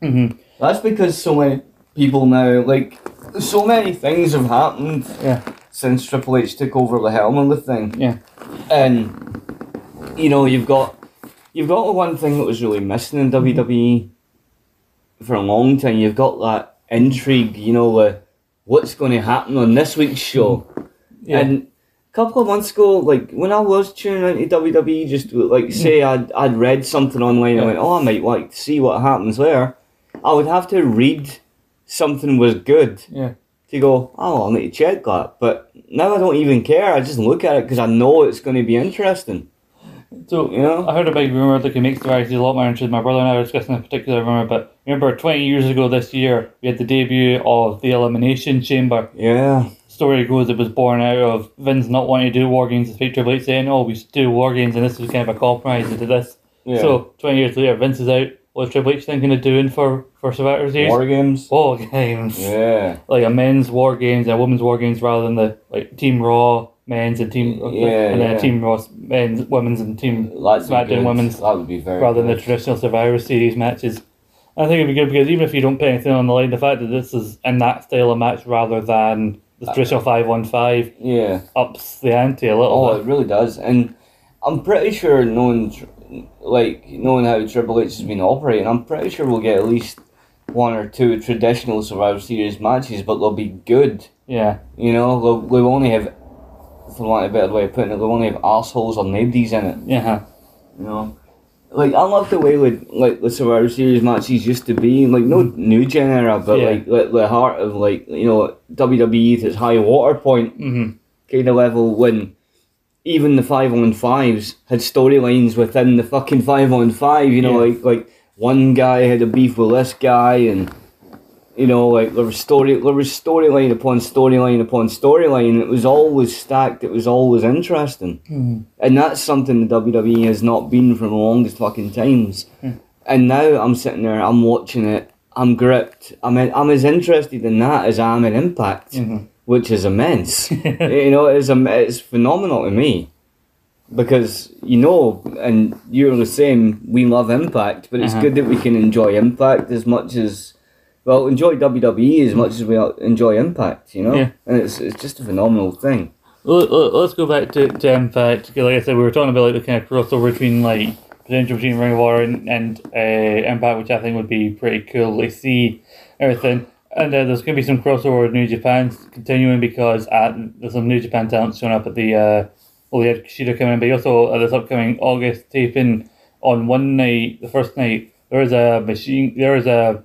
Speaker 1: Mhm.
Speaker 2: That's because so many people now, like, so many things have happened
Speaker 1: yeah
Speaker 2: since Triple H took over the helm of the thing.
Speaker 1: yeah
Speaker 2: And you know, you've got you've got the one thing that was really missing in WWE for a long time. You've got that intrigue, you know, uh, what's going to happen on this week's show.
Speaker 1: yeah.
Speaker 2: And couple of months ago, like when I was tuning into WWE, just like mm. say I'd I'd read something online. I went, oh, I might like to see what happens there. I would have to read something was good
Speaker 1: Yeah.
Speaker 2: to go, oh, I'll need to check that. But now I don't even care. I just look at it because I know it's going to be interesting.
Speaker 1: So
Speaker 2: You know?
Speaker 1: I heard a big rumor that can make varieties a lot more interesting. My brother and I were discussing a particular rumor, but remember, twenty years ago this year, we had the debut of the Elimination Chamber.
Speaker 2: Yeah.
Speaker 1: Story goes it was born out of Vince not wanting to do War Games, despite Triple H saying, "Oh, we should do War Games," and this was kind of a compromise into this.
Speaker 2: Yeah.
Speaker 1: So twenty years later, Vince is out. What's Triple H thinking of doing for for Survivor Series?
Speaker 2: War games.
Speaker 1: War Games.
Speaker 2: Yeah.
Speaker 1: Like a men's War Games and a women's War Games rather than the like Team Raw men's and Team
Speaker 2: Yeah,
Speaker 1: and then
Speaker 2: yeah.
Speaker 1: Team Raw men's, women's and Team
Speaker 2: That'd
Speaker 1: SmackDown
Speaker 2: good.
Speaker 1: women's
Speaker 2: That would be very
Speaker 1: rather than the traditional Survivor Series matches. I think it'd be good because even if you don't put anything on the line, the fact that this is in that style of match rather than the traditional five on
Speaker 2: Yeah.
Speaker 1: ups the ante a little
Speaker 2: Oh, it really does. And I'm pretty sure knowing, like, knowing how Triple H has been operating, I'm pretty sure we'll get at least one or two traditional Survivor Series matches, but they'll be good.
Speaker 1: Yeah,
Speaker 2: You know, they'll, they'll only have, for want of a better way of putting it, they'll only have assholes or nobodies in it.
Speaker 1: yeah,
Speaker 2: You know, like I love the way like like the Survivor Series matches used to be. Like no new gen era, but
Speaker 1: Yeah.
Speaker 2: like, like the heart of like you know WWE at its high water point
Speaker 1: hmm
Speaker 2: kind of level when even the five on fives had storylines within the fucking five on five. You know,
Speaker 1: Yeah.
Speaker 2: like like one guy had a beef with this guy and. You know, like there was story, there was storyline upon storyline upon storyline. It was always stacked. It was always interesting. Hmm. And that's something the WWE has not been for the longest fucking times. Hmm. And now I'm sitting there, I'm watching it, I'm gripped. I'm in, I'm as interested in that as I am in Impact, mm-hmm. which is immense. you know, it's it's phenomenal to me. Because you know, and you're the same. We love Impact, but it's
Speaker 1: Uh-huh.
Speaker 2: good that we can enjoy Impact as much as, well, enjoy WWE as much as we enjoy Impact. You know,
Speaker 1: Yeah.
Speaker 2: and it's it's just a phenomenal thing.
Speaker 1: Let- let- Let's go back to, to Impact. Like I said, we were talking about like the kind of crossover between like potential between Ring of Honor and, and uh, Impact, which I think would be pretty cool to see everything. And uh, there's going to be some crossover with New Japan continuing because at, there's some New Japan talent showing up at the uh, well, they had Kushida coming in, but also at this upcoming August taping on one night, the first night, there is a machine, there is a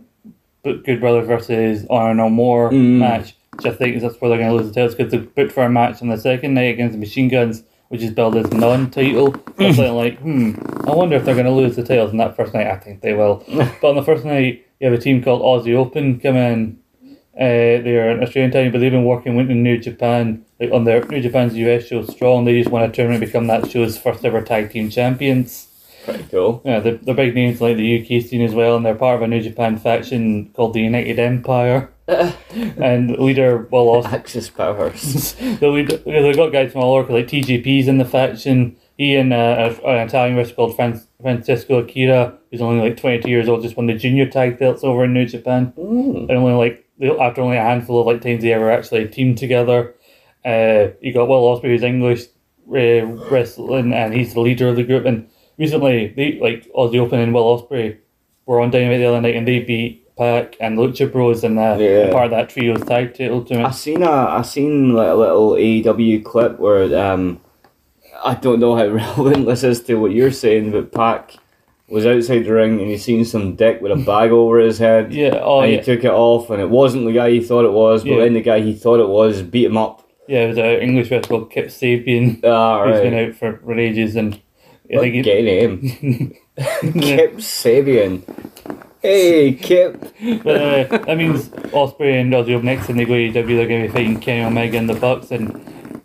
Speaker 1: Good Brothers versus Honor No More
Speaker 2: Mm.
Speaker 1: match, which I think is that's where they're going to lose the titles because they booked for a match on the second night against the Machine Guns, which is billed as non-title. I'm saying like, hmm, I wonder if they're going to lose the titles on that first night. I think they will. but on the first night, you have a team called Aussie Open come in. Uh, they're an Australian team, but they've been working with New Japan, like on their New Japan's US show Strong. They just won a tournament, and become that show's first ever tag team champions.
Speaker 2: Pretty cool.
Speaker 1: Yeah, they're, they're big names like the UK scene as well, and they're part of a New Japan faction called the United Empire. and leader Will Ospreay
Speaker 2: Axis powers.
Speaker 1: the leader, they've got guys from all over, like TJP's in the faction. He and uh, an Italian wrestler called Fran- Francesco Akira, who's only like 22 years old, just won the junior tag belts over in New Japan. And only like after only a handful of like times they ever actually teamed together. Uh, you got Will Ospreay, who's English uh, wrestling, and he's the leader of the group. And recently, they like Aussie Open and Will Ospreay were on Dynamite the other night, and they beat Pac and the Lucha Bros in uh,
Speaker 2: Yeah.
Speaker 1: part of that trio's tag title
Speaker 2: I
Speaker 1: tournament.
Speaker 2: seen a I seen like a little AEW clip where um I don't know how relevant this is to what you're saying, but Pac was outside the ring and he seen some dick with a bag over his head.
Speaker 1: Yeah, oh
Speaker 2: and
Speaker 1: yeah.
Speaker 2: he took it off, and it wasn't the guy he thought it was, but
Speaker 1: Yeah.
Speaker 2: then the guy he thought it was beat him up.
Speaker 1: Yeah, it was an English wrestler called Kip Sabian,
Speaker 2: Ah,
Speaker 1: who's been out for, for ages, and I
Speaker 2: What
Speaker 1: he,
Speaker 2: gay name? Kip Sabian. Hey, Kip.
Speaker 1: but uh, that means Ospreay and Ozzy up next, and they go to AEW. They're going to be fighting Kenny Omega and the Bucks, and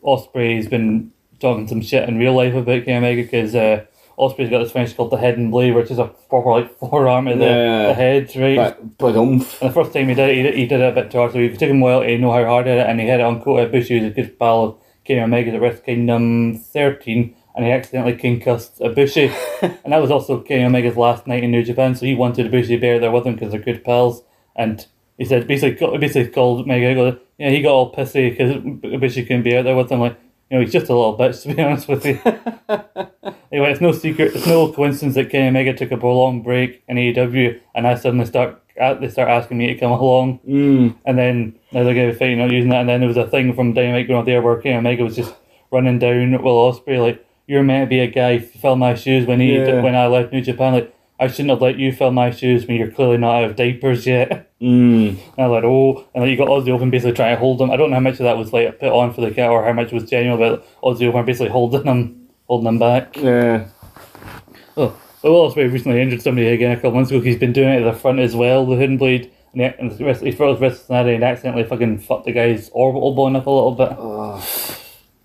Speaker 1: Ospreay's been talking some shit in real life about Kenny Omega because uh, Ospreay's got this finish called the Hidden Blade, which is a proper like forearm of the,
Speaker 2: Yeah.
Speaker 1: the head, right?
Speaker 2: But, but.
Speaker 1: And the first time he did it, he did, he did it a bit too hard, so it took him a while to know how hard he did it, and he had it on Kota Ibushi, who's a good pal of Kenny Omega at Wrestle Kingdom 13, and he accidentally concussed Ibushi. and that was also Kenny Omega's last night in New Japan, so he wanted Ibushi to be there with him because they're good pals. And he said, basically, basically called Omega, he goes, yeah, he got all pissy because Ibushi couldn't be out there with him. Like, you know, he's just a little bitch, to be honest with you. anyway, it's no secret, it's no coincidence that Kenny Omega took a prolonged break in AEW, and I suddenly start, uh, they start asking me to come along.
Speaker 2: Mm.
Speaker 1: And then now they're going to be fighting on using that. And then there was a thing from Dynamite going on there where Kenny Omega was just running down Will Ospreay like, "You're meant to be a guy fill my shoes when he
Speaker 2: Yeah.
Speaker 1: when I left New Japan." Like, I shouldn't have let you fill my shoes when you're clearly not out of diapers yet.
Speaker 2: Mm.
Speaker 1: And I was like, oh, and then you got Aussie Open basically trying to hold him. I don't know how much of that was like put on for the cat or how much was genuine, but Aussie Open basically holding him, holding him back.
Speaker 2: Yeah.
Speaker 1: Oh, well, also recently injured somebody again a couple months ago. He's been doing it at the front as well, the hidden blade. And he, and the rest, he throws wrist Cincinnati and accidentally fucking fucked the guy's orbital bone up a little bit.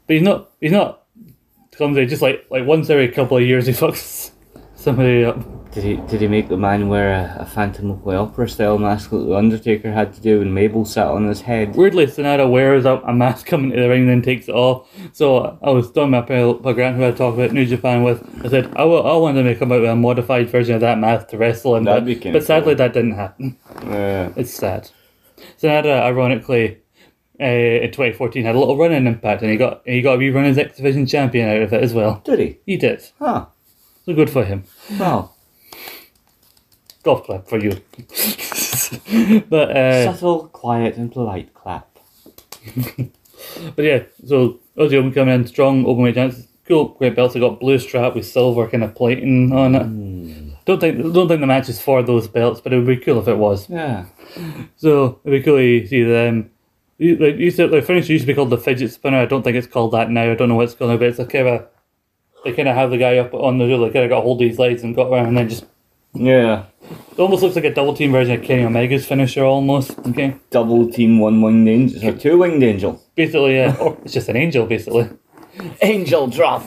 Speaker 1: But he's not, he's not clumsy, just like, like once every couple of years he fucks somebody up.
Speaker 2: Did he did he make the man wear a, a Phantom of the Opera style mask that the Undertaker had to do when Mabel sat on his head?
Speaker 1: Weirdly, Sanada wears a, a mask coming to the ring and then takes it off. So I was talking about Paul Paul Grant, who I talked about New Japan with. I said, I, will, I wanted him to come out with a modified version of that mask to wrestle in,
Speaker 2: That'd
Speaker 1: but,
Speaker 2: be kinda
Speaker 1: but sadly
Speaker 2: cool.
Speaker 1: that didn't happen.
Speaker 2: Yeah.
Speaker 1: It's sad. Sanada, ironically, uh, in 2014 had a little run in Impact and he got he got a wee run as X Division champion out of it as well.
Speaker 2: Did he?
Speaker 1: He did.
Speaker 2: Huh.
Speaker 1: So good for him.
Speaker 2: Well,
Speaker 1: Golf clap for you. but uh,
Speaker 2: subtle, quiet, and polite clap.
Speaker 1: But yeah, so Aussie Open coming in strong, open weight chance. Cool, great belts. I got blue strap with silver kind of plating on it. Don't think don't think the match is for those belts, but it would be cool if it was.
Speaker 2: Yeah.
Speaker 1: So it'd be cool to see them. You- Like you said, the finish used to be called the fidget spinner. I don't think it's called that now. I don't know what it's called now, but it's a kind of a, they kind of have the guy up on the roof. They kind of got hold of his legs and got around and then just
Speaker 2: Yeah.
Speaker 1: it almost looks like a double team version of Kenny Omega's finisher almost. Okay,
Speaker 2: Double team one winged angel. Or two winged angel.
Speaker 1: basically, yeah, or it's just an angel basically.
Speaker 2: Angel drop.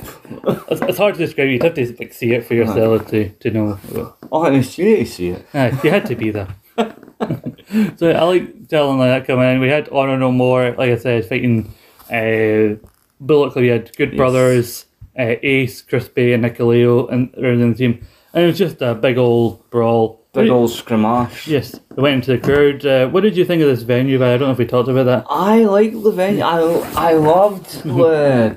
Speaker 1: It's, it's hard to describe. You'd have to like see it for yourself to, to know.
Speaker 2: Oh, Honest, you need to see it.
Speaker 1: Aye, you had to be there. so I like telling like that coming in. We had Honor No More, like I said, fighting uh, Bullet Club. We had Good
Speaker 2: Yes.
Speaker 1: Brothers, uh, Ace, Crispy, and Hikuleo, and in the team. And it was just a big old brawl.
Speaker 2: Big old scramash.
Speaker 1: Yes, we went into the crowd. Uh, what did you think of this venue? But I don't know if we talked about that.
Speaker 2: I like the venue. I I loved the.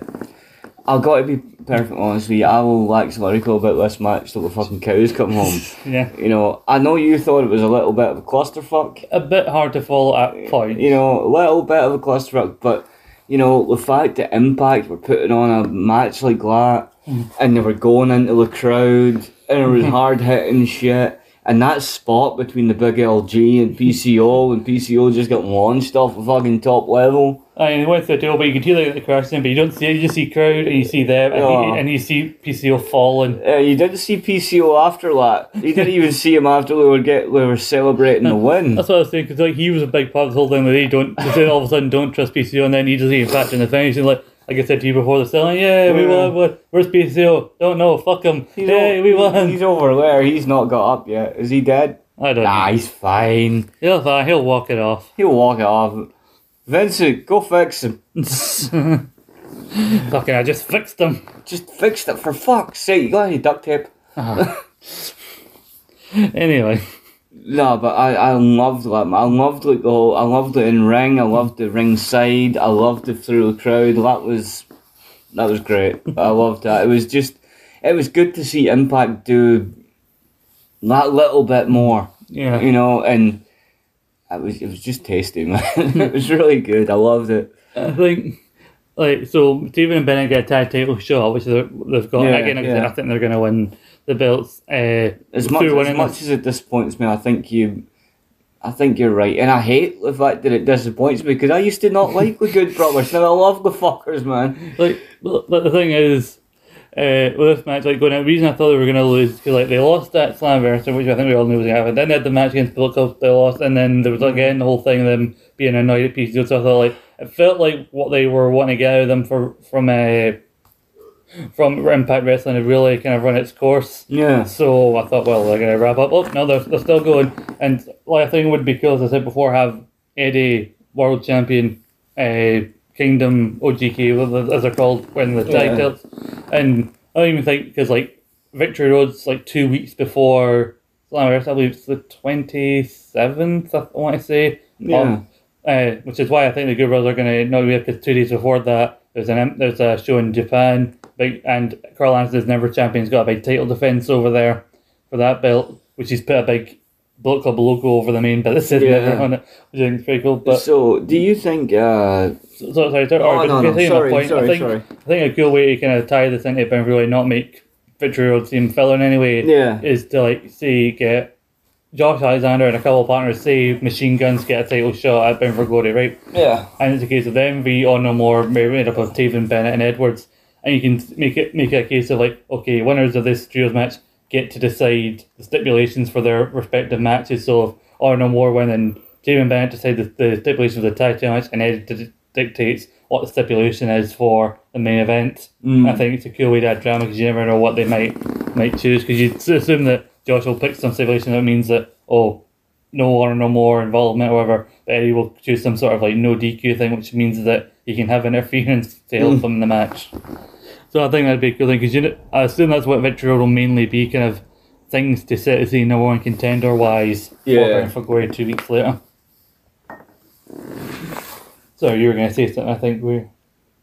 Speaker 2: I've got to be perfectly honest with you. I will wax lyrical about this match till the fucking cows come home.
Speaker 1: Yeah,
Speaker 2: You know, I know you thought it was a little bit of a clusterfuck.
Speaker 1: a bit hard to follow at point.
Speaker 2: You know, a little bit of a clusterfuck, but you know the fact that Impact were putting on a match like that, mm. and they were going into the crowd, and it was hard hitting shit. And that spot between the big LG and PCO, and PCO just got launched off the fucking top level.
Speaker 1: I mean, they went through the door, but you can hear the crowd but you don't see it. You just see crowd and you see them, and,
Speaker 2: Yeah.
Speaker 1: you, and you see PCO falling.
Speaker 2: Uh, you didn't see PCO after that. You didn't even see him after they were get they were celebrating the win.
Speaker 1: That's what I was saying because like he was a big part of the whole thing. That they don't, they all of a sudden don't trust PCO, and then he doesn't even factor in the finish. And like, like I said to you before, they're selling, yeah, we won. What? Where's PCO? Don't know. Fuck him.
Speaker 2: He's
Speaker 1: Hey,
Speaker 2: o-
Speaker 1: we won.
Speaker 2: He's over there. He's not got up yet. Is he dead?
Speaker 1: I don't
Speaker 2: Nah,
Speaker 1: know.
Speaker 2: he's fine.
Speaker 1: He'll fine. He'll walk it off.
Speaker 2: He'll walk it off. Vincent, go fix him.
Speaker 1: Fucking, I just fixed him.
Speaker 2: Just fixed it for fuck's sake. You got any duct tape?
Speaker 1: Anyway,
Speaker 2: No, but I, I loved that. I loved like the whole, I loved it in ring. I loved the ring side. I loved it through the crowd. That was that was great. I loved that. It was just it was good to see Impact do that little bit more.
Speaker 1: yeah.
Speaker 2: You know, and it was it was just tasty, man. it was really good. I loved it.
Speaker 1: I think, like, so Taven and Bennett get a tag title shot, they're, they've got.
Speaker 2: Yeah,
Speaker 1: Again, like I said,
Speaker 2: yeah.
Speaker 1: I think they're going to win the belts. Uh,
Speaker 2: As much as much as it disappoints me, I think you. I think you're right, and I hate the fact that it disappoints me because I used to not like the Good Brothers. Now I love the fuckers, man.
Speaker 1: like, but the thing is, uh, with this match, like going out, the reason I thought they were going to lose because like they lost that Slammiversary, which I think we all knew was going to happen. Then they had the match against Bullet Club, they lost, and then there was again the whole thing of them being annoyed at PCO. So I thought like it felt like what they were wanting to get out of them for from uh, from Impact Wrestling had really kind of run its course.
Speaker 2: Yeah,
Speaker 1: So I thought, well, they're going to wrap up. Oh, no, they're, they're still going. And what I think would be cool, as I said before, have Eddie, world champion, uh, Kingdom, OGK, as they're called, win the tag
Speaker 2: Yeah.
Speaker 1: titles. And I don't even think, because like Victory Road's like two weeks before I believe it's the 27th, I want to say.
Speaker 2: Yeah.
Speaker 1: Um, uh, which is why I think the Good Brothers are going to not be because two days before that there's an there's a show in Japan, big and Karl Anderson's never champion's got a big title defense over there for that belt, which he's put a big Bullet Club logo over the main, but this is
Speaker 2: Yeah.
Speaker 1: never on it, which I think is pretty cool. But
Speaker 2: so, do you think? Uh,
Speaker 1: so, sorry, sorry,
Speaker 2: Oh, no, no, sorry,
Speaker 1: point,
Speaker 2: sorry,
Speaker 1: I think
Speaker 2: sorry.
Speaker 1: I think a cool way to kind of tie this into but really not make Victory Road seem filler in any way
Speaker 2: Yeah.
Speaker 1: is to like say get Josh Alexander and a couple of partners say Machine Guns get a title shot at Bound for Glory, right?
Speaker 2: Yeah.
Speaker 1: And it's a case of them be on no more made up of Taven, Bennett, and Edwards, and you can make it make it a case of like, okay, winners of this trios match get to decide the stipulations for their respective matches. So if or no more when then Taven Bennett decide the, the stipulations of the tag team match, and Ed dictates what the stipulation is for the main event. I mm. think it's a cool way to add drama because you never know what they might might choose because you assume that Josh will pick some stipulation that means that oh no or no more involvement or whatever, but Eddie will choose some sort of like no DQ thing, which means that he can have interference to help mm. him in the match. So I think that'd be a cool thing because you know, I assume that's what Victory will mainly be kind of things to set as the number one contender wise
Speaker 2: Yeah.
Speaker 1: for, for Glory two weeks later. So you were going to say something, I think we.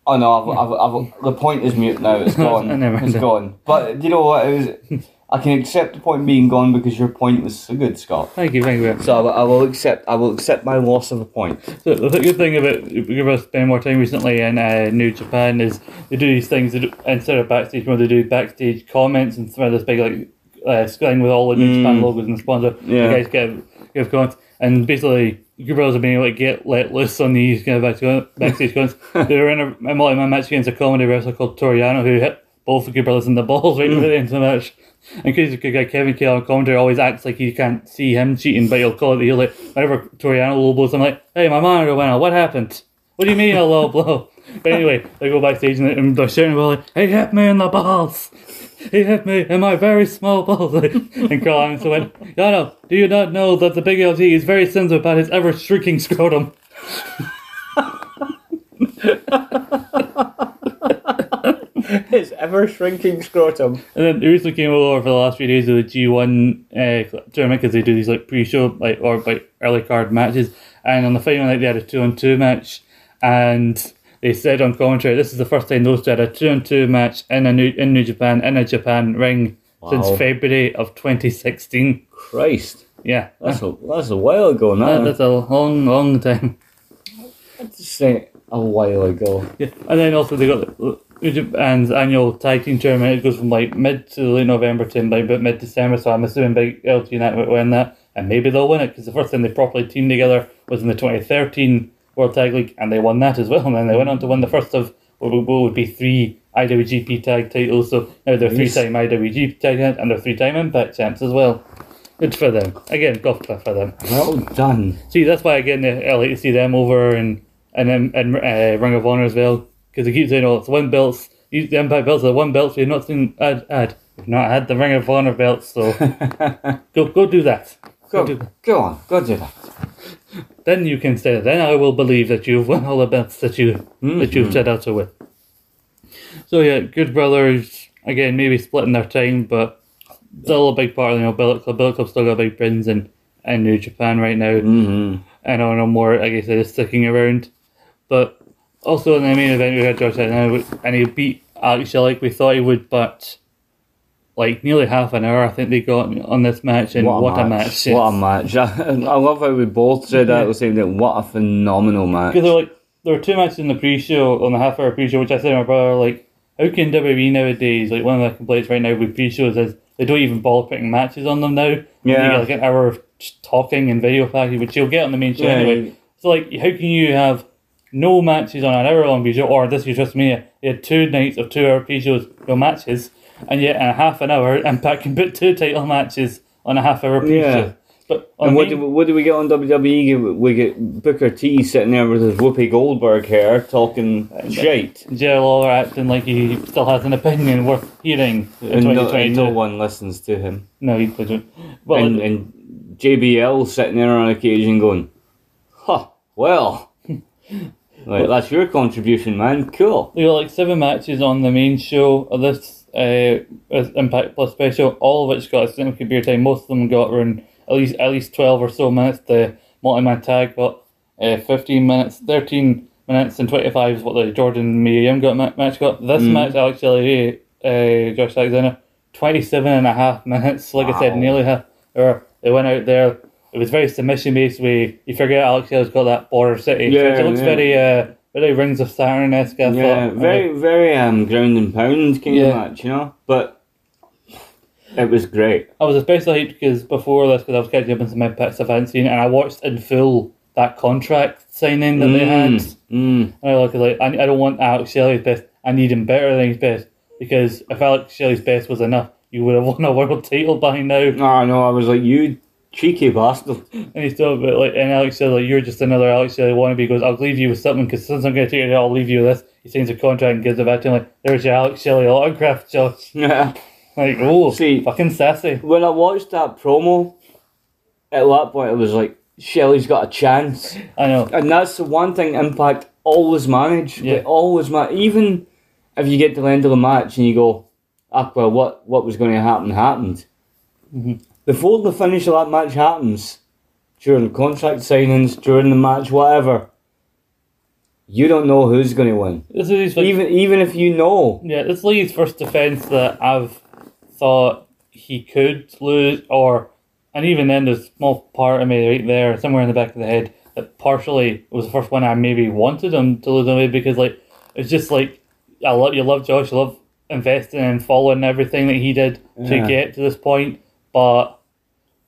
Speaker 2: Oh no, I've, I've, I've, the point is mute now. It's gone. It's gone. But you know what? It was. I can accept the point being gone because your point was so good, Scott.
Speaker 1: Thank you, thank you.
Speaker 2: So I, will- I will accept. I will accept my loss of a point.
Speaker 1: So the good thing about give us spending more time recently in uh, New Japan is they do these things do, instead of backstage where they do backstage comments and throw this big like uh, screen with all the New Japan logos and sponsor.
Speaker 2: Yeah.
Speaker 1: The guys give give comments and basically Brothers have been able to get let loose on these kind of backstage, backstage comments. they were in a, a match against a comedy wrestler called Toru Yano who hit both Brothers in the balls right before the end of the match. And the guy Kevin Kelly on commentary always acts like he can't see him cheating, but he'll call it. He'll like whenever Toru Yano low blows, I'm like, "Hey, my monitor went out. What happened? What do you mean a low blow?" But anyway, they go backstage and they're shouting about like, "He hit me in the balls. He hit me in my very small balls." and Karl Anderson went, "Yano, do you not know that the Big LG is very sensitive about his ever shrinking scrotum?"
Speaker 2: His ever shrinking scrotum.
Speaker 1: And then they recently came over for the last few days of the G1 uh, tournament because they do these like pre-show like or like early card matches. And on the final night they had a two-on-two match, and they said on commentary this is the first time those two had a two-on-two match in a new in New Japan in a Japan ring since February of 2016.
Speaker 2: Christ,
Speaker 1: Yeah,
Speaker 2: that's a that's a while ago now.
Speaker 1: that, that's a long, long time.
Speaker 2: I just say a while ago.
Speaker 1: Yeah, and then also they got the New Japan's annual tag team tournament. It goes from like mid to late November to like about mid December. So I'm assuming Big LG and that will win that, and maybe they'll win it because the first time they properly teamed together was in the 2013 World Tag League, and they won that as well. And then they went on to win the first of what would, be three IWGP tag titles. So now they're three time IWGP tag and they're three time Impact champs as well. Good for them. Again, golf clap for them.
Speaker 2: Well done.
Speaker 1: See, that's why again I like to see them over and and and, and uh, Ring of Honor as well because they keep saying, "Oh, it's one belts. Use the Impact belts are the one belts. We've not seen ad ad. We've not had the Ring of Honor belts, so go go do that. Go do
Speaker 2: Go,
Speaker 1: that.
Speaker 2: go on, go do that.
Speaker 1: Then you can say, then I will believe that you've won all the belts that you that you've set out to win. So yeah, Good Brothers again, maybe splitting their time, but still a big part of you know Bullet Club. Bullet Club still got big pins in in New Japan right now.
Speaker 2: Mm-hmm.
Speaker 1: I know no more, I said, is sticking around. But also in the main event, we had Josh Alexander, and he beat Alex like we thought he would, but like nearly half an hour, I think they got on this match, and what, a match!
Speaker 2: What a match. I, love how we both said that at the same time. What a phenomenal match.
Speaker 1: Because like there were two matches in the pre-show on the half hour pre-show, which I said to my brother like, how can WWE nowadays like one of the complaints right now with pre-shows is they don't even bother putting matches on them now. You
Speaker 2: Yeah.
Speaker 1: get like an hour of talking and video package, which you'll get on the main show
Speaker 2: Yeah,
Speaker 1: anyway. So like, how can you have no matches on an hour long pre-show, or this is just me? They had two nights of two-hour pre-shows, no matches, and yet in a half an hour, Impact can put two title matches on a half-hour pre-show.
Speaker 2: Yeah.
Speaker 1: But
Speaker 2: And what
Speaker 1: main-
Speaker 2: do, we, what do we get on WWE? We get Booker T sitting there with his Whoopi Goldberg hair talking uh, shite.
Speaker 1: Jerry Lawler acting like he still has an opinion worth hearing in
Speaker 2: And no,
Speaker 1: 2022.
Speaker 2: and no one listens to him.
Speaker 1: No, he doesn't. Well,
Speaker 2: and, and JBL sitting there on occasion going, huh, well. like, that's your contribution, man. Cool.
Speaker 1: they got like seven matches on the main show of this uh, Impact Plus special, all of which got a significant beer time. Most of them got around at least at least twelve or so minutes. The multi-man tag got uh, fifteen minutes, thirteen minutes, and twenty-five is what the Jordan Young got ma- match got. This match, Alex Shelley, uh, Josh Alexander, 27 and a half minutes. Like I said, nearly half. Or they went out there. It was very submission based. Way you forget Alex Shelley's got that border city.
Speaker 2: Yeah,
Speaker 1: it looks
Speaker 2: yeah.
Speaker 1: very uh, very Rings of Saturn esque.
Speaker 2: Yeah,
Speaker 1: thought.
Speaker 2: very, very um, ground and pound kind
Speaker 1: Yeah.
Speaker 2: of match, you know? But It was great.
Speaker 1: I was especially hyped because before this, because I was catching up on some Impact stuff I hadn't seen, and I watched in full that contract signing that they had.
Speaker 2: Mm.
Speaker 1: And I look like I, I don't want Alex Shelley's best. I need him better than his best because if Alex Shelley's best was enough, you would have won a world title by now.
Speaker 2: No, oh no, I was like, you cheeky bastard.
Speaker 1: And he's still but like, and Alex said like, you're just another Alex Shelley wannabe. He goes, I'll leave you with something because since I'm going to take it, I'll leave you with this. He signs a contract and gives it back to him like, there's your Alex Shelley autograph, Josh.
Speaker 2: Yeah.
Speaker 1: Like, oh,
Speaker 2: See-
Speaker 1: fucking sassy.
Speaker 2: when I watched that promo, at that point it was like Shelley's got a chance,
Speaker 1: I know.
Speaker 2: and that's the one thing Impact always manage.
Speaker 1: Yeah.
Speaker 2: They always manage. Even if you get to the end of the match and you go, "Ah, well, what what was going to happen happened." Before the finish of that match happens, during contract signings, during the match, whatever, you don't know who's going to win.
Speaker 1: This is his, like,
Speaker 2: Even even if you know,
Speaker 1: Yeah, this is like his first defence that I've thought he could lose, or and even then, there's a small part of me right there, somewhere in the back of the head, that partially it was the first one I maybe wanted him to lose away because like it's just like I love you love Josh, you love investing and following everything that he did to
Speaker 2: uh-huh.
Speaker 1: get to this point, but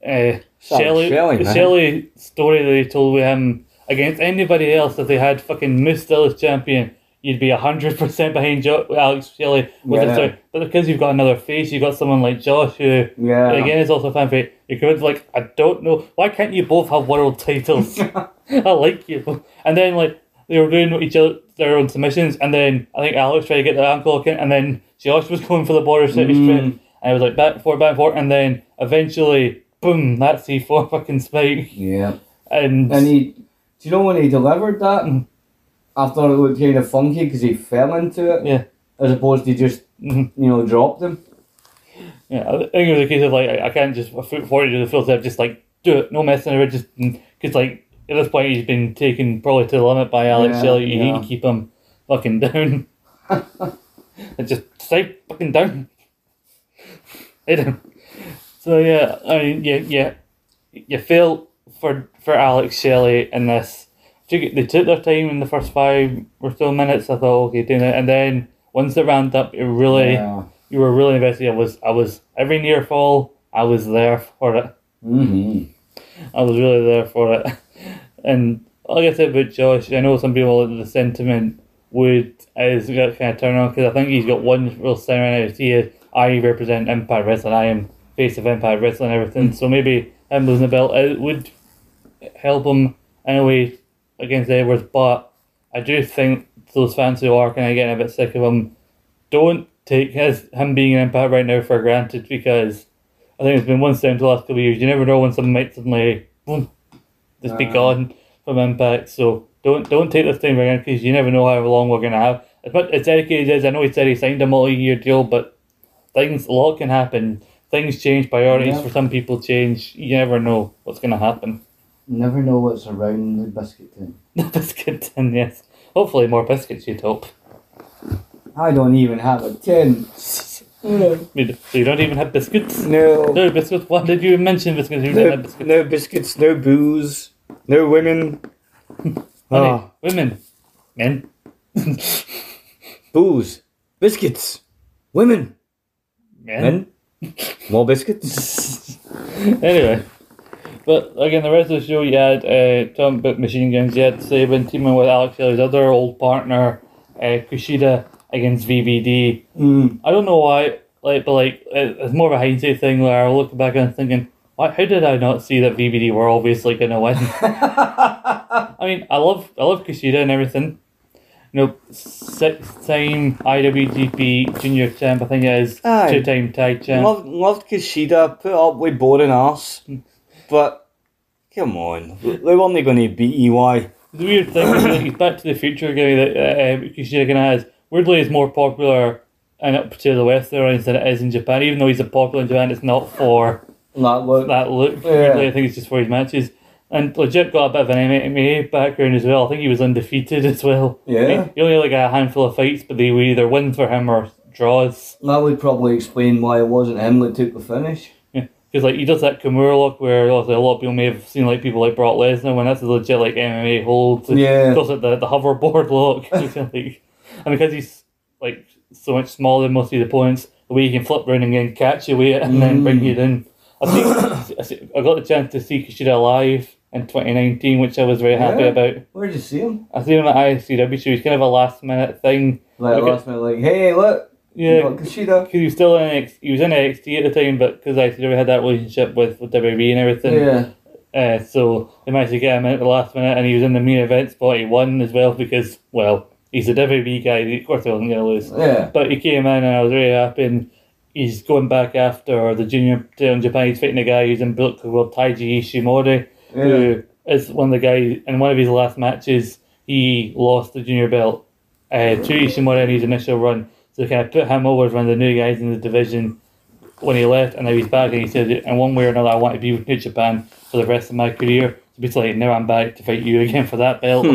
Speaker 1: uh, Shelley,
Speaker 2: Shelley, man.
Speaker 1: Shelley story that he told with him against anybody else if they had fucking Moose still as champion, you'd be hundred percent behind jo- Alex Shelley with
Speaker 2: Yeah.
Speaker 1: the story. But because you've got another face, you've got someone like Josh who
Speaker 2: Yeah.
Speaker 1: again is also a fan favorite. You're convinced like I don't know why can't you both have world titles? I like you. And then like they were doing each other their own submissions, and then I think Alex tried to get the ankle in, and then Josh was going for the border city
Speaker 2: Mm.
Speaker 1: And it was like back and forth, back and forth, and then eventually, boom, that's C four fucking spike,
Speaker 2: yeah.
Speaker 1: and,
Speaker 2: And he, do you know when he delivered that?
Speaker 1: Mm.
Speaker 2: I thought it looked kind of funky because he fell into it,
Speaker 1: yeah.
Speaker 2: as opposed to just
Speaker 1: Mhm.
Speaker 2: you know dropped him.
Speaker 1: Yeah, I think it was a case of like I I can't just a foot forward to the full step, just like do it, no messing around, just because like at this point he's been taken probably to the limit by Alex
Speaker 2: Yeah,
Speaker 1: Shelley. You need
Speaker 2: yeah.
Speaker 1: to keep him fucking down. and just stay fucking down. So yeah, I mean, yeah, yeah, you feel for for Alex Shelley in this. They took their time in the first five or so minutes. I thought, okay, doing it, and then once they ramped up, it really
Speaker 2: Yeah.
Speaker 1: you were really invested. I was, I was every near fall. I was there for it.
Speaker 2: Mm-hmm.
Speaker 1: I was really there for it. And like I said about Josh, I know some people the sentiment would is got kind of turn on because I think he's got one real sign right now. He is I represent Impact Wrestling. I am face of Empire Wrestling and everything. Hmm. So maybe him losing the belt it would help him in a way against Edwards. But I do think those fans who are kind of getting a bit sick of him don't take his him being an Impact right now for granted because I think it's been one step the last couple of years. You never know when someone might suddenly boom, just be gone from Impact. So don't don't take this thing for granted because you never know how long we're gonna have. As much as dedicated as I know he said he signed a multi-year deal, but things a lot can happen. Things change, priorities for some people change. You never know what's gonna happen.
Speaker 2: Never know what's around the biscuit tin.
Speaker 1: The biscuit tin, yes. Hopefully more biscuits. You'd hope.
Speaker 2: I don't even have a tin. No.
Speaker 1: You- So you don't even have biscuits.
Speaker 2: No.
Speaker 1: No biscuits. Why did you mention biscuits? You
Speaker 2: No,
Speaker 1: biscuits.
Speaker 2: no biscuits, no booze, no women. Ah,
Speaker 1: women, men.
Speaker 2: booze, biscuits, women,
Speaker 1: Men.
Speaker 2: men, more biscuits.
Speaker 1: anyway, but again, the rest of the show, you had uh, talking about machine guns. You had Sabin teaming with Alex Shelley's other old partner, uh, Kushida, against VBD.
Speaker 2: Mm.
Speaker 1: I don't know why, like, but like, it's more of a hindsight thing where I look back and thinking, why, how did I not see that VBD were obviously going to win? I mean, I love, I love Kushida and everything. You know, six-time IWGP Junior Champ, I think it is.
Speaker 2: Aye.
Speaker 1: Two-time tag champ.
Speaker 2: Loved, loved Kushida, put up with boring ass. But, come on, they weren't going to beat E EY.
Speaker 1: The weird thing is that he's Back to the Future guy that uh, Kushida kind of has. Weirdly, is more popular in up to the West there than it is in Japan. Even though he's a popular in Japan, it's not for
Speaker 2: That look.
Speaker 1: that look.
Speaker 2: Yeah.
Speaker 1: Weirdly, I think it's just for his matches. And legit got a bit of an MMA background as well. I think he was undefeated as well.
Speaker 2: Yeah.
Speaker 1: He, he only had like a handful of fights, but they were either wins for him or draws.
Speaker 2: That would probably explain why it wasn't him that took the finish.
Speaker 1: Yeah, Because like he does that Kimura look where obviously a lot of people may have seen like people like Brock Lesnar when that's a legit like MMA hold.
Speaker 2: Yeah.
Speaker 1: He does it the, the hoverboard look. Like, and because he's like so much smaller than most of the opponents, the way he can flip around and then catch you with it and then bring mm. you down. I think I got the chance to see Kushida live in 2019, which I was very happy
Speaker 2: Yeah?
Speaker 1: about.
Speaker 2: Where'd you see him?
Speaker 1: I seen him at ICW show. He's kind of a last minute thing.
Speaker 2: Like last minute, like, hey, look,
Speaker 1: Yeah,
Speaker 2: you got Kushida.
Speaker 1: because he was still in NXT, he was in NXT at the time, but because ICW had that relationship with, with WWE and everything,
Speaker 2: Yeah.
Speaker 1: uh, so they managed to get him in at the last minute, and he was in the main event spot. He won as well because, well, he's a WWE guy. Of course, he wasn't going to lose.
Speaker 2: Yeah.
Speaker 1: But he came in, and I was really happy. And he's going back after the junior in Japan. He's fighting a guy who's in Bullet Club, Taiji Ishimori. Who is one of the guys in one of his last matches. He lost the junior belt uh, to Ishimori in his initial run. So they kind of put him over as one of the new guys in the division when he left, and now he's back. And he said, in one way or another, I want to be with New Japan for the rest of my career. So basically, now I'm back to fight you again for that belt.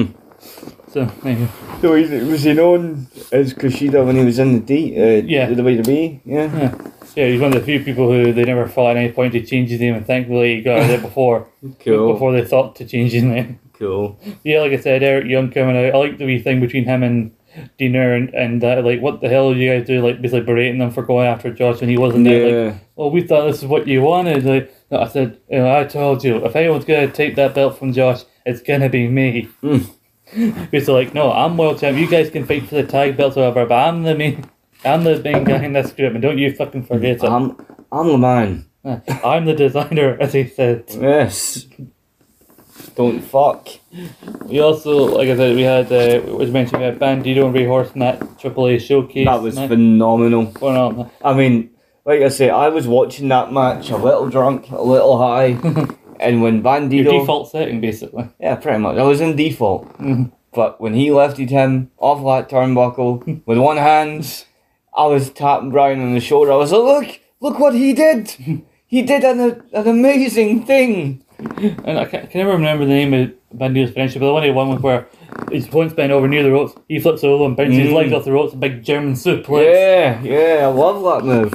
Speaker 1: So, there you.
Speaker 2: So he, was he known as Kushida when he was in the D? Uh,
Speaker 1: Yeah.
Speaker 2: The WWE? Yeah.
Speaker 1: yeah, he's one of the few people who they never thought at any point to change his name, and thankfully he got out there before
Speaker 2: Cool.
Speaker 1: before they thought to change his name.
Speaker 2: Cool.
Speaker 1: Yeah, like I said, Eric Young coming out. I like the wee thing between him and Deaner and, and uh, like, what the hell are you guys do? Like, basically berating them for going after Josh when he wasn't there. Like,
Speaker 2: Yeah.
Speaker 1: well, we thought this is what you wanted. Like, no, I said, you know, I told you, if anyone's going to take that belt from Josh, it's going to be me.
Speaker 2: Mm.
Speaker 1: Basically, like, no, I'm world champ. You guys can fight for the tag belts, or whatever, but I'm the main, I'm the main guy in this group, and don't you fucking forget it.
Speaker 2: I'm, I'm the man.
Speaker 1: I'm the designer, as he said.
Speaker 2: Yes. Don't fuck.
Speaker 1: We also, like I said, we had, uh, was mentioned, we had Bandido and Rey Horus in that AAA showcase.
Speaker 2: That was
Speaker 1: match
Speaker 2: phenomenal.
Speaker 1: on.
Speaker 2: I mean, like I say, I was watching that match a little drunk, a little high, and when
Speaker 1: Your
Speaker 2: Bandido,
Speaker 1: default setting, basically.
Speaker 2: yeah, pretty much, I was in default.
Speaker 1: Mhm.
Speaker 2: But when he lifted him off that turnbuckle with one hand, I was tapping Brian on the shoulder. I was like, "Look, look what he did! He did an an amazing thing."
Speaker 1: And I can, can never remember the name of Bandido's finisher, but the one he won was where his opponent's bent over near the ropes, he flips over and bounces his
Speaker 2: Mm.
Speaker 1: legs off the ropes, a big German suplex.
Speaker 2: Yeah, yeah, I love that move.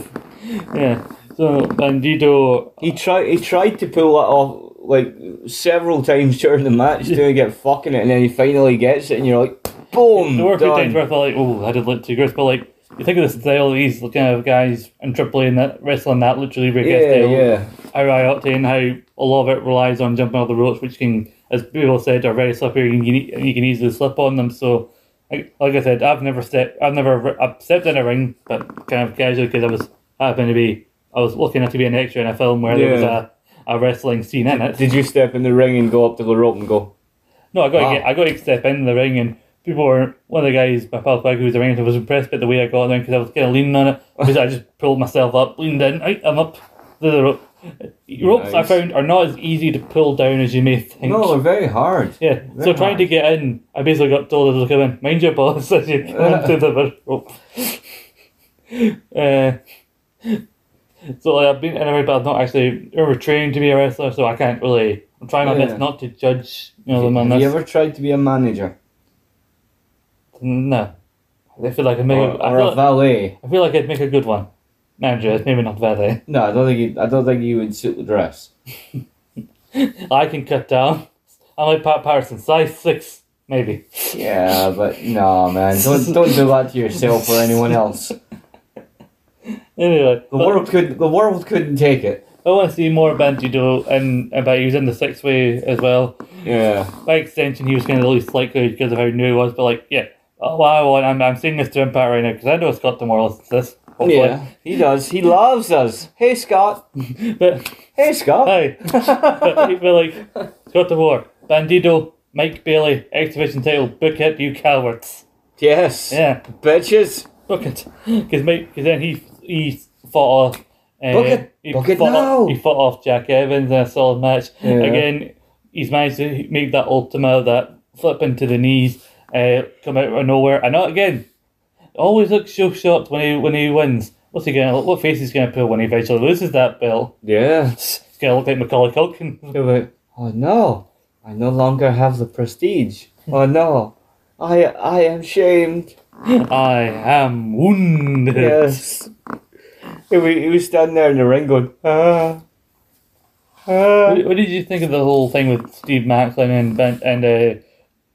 Speaker 1: Yeah. So Bandido,
Speaker 2: He tried. He tried to pull that off like several times during the match, doing it fucking it, and then he finally gets it, and you're like, boom,
Speaker 1: there were a few times where I felt like, oh, that did look too gross, but like, you think of this style of these kind of guys in AAA and that wrestling that literally rig
Speaker 2: yeah,
Speaker 1: style,
Speaker 2: yeah,
Speaker 1: how I octane, how a lot of it relies on jumping off the ropes, which can, as people said, are very slippery and you, can- you can easily slip on them. So, like, like I said, I've never stepped, I've never, I've stepped in a ring, but kind of casually because I was happened to be, I was lucky enough to be an extra in a film where there was a, a wrestling scene in it.
Speaker 2: Did you step in the ring and go up to the rope and go?
Speaker 1: No, I got
Speaker 2: Wow.
Speaker 1: to get, I got to step in the ring and. People were one of the guys, my pal who was ring, was impressed by the way I got in because I was kind of leaning on it. Because I just pulled myself up, leaned in, right, I'm up the rope. Ropes I found are not as easy to pull down as you may think.
Speaker 2: No, they're very hard.
Speaker 1: Yeah, so
Speaker 2: Very
Speaker 1: trying to get in, I basically got told I come in, mind your boss as you come into the rope. uh, so like, I've been in a ring, but I've not actually ever trained to be a wrestler, so I can't really. I'm trying my
Speaker 2: Yeah.
Speaker 1: best not to judge, you know, them on
Speaker 2: Have you ever tried to be a manager
Speaker 1: No, I feel like I make.
Speaker 2: or,
Speaker 1: I,
Speaker 2: or a valet?
Speaker 1: I feel like I'd make a good one. Manager, maybe not valet.
Speaker 2: No, I don't think you, I don't think you would suit the dress.
Speaker 1: I can cut down. I'm like Pat Patterson, size six, maybe.
Speaker 2: Yeah, but no, man, don't don't do that to yourself or anyone else.
Speaker 1: Anyway,
Speaker 2: The world could the world couldn't take it.
Speaker 1: I want to see more Bandido, and about he was in the sixth way as well.
Speaker 2: Yeah,
Speaker 1: By extension, he was kind of least likely because of how new he was. But like, yeah, oh, wow, I'm I'm saying this to Impact right now because I know Scott D'Amore listens to this. Hopefully.
Speaker 2: yeah, he does. He loves us. Hey, Scott.
Speaker 1: But
Speaker 2: Hey, Scott.
Speaker 1: hi, but, but like Scott D'Amore, Bandido, Mike Bailey, X Division title, book it, you cowards.
Speaker 2: Yes.
Speaker 1: Yeah,
Speaker 2: Bitches.
Speaker 1: book it, because Mike, because then he he fought off. Uh,
Speaker 2: Book it.
Speaker 1: He
Speaker 2: Book it
Speaker 1: fought
Speaker 2: now.
Speaker 1: Off, he fought off Jack Evans in a solid match.
Speaker 2: Yeah.
Speaker 1: Again, he's managed to make that ultima, that flip into the knees, uh, come out of nowhere. And not again, always looks so shocked when he when he wins. What's he gonna? What face he's gonna pull when he eventually loses that belt?
Speaker 2: Yeah.
Speaker 1: It's gonna look like Macaulay Culkin.
Speaker 2: Like, oh no, I no longer have the prestige. Oh no, I I am shamed.
Speaker 1: I am wounded.
Speaker 2: Yes. He was, he was standing there in the ring going, ah, ah.
Speaker 1: What, what did you think of the whole thing with Steve Maclin and and uh,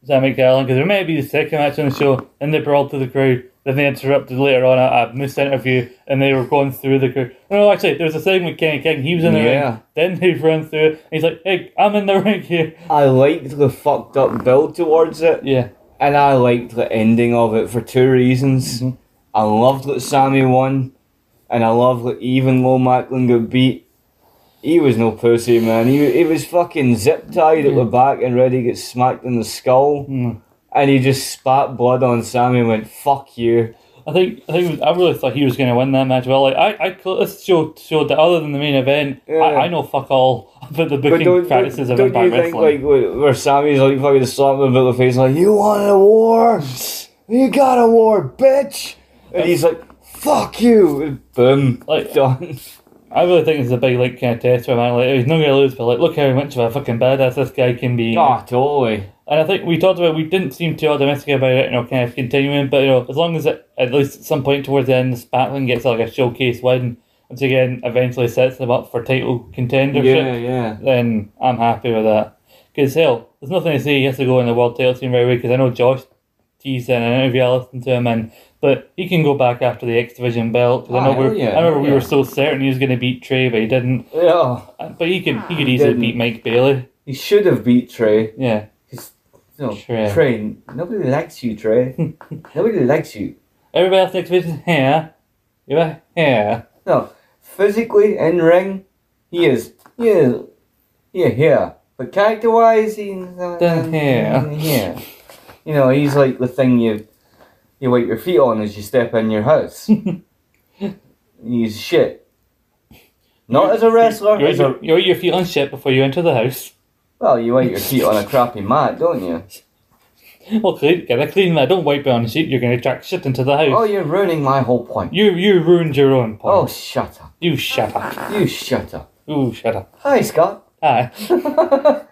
Speaker 1: Sami Callihan? Because it might be the second match on the show, and they brawled to the crowd. Then they interrupted later on a, a Moose interview, and they were going through the. crowd. No, actually, there was a segment with Kenny King. He was in the
Speaker 2: Yeah.
Speaker 1: ring. Then he run through. And he's like, "Hey, I'm in the ring here."
Speaker 2: I liked the fucked up build towards it,
Speaker 1: Yeah,
Speaker 2: and I liked the ending of it for two reasons.
Speaker 1: Mhm.
Speaker 2: I loved that Sami won, and I loved that even though Maclin got beat, he was no pussy, man. He, he was fucking zip tied at the back and ready to get smacked in the skull,
Speaker 1: Mm.
Speaker 2: and he just spat blood on Sami and went, fuck you.
Speaker 1: I think I think I really thought he was going to win that match. Well, like I, I this show showed that other than the main event,
Speaker 2: Yeah.
Speaker 1: I, I know fuck all about the booking
Speaker 2: don't,
Speaker 1: practices
Speaker 2: don't,
Speaker 1: of Impact
Speaker 2: you think
Speaker 1: Wrestling.
Speaker 2: like where where Sami's like fucking slapping him about the face like you wanted a war, you got a war, bitch, and he's like fuck you, and boom,
Speaker 1: Like-
Speaker 2: done.
Speaker 1: I really think it's a big like kind of test for him. man. Like he's not going to lose, but like look how much of a fucking badass this guy can be.
Speaker 2: Ah, totally.
Speaker 1: And I think we talked about we didn't seem too optimistic about it, you know, kind of continuing. But you know, as long as it, at least at some point towards the end, Spatlin gets like a showcase win, once again, eventually sets them up for title contendership.
Speaker 2: Yeah, yeah.
Speaker 1: Then I'm happy with that. Because hell, there's nothing to say he has to go in the world title team right away. Because I know Josh teased in an interview I listened to him in, but he can go back after the X Division belt. I
Speaker 2: Ah,
Speaker 1: know we're,
Speaker 2: yeah,
Speaker 1: I remember
Speaker 2: hell
Speaker 1: we were so certain he was going to beat Trey, but he didn't.
Speaker 2: Yeah,
Speaker 1: Uh, But he could he could easily
Speaker 2: Didn't.
Speaker 1: beat Mike Bailey.
Speaker 2: he should have beat Trey.
Speaker 1: Yeah.
Speaker 2: Because No,
Speaker 1: Trey.
Speaker 2: Trey. Nobody likes you, Trey. nobody likes you.
Speaker 1: Everybody else next division here. You're here.
Speaker 2: No, physically in ring, he is. He is. Yeah, here. But character wise, he's uh,
Speaker 1: Down here.
Speaker 2: You know, he's like the thing you you wipe your feet on as you step in your house. he's shit. Not as a wrestler.
Speaker 1: You
Speaker 2: As
Speaker 1: wipe
Speaker 2: a,
Speaker 1: your, you your feet on shit before you enter the house.
Speaker 2: well, you wipe your feet on a crappy mat, don't you?
Speaker 1: Well, clean, get a clean that. Don't wipe it on the sheet. You're going to track shit into the house.
Speaker 2: Oh, you're ruining my whole point.
Speaker 1: You you ruined your own point.
Speaker 2: Oh, shut up.
Speaker 1: You shut up.
Speaker 2: You shut up.
Speaker 1: Ooh, shut up.
Speaker 2: Hi, Scott.
Speaker 1: Hi.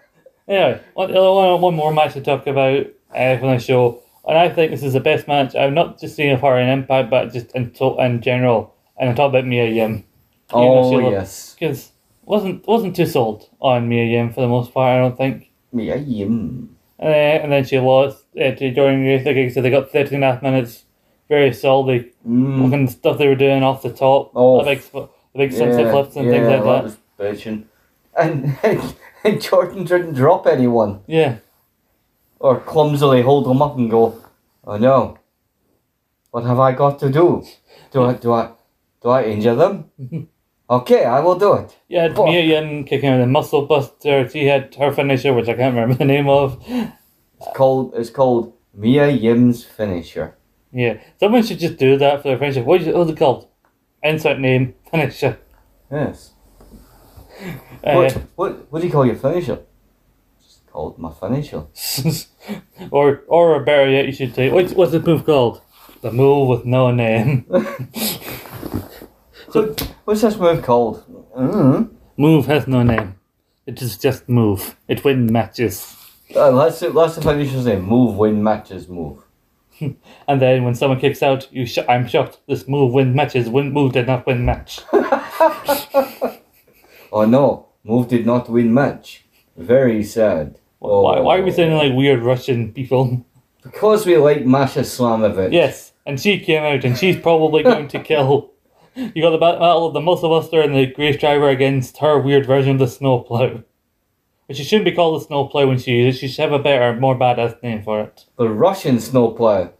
Speaker 1: anyway, one, uh, one, one more match to talk about uh, from the show, and I think this is the best match I've not just seen of her in Impact, but just in to- in general. And I'm talking about Mia Yim
Speaker 2: Oh, yes.
Speaker 1: because wasn't wasn't too sold on Mia Yim for the most part. I don't think.
Speaker 2: Yeah, yum.
Speaker 1: Uh, and then she lost uh, to Jordynne Grace. I said, they got 13 and a half minutes. Very solid.
Speaker 2: Mm.
Speaker 1: Looking stuff they were doing off the top.
Speaker 2: Oh.
Speaker 1: The big, the big sunset flips and things like that.
Speaker 2: bitching. And, and Jordynne didn't drop anyone.
Speaker 1: Yeah.
Speaker 2: Or clumsily hold them up and go, oh no. What have I got to do? Do I, do I, do I injure them? okay, I will do it.
Speaker 1: Yeah. Mia Yim kicking with a muscle buster. She had her finisher, which I can't remember the name of.
Speaker 2: It's called, it's called Mia Yim's finisher.
Speaker 1: Yeah, someone should just do that for their finisher. What is it, what's it called? Insert name, finisher.
Speaker 2: Yes.
Speaker 1: Uh,
Speaker 2: What, what, what do you call your finisher? Called my financial.
Speaker 1: or, or better yet, you should say, what's, what's the move called? The move with no name.
Speaker 2: so, what's this move called? Mm.
Speaker 1: move has no name. It is just move. It wins matches.
Speaker 2: Uh, let's, let's the finisher's name. Move, win, matches, move.
Speaker 1: And then when someone kicks out, you sh- I'm shocked. This move win matches. Win move did not win match.
Speaker 2: Oh no, Move did not win match. Very sad. Oh.
Speaker 1: Why, why are we sounding like weird Russian people?
Speaker 2: Because we like Masha Slamovich.
Speaker 1: Yes, and she came out, and she's probably going to kill. You got the battle of the Muscle Buster and the Grace Driver against her weird version of the Snowplow. But she shouldn't be called the Snowplow when she uses it. She should have a better, more badass name for it.
Speaker 2: The Russian snowplow.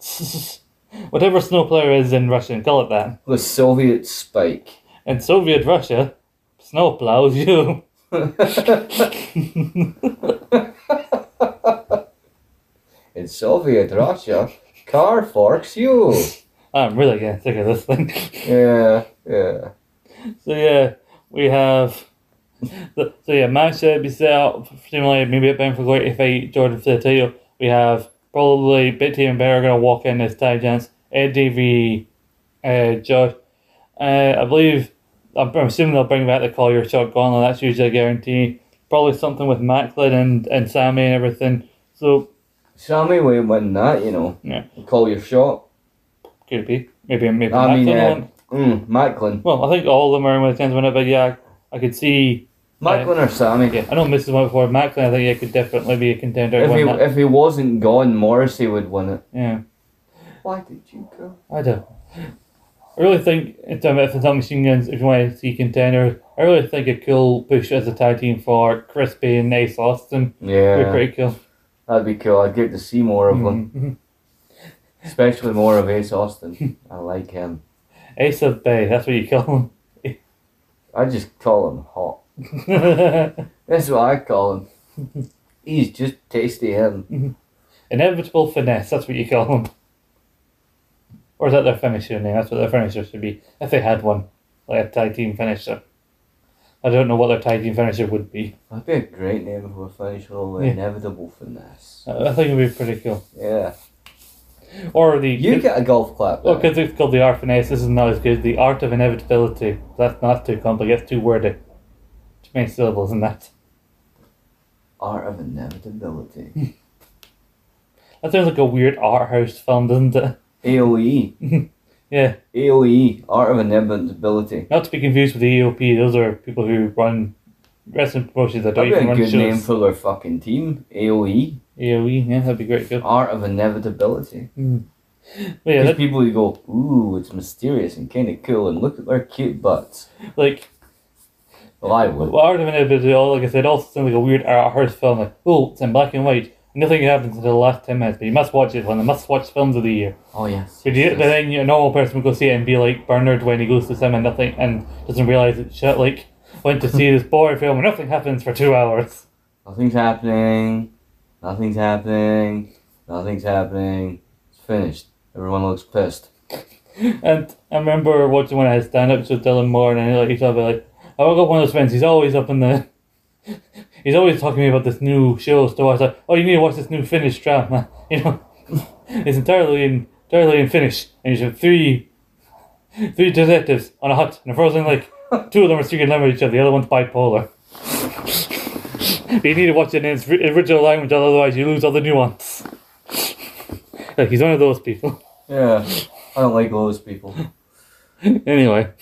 Speaker 1: Whatever Snowplow is in Russian, call it that.
Speaker 2: The Soviet spike.
Speaker 1: In Soviet Russia, Snowplows you.
Speaker 2: In Soviet Russia, car forks you.
Speaker 1: I'm really getting sick of this thing.
Speaker 2: Yeah, yeah.
Speaker 1: So yeah, we have. The, so yeah, should be set up similarly maybe at for Glory to Jordynne for the title. We have probably Bitty and Bear are gonna walk in as tie chance. Eddie v uh, Josh. Uh, I believe I'm, I'm assuming they'll bring back the call your shot gauntlet. That's usually a guarantee. Probably something with Maclin and, and Sami and everything. So
Speaker 2: Sami will win that, you know.
Speaker 1: Yeah.
Speaker 2: Call your shot.
Speaker 1: could be maybe maybe
Speaker 2: I
Speaker 1: Maclin
Speaker 2: mean,
Speaker 1: will
Speaker 2: uh. Mm, Maclin.
Speaker 1: Well, I think all of them are in with a chance to win it, but yeah, I could see
Speaker 2: Maclin or Sami.
Speaker 1: Yeah, I know Mrs. went before Maclin. I think he could definitely be a contender.
Speaker 2: If he
Speaker 1: that.
Speaker 2: if he wasn't gone, Morrissey would win it.
Speaker 1: yeah.
Speaker 2: Why did you go?
Speaker 1: I don't. I really think in terms of the machine guns, if you want to see contenders, I really think a cool push as a tag team for Crispy and Ace Austin yeah. would be pretty cool.
Speaker 2: that'd be cool. I'd get to see more of them,
Speaker 1: Mhm.
Speaker 2: especially more of Ace Austin. I like him.
Speaker 1: Ace of Bay, that's what you call him.
Speaker 2: I just call him hot. That's what I call him. He's just tasty him.
Speaker 1: Inevitable finesse, that's what you call him. Or is that their finisher name? That's what their finisher should be. If they had one. Like a tag team finisher. I don't know what their tag team finisher would be.
Speaker 2: That'd be a great name for a finish roll.
Speaker 1: Yeah.
Speaker 2: Inevitable finesse.
Speaker 1: I I think it would be pretty cool.
Speaker 2: Yeah.
Speaker 1: Or the.
Speaker 2: You get a golf clap.
Speaker 1: Well, because it's called the art finesse, this is not as good. The art of inevitability. That's not too complicated, it's too wordy. Too many syllables in that.
Speaker 2: Art of inevitability.
Speaker 1: That sounds like a weird art house film, doesn't it?
Speaker 2: AOE.
Speaker 1: Yeah.
Speaker 2: AOE. Art of inevitability.
Speaker 1: Not to be confused with the EOP, those are people who run wrestling promotions that don't
Speaker 2: That'd be a good
Speaker 1: shows.
Speaker 2: name for their fucking team. AOE.
Speaker 1: AOE, yeah, that'd be great. Good.
Speaker 2: Art of inevitability.
Speaker 1: Hmm. Yeah,
Speaker 2: Because
Speaker 1: that,
Speaker 2: people who go, ooh, it's mysterious and kind of cool, and look at their cute butts.
Speaker 1: like,
Speaker 2: Well, I would.
Speaker 1: well, art of inevitability, like I said, also sounds like a weird art film. Like, oh, it's in black and white. Nothing happens until the last 10 minutes, but you must watch it. One of the must watch films of the year.
Speaker 2: Oh yes.
Speaker 1: But you, then a normal person would go see it and be like Bernard when he goes to cinema and nothing and doesn't realize it's shit. Like went to see this boring film and nothing happens for two hours.
Speaker 2: Nothing's happening. Nothing's happening. Nothing's happening. It's finished. Everyone looks pissed.
Speaker 1: And I remember watching one of his stand-ups with Dylan Moran and like, he's like, "Oh, I got one of those friends. He's always up in the." He's always talking to me about this new show. So I was like, "Oh, you need to watch this new Finnish drama." You know, it's entirely in entirely in Finnish, and you have three three detectives on a hut in a frozen lake. Two of them are speaking language each other. The other one's bipolar. but you need to watch it in its original language, otherwise you lose all the nuance. like he's one of those people.
Speaker 2: Yeah. I don't like those people.
Speaker 1: anyway.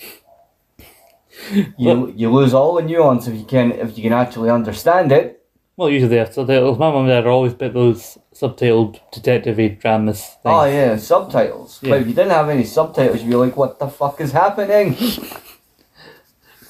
Speaker 2: You you lose all the nuance if you can if you can actually understand it.
Speaker 1: Well, usually they have subtitles. My mum and dad are always bit those subtitled detective dramas. Things.
Speaker 2: Oh yeah, subtitles.
Speaker 1: Yeah.
Speaker 2: But if you didn't have any subtitles, you'd be like, what the fuck is happening?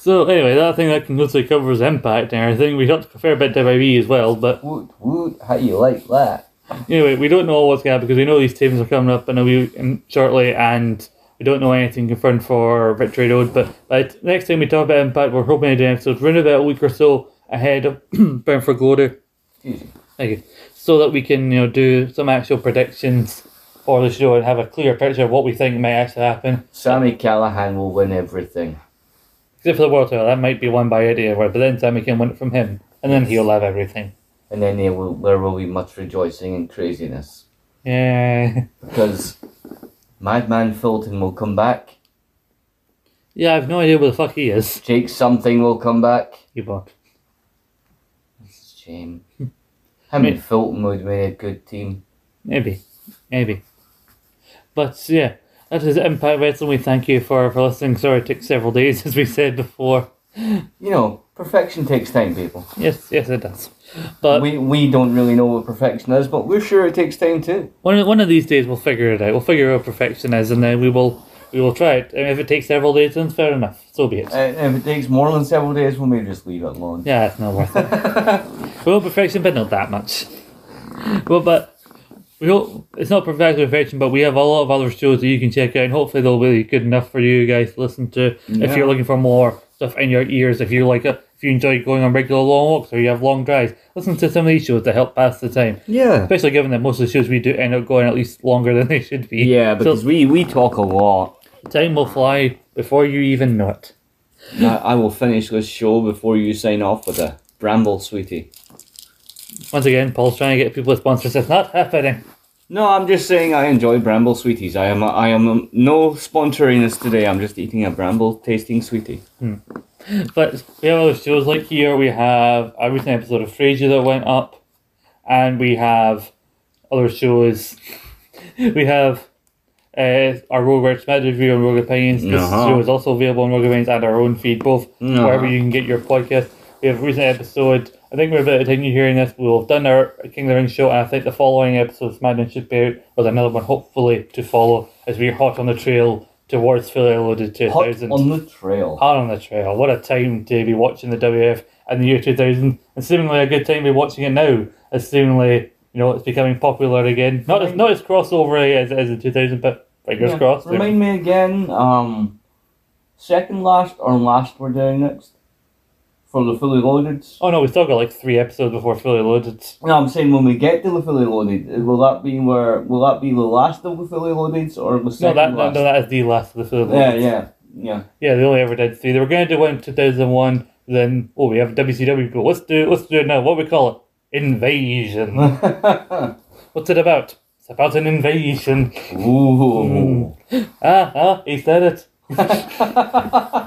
Speaker 1: So anyway, that thing that mostly covers Impact and everything. We talked a fair bit to WWE as well, but
Speaker 2: woot woot, how you like that?
Speaker 1: anyway, we don't know what's going to happen because we know these teams are coming up in a week in shortly, and we don't know anything confirmed for Victory Road. But but next time we talk about Impact, we're hoping to do an episode around about a week or so ahead of Bound for Glory. Thank you. So that we can, you know, do some actual predictions for the show and have a clear picture of what we think might actually happen.
Speaker 2: Sami Callihan will win everything.
Speaker 1: Except for the world title, that might be won by Eddie Edwards, but then Sami can win it from him, and then he'll have everything.
Speaker 2: And then there will, there will be much rejoicing and craziness.
Speaker 1: Yeah,
Speaker 2: Because Madman Fulton will come back.
Speaker 1: yeah. I've no idea where the fuck he is.
Speaker 2: Jake Something will come back.
Speaker 1: You bought.
Speaker 2: It's a shame. Him and Fulton would make a good team.
Speaker 1: Maybe, maybe. But yeah, that is Impact Wrestling. We thank you for for listening. Sorry, it took several days, as we said before.
Speaker 2: You know, perfection takes time, people.
Speaker 1: Yes, yes, it does. But
Speaker 2: We we don't really know what perfection is, but we're sure it takes time too.
Speaker 1: one of, one of these days we'll figure it out. We'll figure out what perfection is, and then we will we will try it. And if it takes several days, then fair enough. So be it.
Speaker 2: And if it takes more than several days, we may just leave it alone.
Speaker 1: Yeah, it's not worth it. well, perfection, but not that much. Well, but we hope it's not perfect perfection, but we have a lot of other shows that you can check out, and hopefully they'll be good enough for you guys to listen to. If you're looking for more stuff in your ears, if you like it, if you enjoy going on regular long walks or you have long drives, listen to some of these shows to help pass the time.
Speaker 2: Yeah.
Speaker 1: Especially given that most of the shows we do end up going at least longer than they should be.
Speaker 4: Yeah, because
Speaker 1: so
Speaker 4: we, we talk a lot.
Speaker 1: time will fly before you even know it.
Speaker 4: I, I will finish this show before you sign off with a bramble, sweetie.
Speaker 1: Once again, Paul's trying to get people to sponsor us. It's not happening.
Speaker 4: No, I'm just saying I enjoy bramble sweeties. I am I am no sponsoring this today. I'm just eating a bramble tasting sweetie. Hmm.
Speaker 1: But we have other shows like here. We have a recent episode of Frasier that went up, and we have other shows. we have uh, our Rogue Red Smash review on Rogue Opinions. This
Speaker 4: Uh-huh.
Speaker 1: show is also available on Rogue Opinions and our own feed, both
Speaker 4: Uh-huh.
Speaker 1: wherever you can get your podcast. We have a recent episode. I think we're about to continue hearing this. We'll have done our King of the Ring show, and I think the following episode, of SmackDown should be out with another one, hopefully, to follow as we're hot on the trail towards Fully Loaded
Speaker 2: Hot
Speaker 1: 2000.
Speaker 2: on the trail.
Speaker 1: Hot on the trail. What a time to be watching the WF in the year 2000, and seemingly a good time to be watching it now, as seemingly, you know, it's becoming popular again. Not as, not as crossover as it is in 2000, but fingers
Speaker 2: Yeah.
Speaker 1: crossed.
Speaker 2: Remind me again, um, second last or last we're doing next? For the fully loaded?
Speaker 1: Oh no, we still got like three episodes before Fully Loaded.
Speaker 2: No, I'm saying when we get to the fully loaded, will that be where, will that be the last of the fully loadeds or the
Speaker 1: No, that, no,
Speaker 2: last?
Speaker 1: no, that is the last of the Fully
Speaker 2: yeah,
Speaker 1: Loaded.
Speaker 2: yeah, yeah.
Speaker 1: Yeah, they only ever did three. They were going to do one in 2001, then, oh, we have WCW, but let's do, let's do it now. What we call it? Invasion. What's it about? It's about an invasion.
Speaker 2: Ooh.
Speaker 1: Ah, ah, he said it.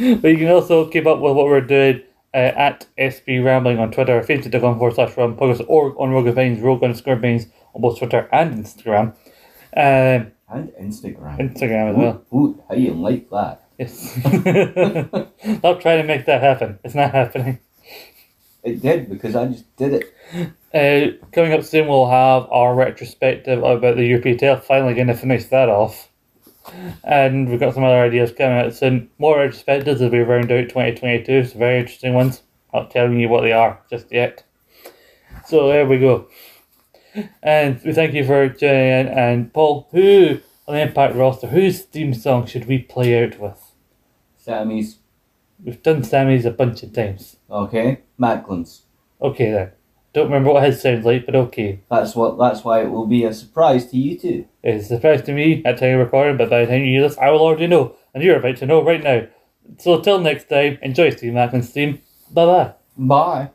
Speaker 1: but you can also keep up with what we're doing uh, at SB Rambling on Twitter, facebook.com forward slash Ram Progress, or on Rogue Veins, Rogue underscore Veins on both Twitter and Instagram. Um,
Speaker 2: And Instagram.
Speaker 1: Instagram as well.
Speaker 2: Ooh, how you like that?
Speaker 1: Yes. Stop trying to make that happen. It's not happening.
Speaker 2: It did because I just did it.
Speaker 1: Uh, coming up soon, we'll have our retrospective about the European Tale. Finally, going to finish that off. And we've got some other ideas coming out soon. More retrospectives as we round out 2022. Some very interesting ones. Not telling you what they are just yet. So there we go. And we thank you for joining in. And Paul, who on the Impact roster, whose theme song should we play out with?
Speaker 2: Sami's.
Speaker 1: We've done Sami's a bunch of times.
Speaker 2: Okay. Maclin's.
Speaker 1: Okay then. Don't remember what his sounds like, but okay.
Speaker 2: That's what. That's why it will be a surprise to you too.
Speaker 1: It's a surprise to me at time of recording, but by the time you hear this, I will already know, and you're about to know right now. So till next time, enjoy Steve Maclin's theme. Bye bye.
Speaker 2: Bye.